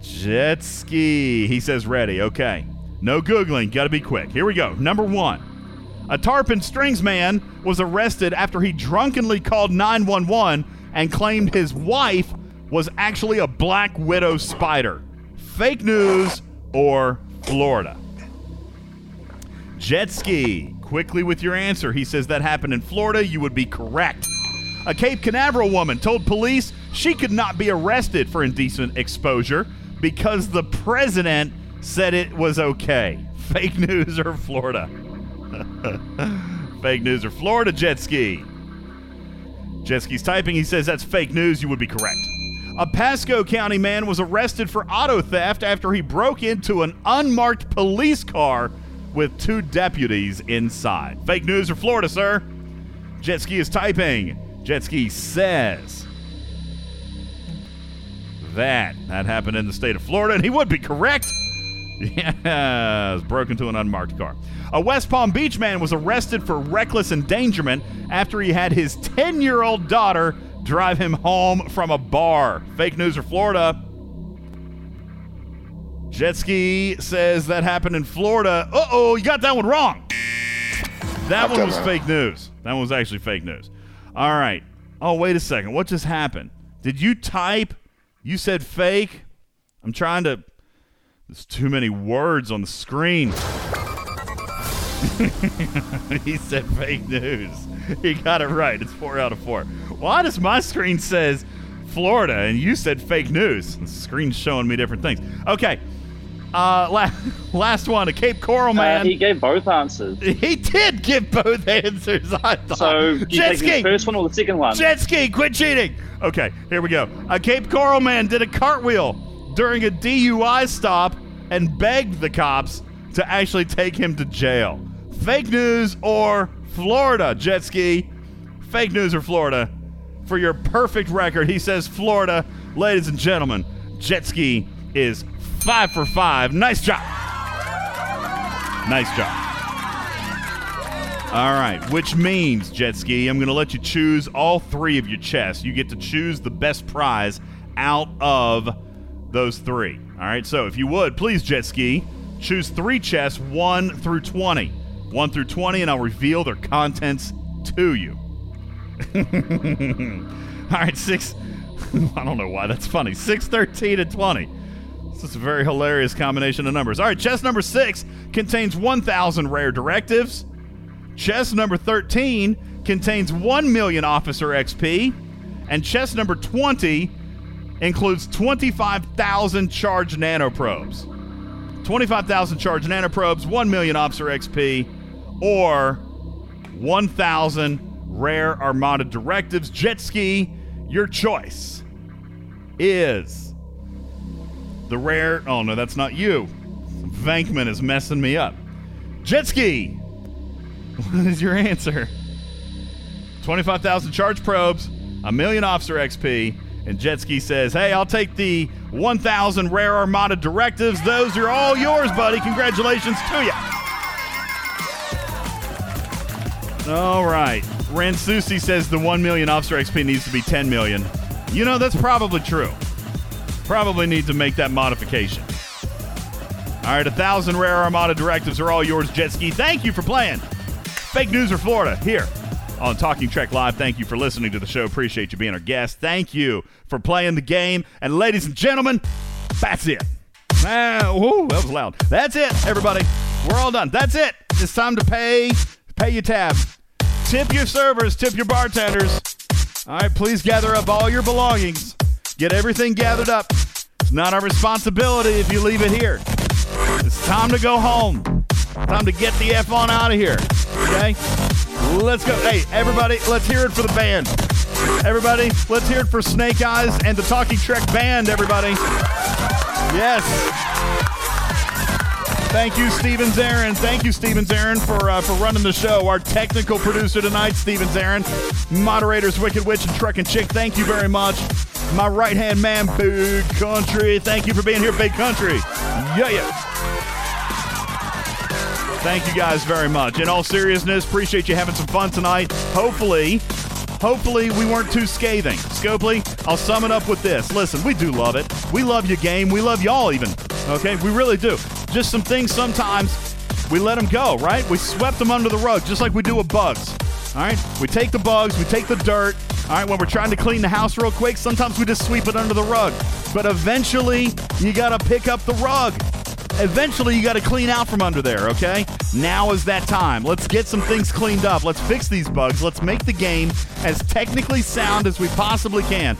Jet ski. He says ready. Okay. No Googling. Got to be quick. Here we go. Number one. A Tarpon Springs man was arrested after he drunkenly called 911 and claimed his wife was actually a black widow spider. Fake news or Florida? Jet ski. Quickly with your answer. He says that happened in Florida. You would be correct. A Cape Canaveral woman told police she could not be arrested for indecent exposure because the president said it was okay. Fake news or Florida? fake news or Florida jet ski? Jet ski's typing. He says that's fake news. You would be correct. A Pasco County man was arrested for auto theft after he broke into an unmarked police car with two deputies inside. Fake news or Florida, sir? Jet ski is typing. Jet ski says that that happened in the state of Florida, and he would be correct. Yes, broke into an unmarked car. A West Palm Beach man was arrested for reckless endangerment after he had his 10 year old daughter drive him home from a bar. Fake news or Florida? Jet ski says that happened in Florida. Uh oh, you got that one wrong. That one was fake news. That one was actually fake news. All right. Oh, wait a second. What just happened? Did you type? You said fake? I'm trying to. There's too many words on the screen. he said fake news. He got it right. It's four out of four. Why does my screen says Florida and you said fake news? The screen's showing me different things. Okay. Uh, la- last one. A Cape Coral man. Uh, he gave both answers. He did give both answers. I thought. So you Jet ski. first one or the second one? Jet ski, quit cheating. Okay, here we go. A Cape Coral man did a cartwheel during a DUI stop and begged the cops to actually take him to jail. Fake news or Florida, jet ski? Fake news or Florida? For your perfect record, he says Florida. Ladies and gentlemen, jet ski is five for five. Nice job. Nice job. All right, which means, Jet Ski, I'm going to let you choose all three of your chests. You get to choose the best prize out of those three. All right, so if you would, please, Jet Ski, choose three chests, 1 through 20. 1 through 20, and I'll reveal their contents to you. all right, 6. I don't know why that's funny. 6, 13, and 20. This is a very hilarious combination of numbers. All right, chest number 6 contains 1,000 rare directives. Chest number 13 contains 1 million officer XP, and chest number 20 includes 25,000 charged nanoprobes. 25,000 charged nanoprobes, 1 million officer XP, or 1,000 rare armada directives. Jet ski, your choice is the rare. Oh, no, that's not you. Vankman is messing me up. Jet ski, what is your answer? 25,000 charge probes, a million officer XP, and Jet Ski says, Hey, I'll take the 1,000 rare Armada directives. Those are all yours, buddy. Congratulations to you. All right. Ransusi says the 1 million officer XP needs to be 10 million. You know, that's probably true. Probably need to make that modification. All right, a thousand rare Armada directives are all yours, Jet Ski. Thank you for playing. Fake News or Florida here on Talking Trek Live. Thank you for listening to the show. Appreciate you being our guest. Thank you for playing the game. And ladies and gentlemen, that's it. Ah, that was loud. That's it, everybody. We're all done. That's it. It's time to pay. Pay your tab. Tip your servers. Tip your bartenders. All right, please gather up all your belongings. Get everything gathered up. It's not our responsibility if you leave it here. It's time to go home. Time to get the F on out of here. Okay? Let's go. Hey, everybody, let's hear it for the band. Everybody, let's hear it for Snake Eyes and the Talking Trek band, everybody. Yes. Thank you, Steven Zarin. Thank you, Steven Zarin, for uh, for running the show. Our technical producer tonight, Steven Zarin. Moderators, Wicked Witch and Truck and Chick. Thank you very much. My right hand man, Big Country. Thank you for being here, Big Country. Yeah, yeah. Thank you guys very much. In all seriousness, appreciate you having some fun tonight. Hopefully, hopefully we weren't too scathing. Scopely, I'll sum it up with this. Listen, we do love it. We love your game. We love y'all even. Okay, we really do. Just some things sometimes we let them go, right? We swept them under the rug, just like we do with bugs. All right, we take the bugs, we take the dirt. All right, when we're trying to clean the house real quick, sometimes we just sweep it under the rug. But eventually, you got to pick up the rug eventually you got to clean out from under there, okay? Now is that time. Let's get some things cleaned up. Let's fix these bugs. Let's make the game as technically sound as we possibly can.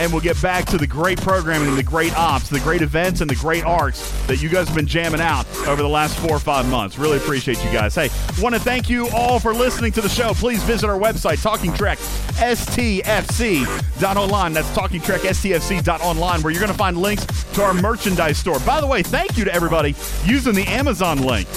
And we'll get back to the great programming, and the great ops, the great events, and the great arcs that you guys have been jamming out over the last four or five months. Really appreciate you guys. Hey, want to thank you all for listening to the show. Please visit our website, Talking Trek STFC.online. That's Talking Trek STFC.online, where you're going to find links to our merchandise store. By the way, thank you to everybody using the Amazon link.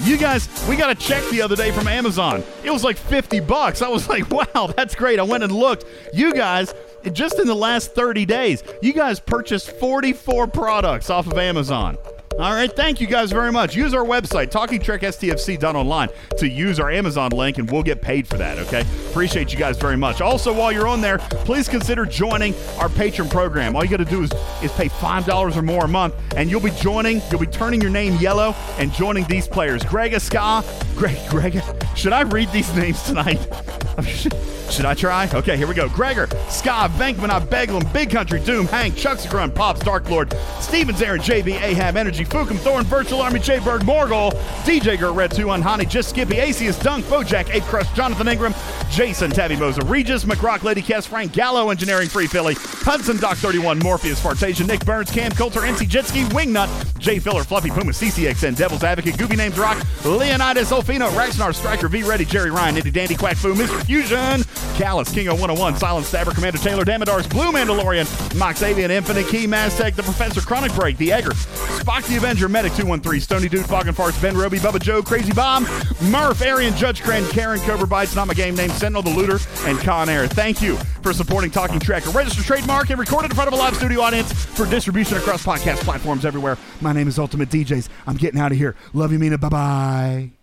You guys, we got a check the other day from Amazon. It was like 50 bucks. I was like, wow, that's great. I went and looked. You guys, just in the last 30 days, you guys purchased 44 products off of Amazon. All right, thank you guys very much. Use our website, talkingtrekstfc.online, to use our Amazon link, and we'll get paid for that, okay? Appreciate you guys very much. Also, while you're on there, please consider joining our patron program. All you got to do is, is pay $5 or more a month, and you'll be joining, you'll be turning your name yellow and joining these players. Greg Ska, Greg, Greg, should I read these names tonight? Should I try? Okay, here we go. Gregor, Ska, Venkman, Beglum, Big Country, Doom, Hank, Chuck Grunt, Pops, Dark Lord, Stevens, Aaron, JB, Ahab, Energy, Fukum, Thorn, Virtual Army, J Bird, Morgul, DJ Gert, Red 2, Unhani, Just Skippy, Acius, Dunk, Bojack, Ape Crush, Jonathan Ingram, Jason, Tabby Moser, Regis, McRock, Lady Cass, Frank Gallo, Engineering Free Philly, Hudson, Doc 31, Morpheus, Fartation, Nick Burns, Cam Coulter, NC Jetski, Wingnut, Jay Filler, Fluffy Puma, CCXN, Devil's Advocate, Goofy Names Rock, Leonidas, Olfino, Raxnar, Striker, V Ready, Jerry Ryan, Nitty Dandy, Quack Foo, Mr. Fusion, Callus, King 101, Silent Stabber, Commander Taylor, Damodars, Blue Mandalorian, Mox Avian, Infinite Key, Maztec, The Professor, Chronic Break, The Egger, Spock the Avenger, Medic 213, Stony Dude, Fog and Farts, Ben Roby, Bubba Joe, Crazy Bomb, Murph, Arian, Judge Cran, Karen, Cobra Bites, Not My Game Name, Sentinel the Looter, and Con Air. Thank you for supporting Talking Trek, a registered trademark and recorded in front of a live studio audience for distribution across podcast platforms everywhere. My name is Ultimate DJs. I'm getting out of here. Love you, Mina. Bye bye.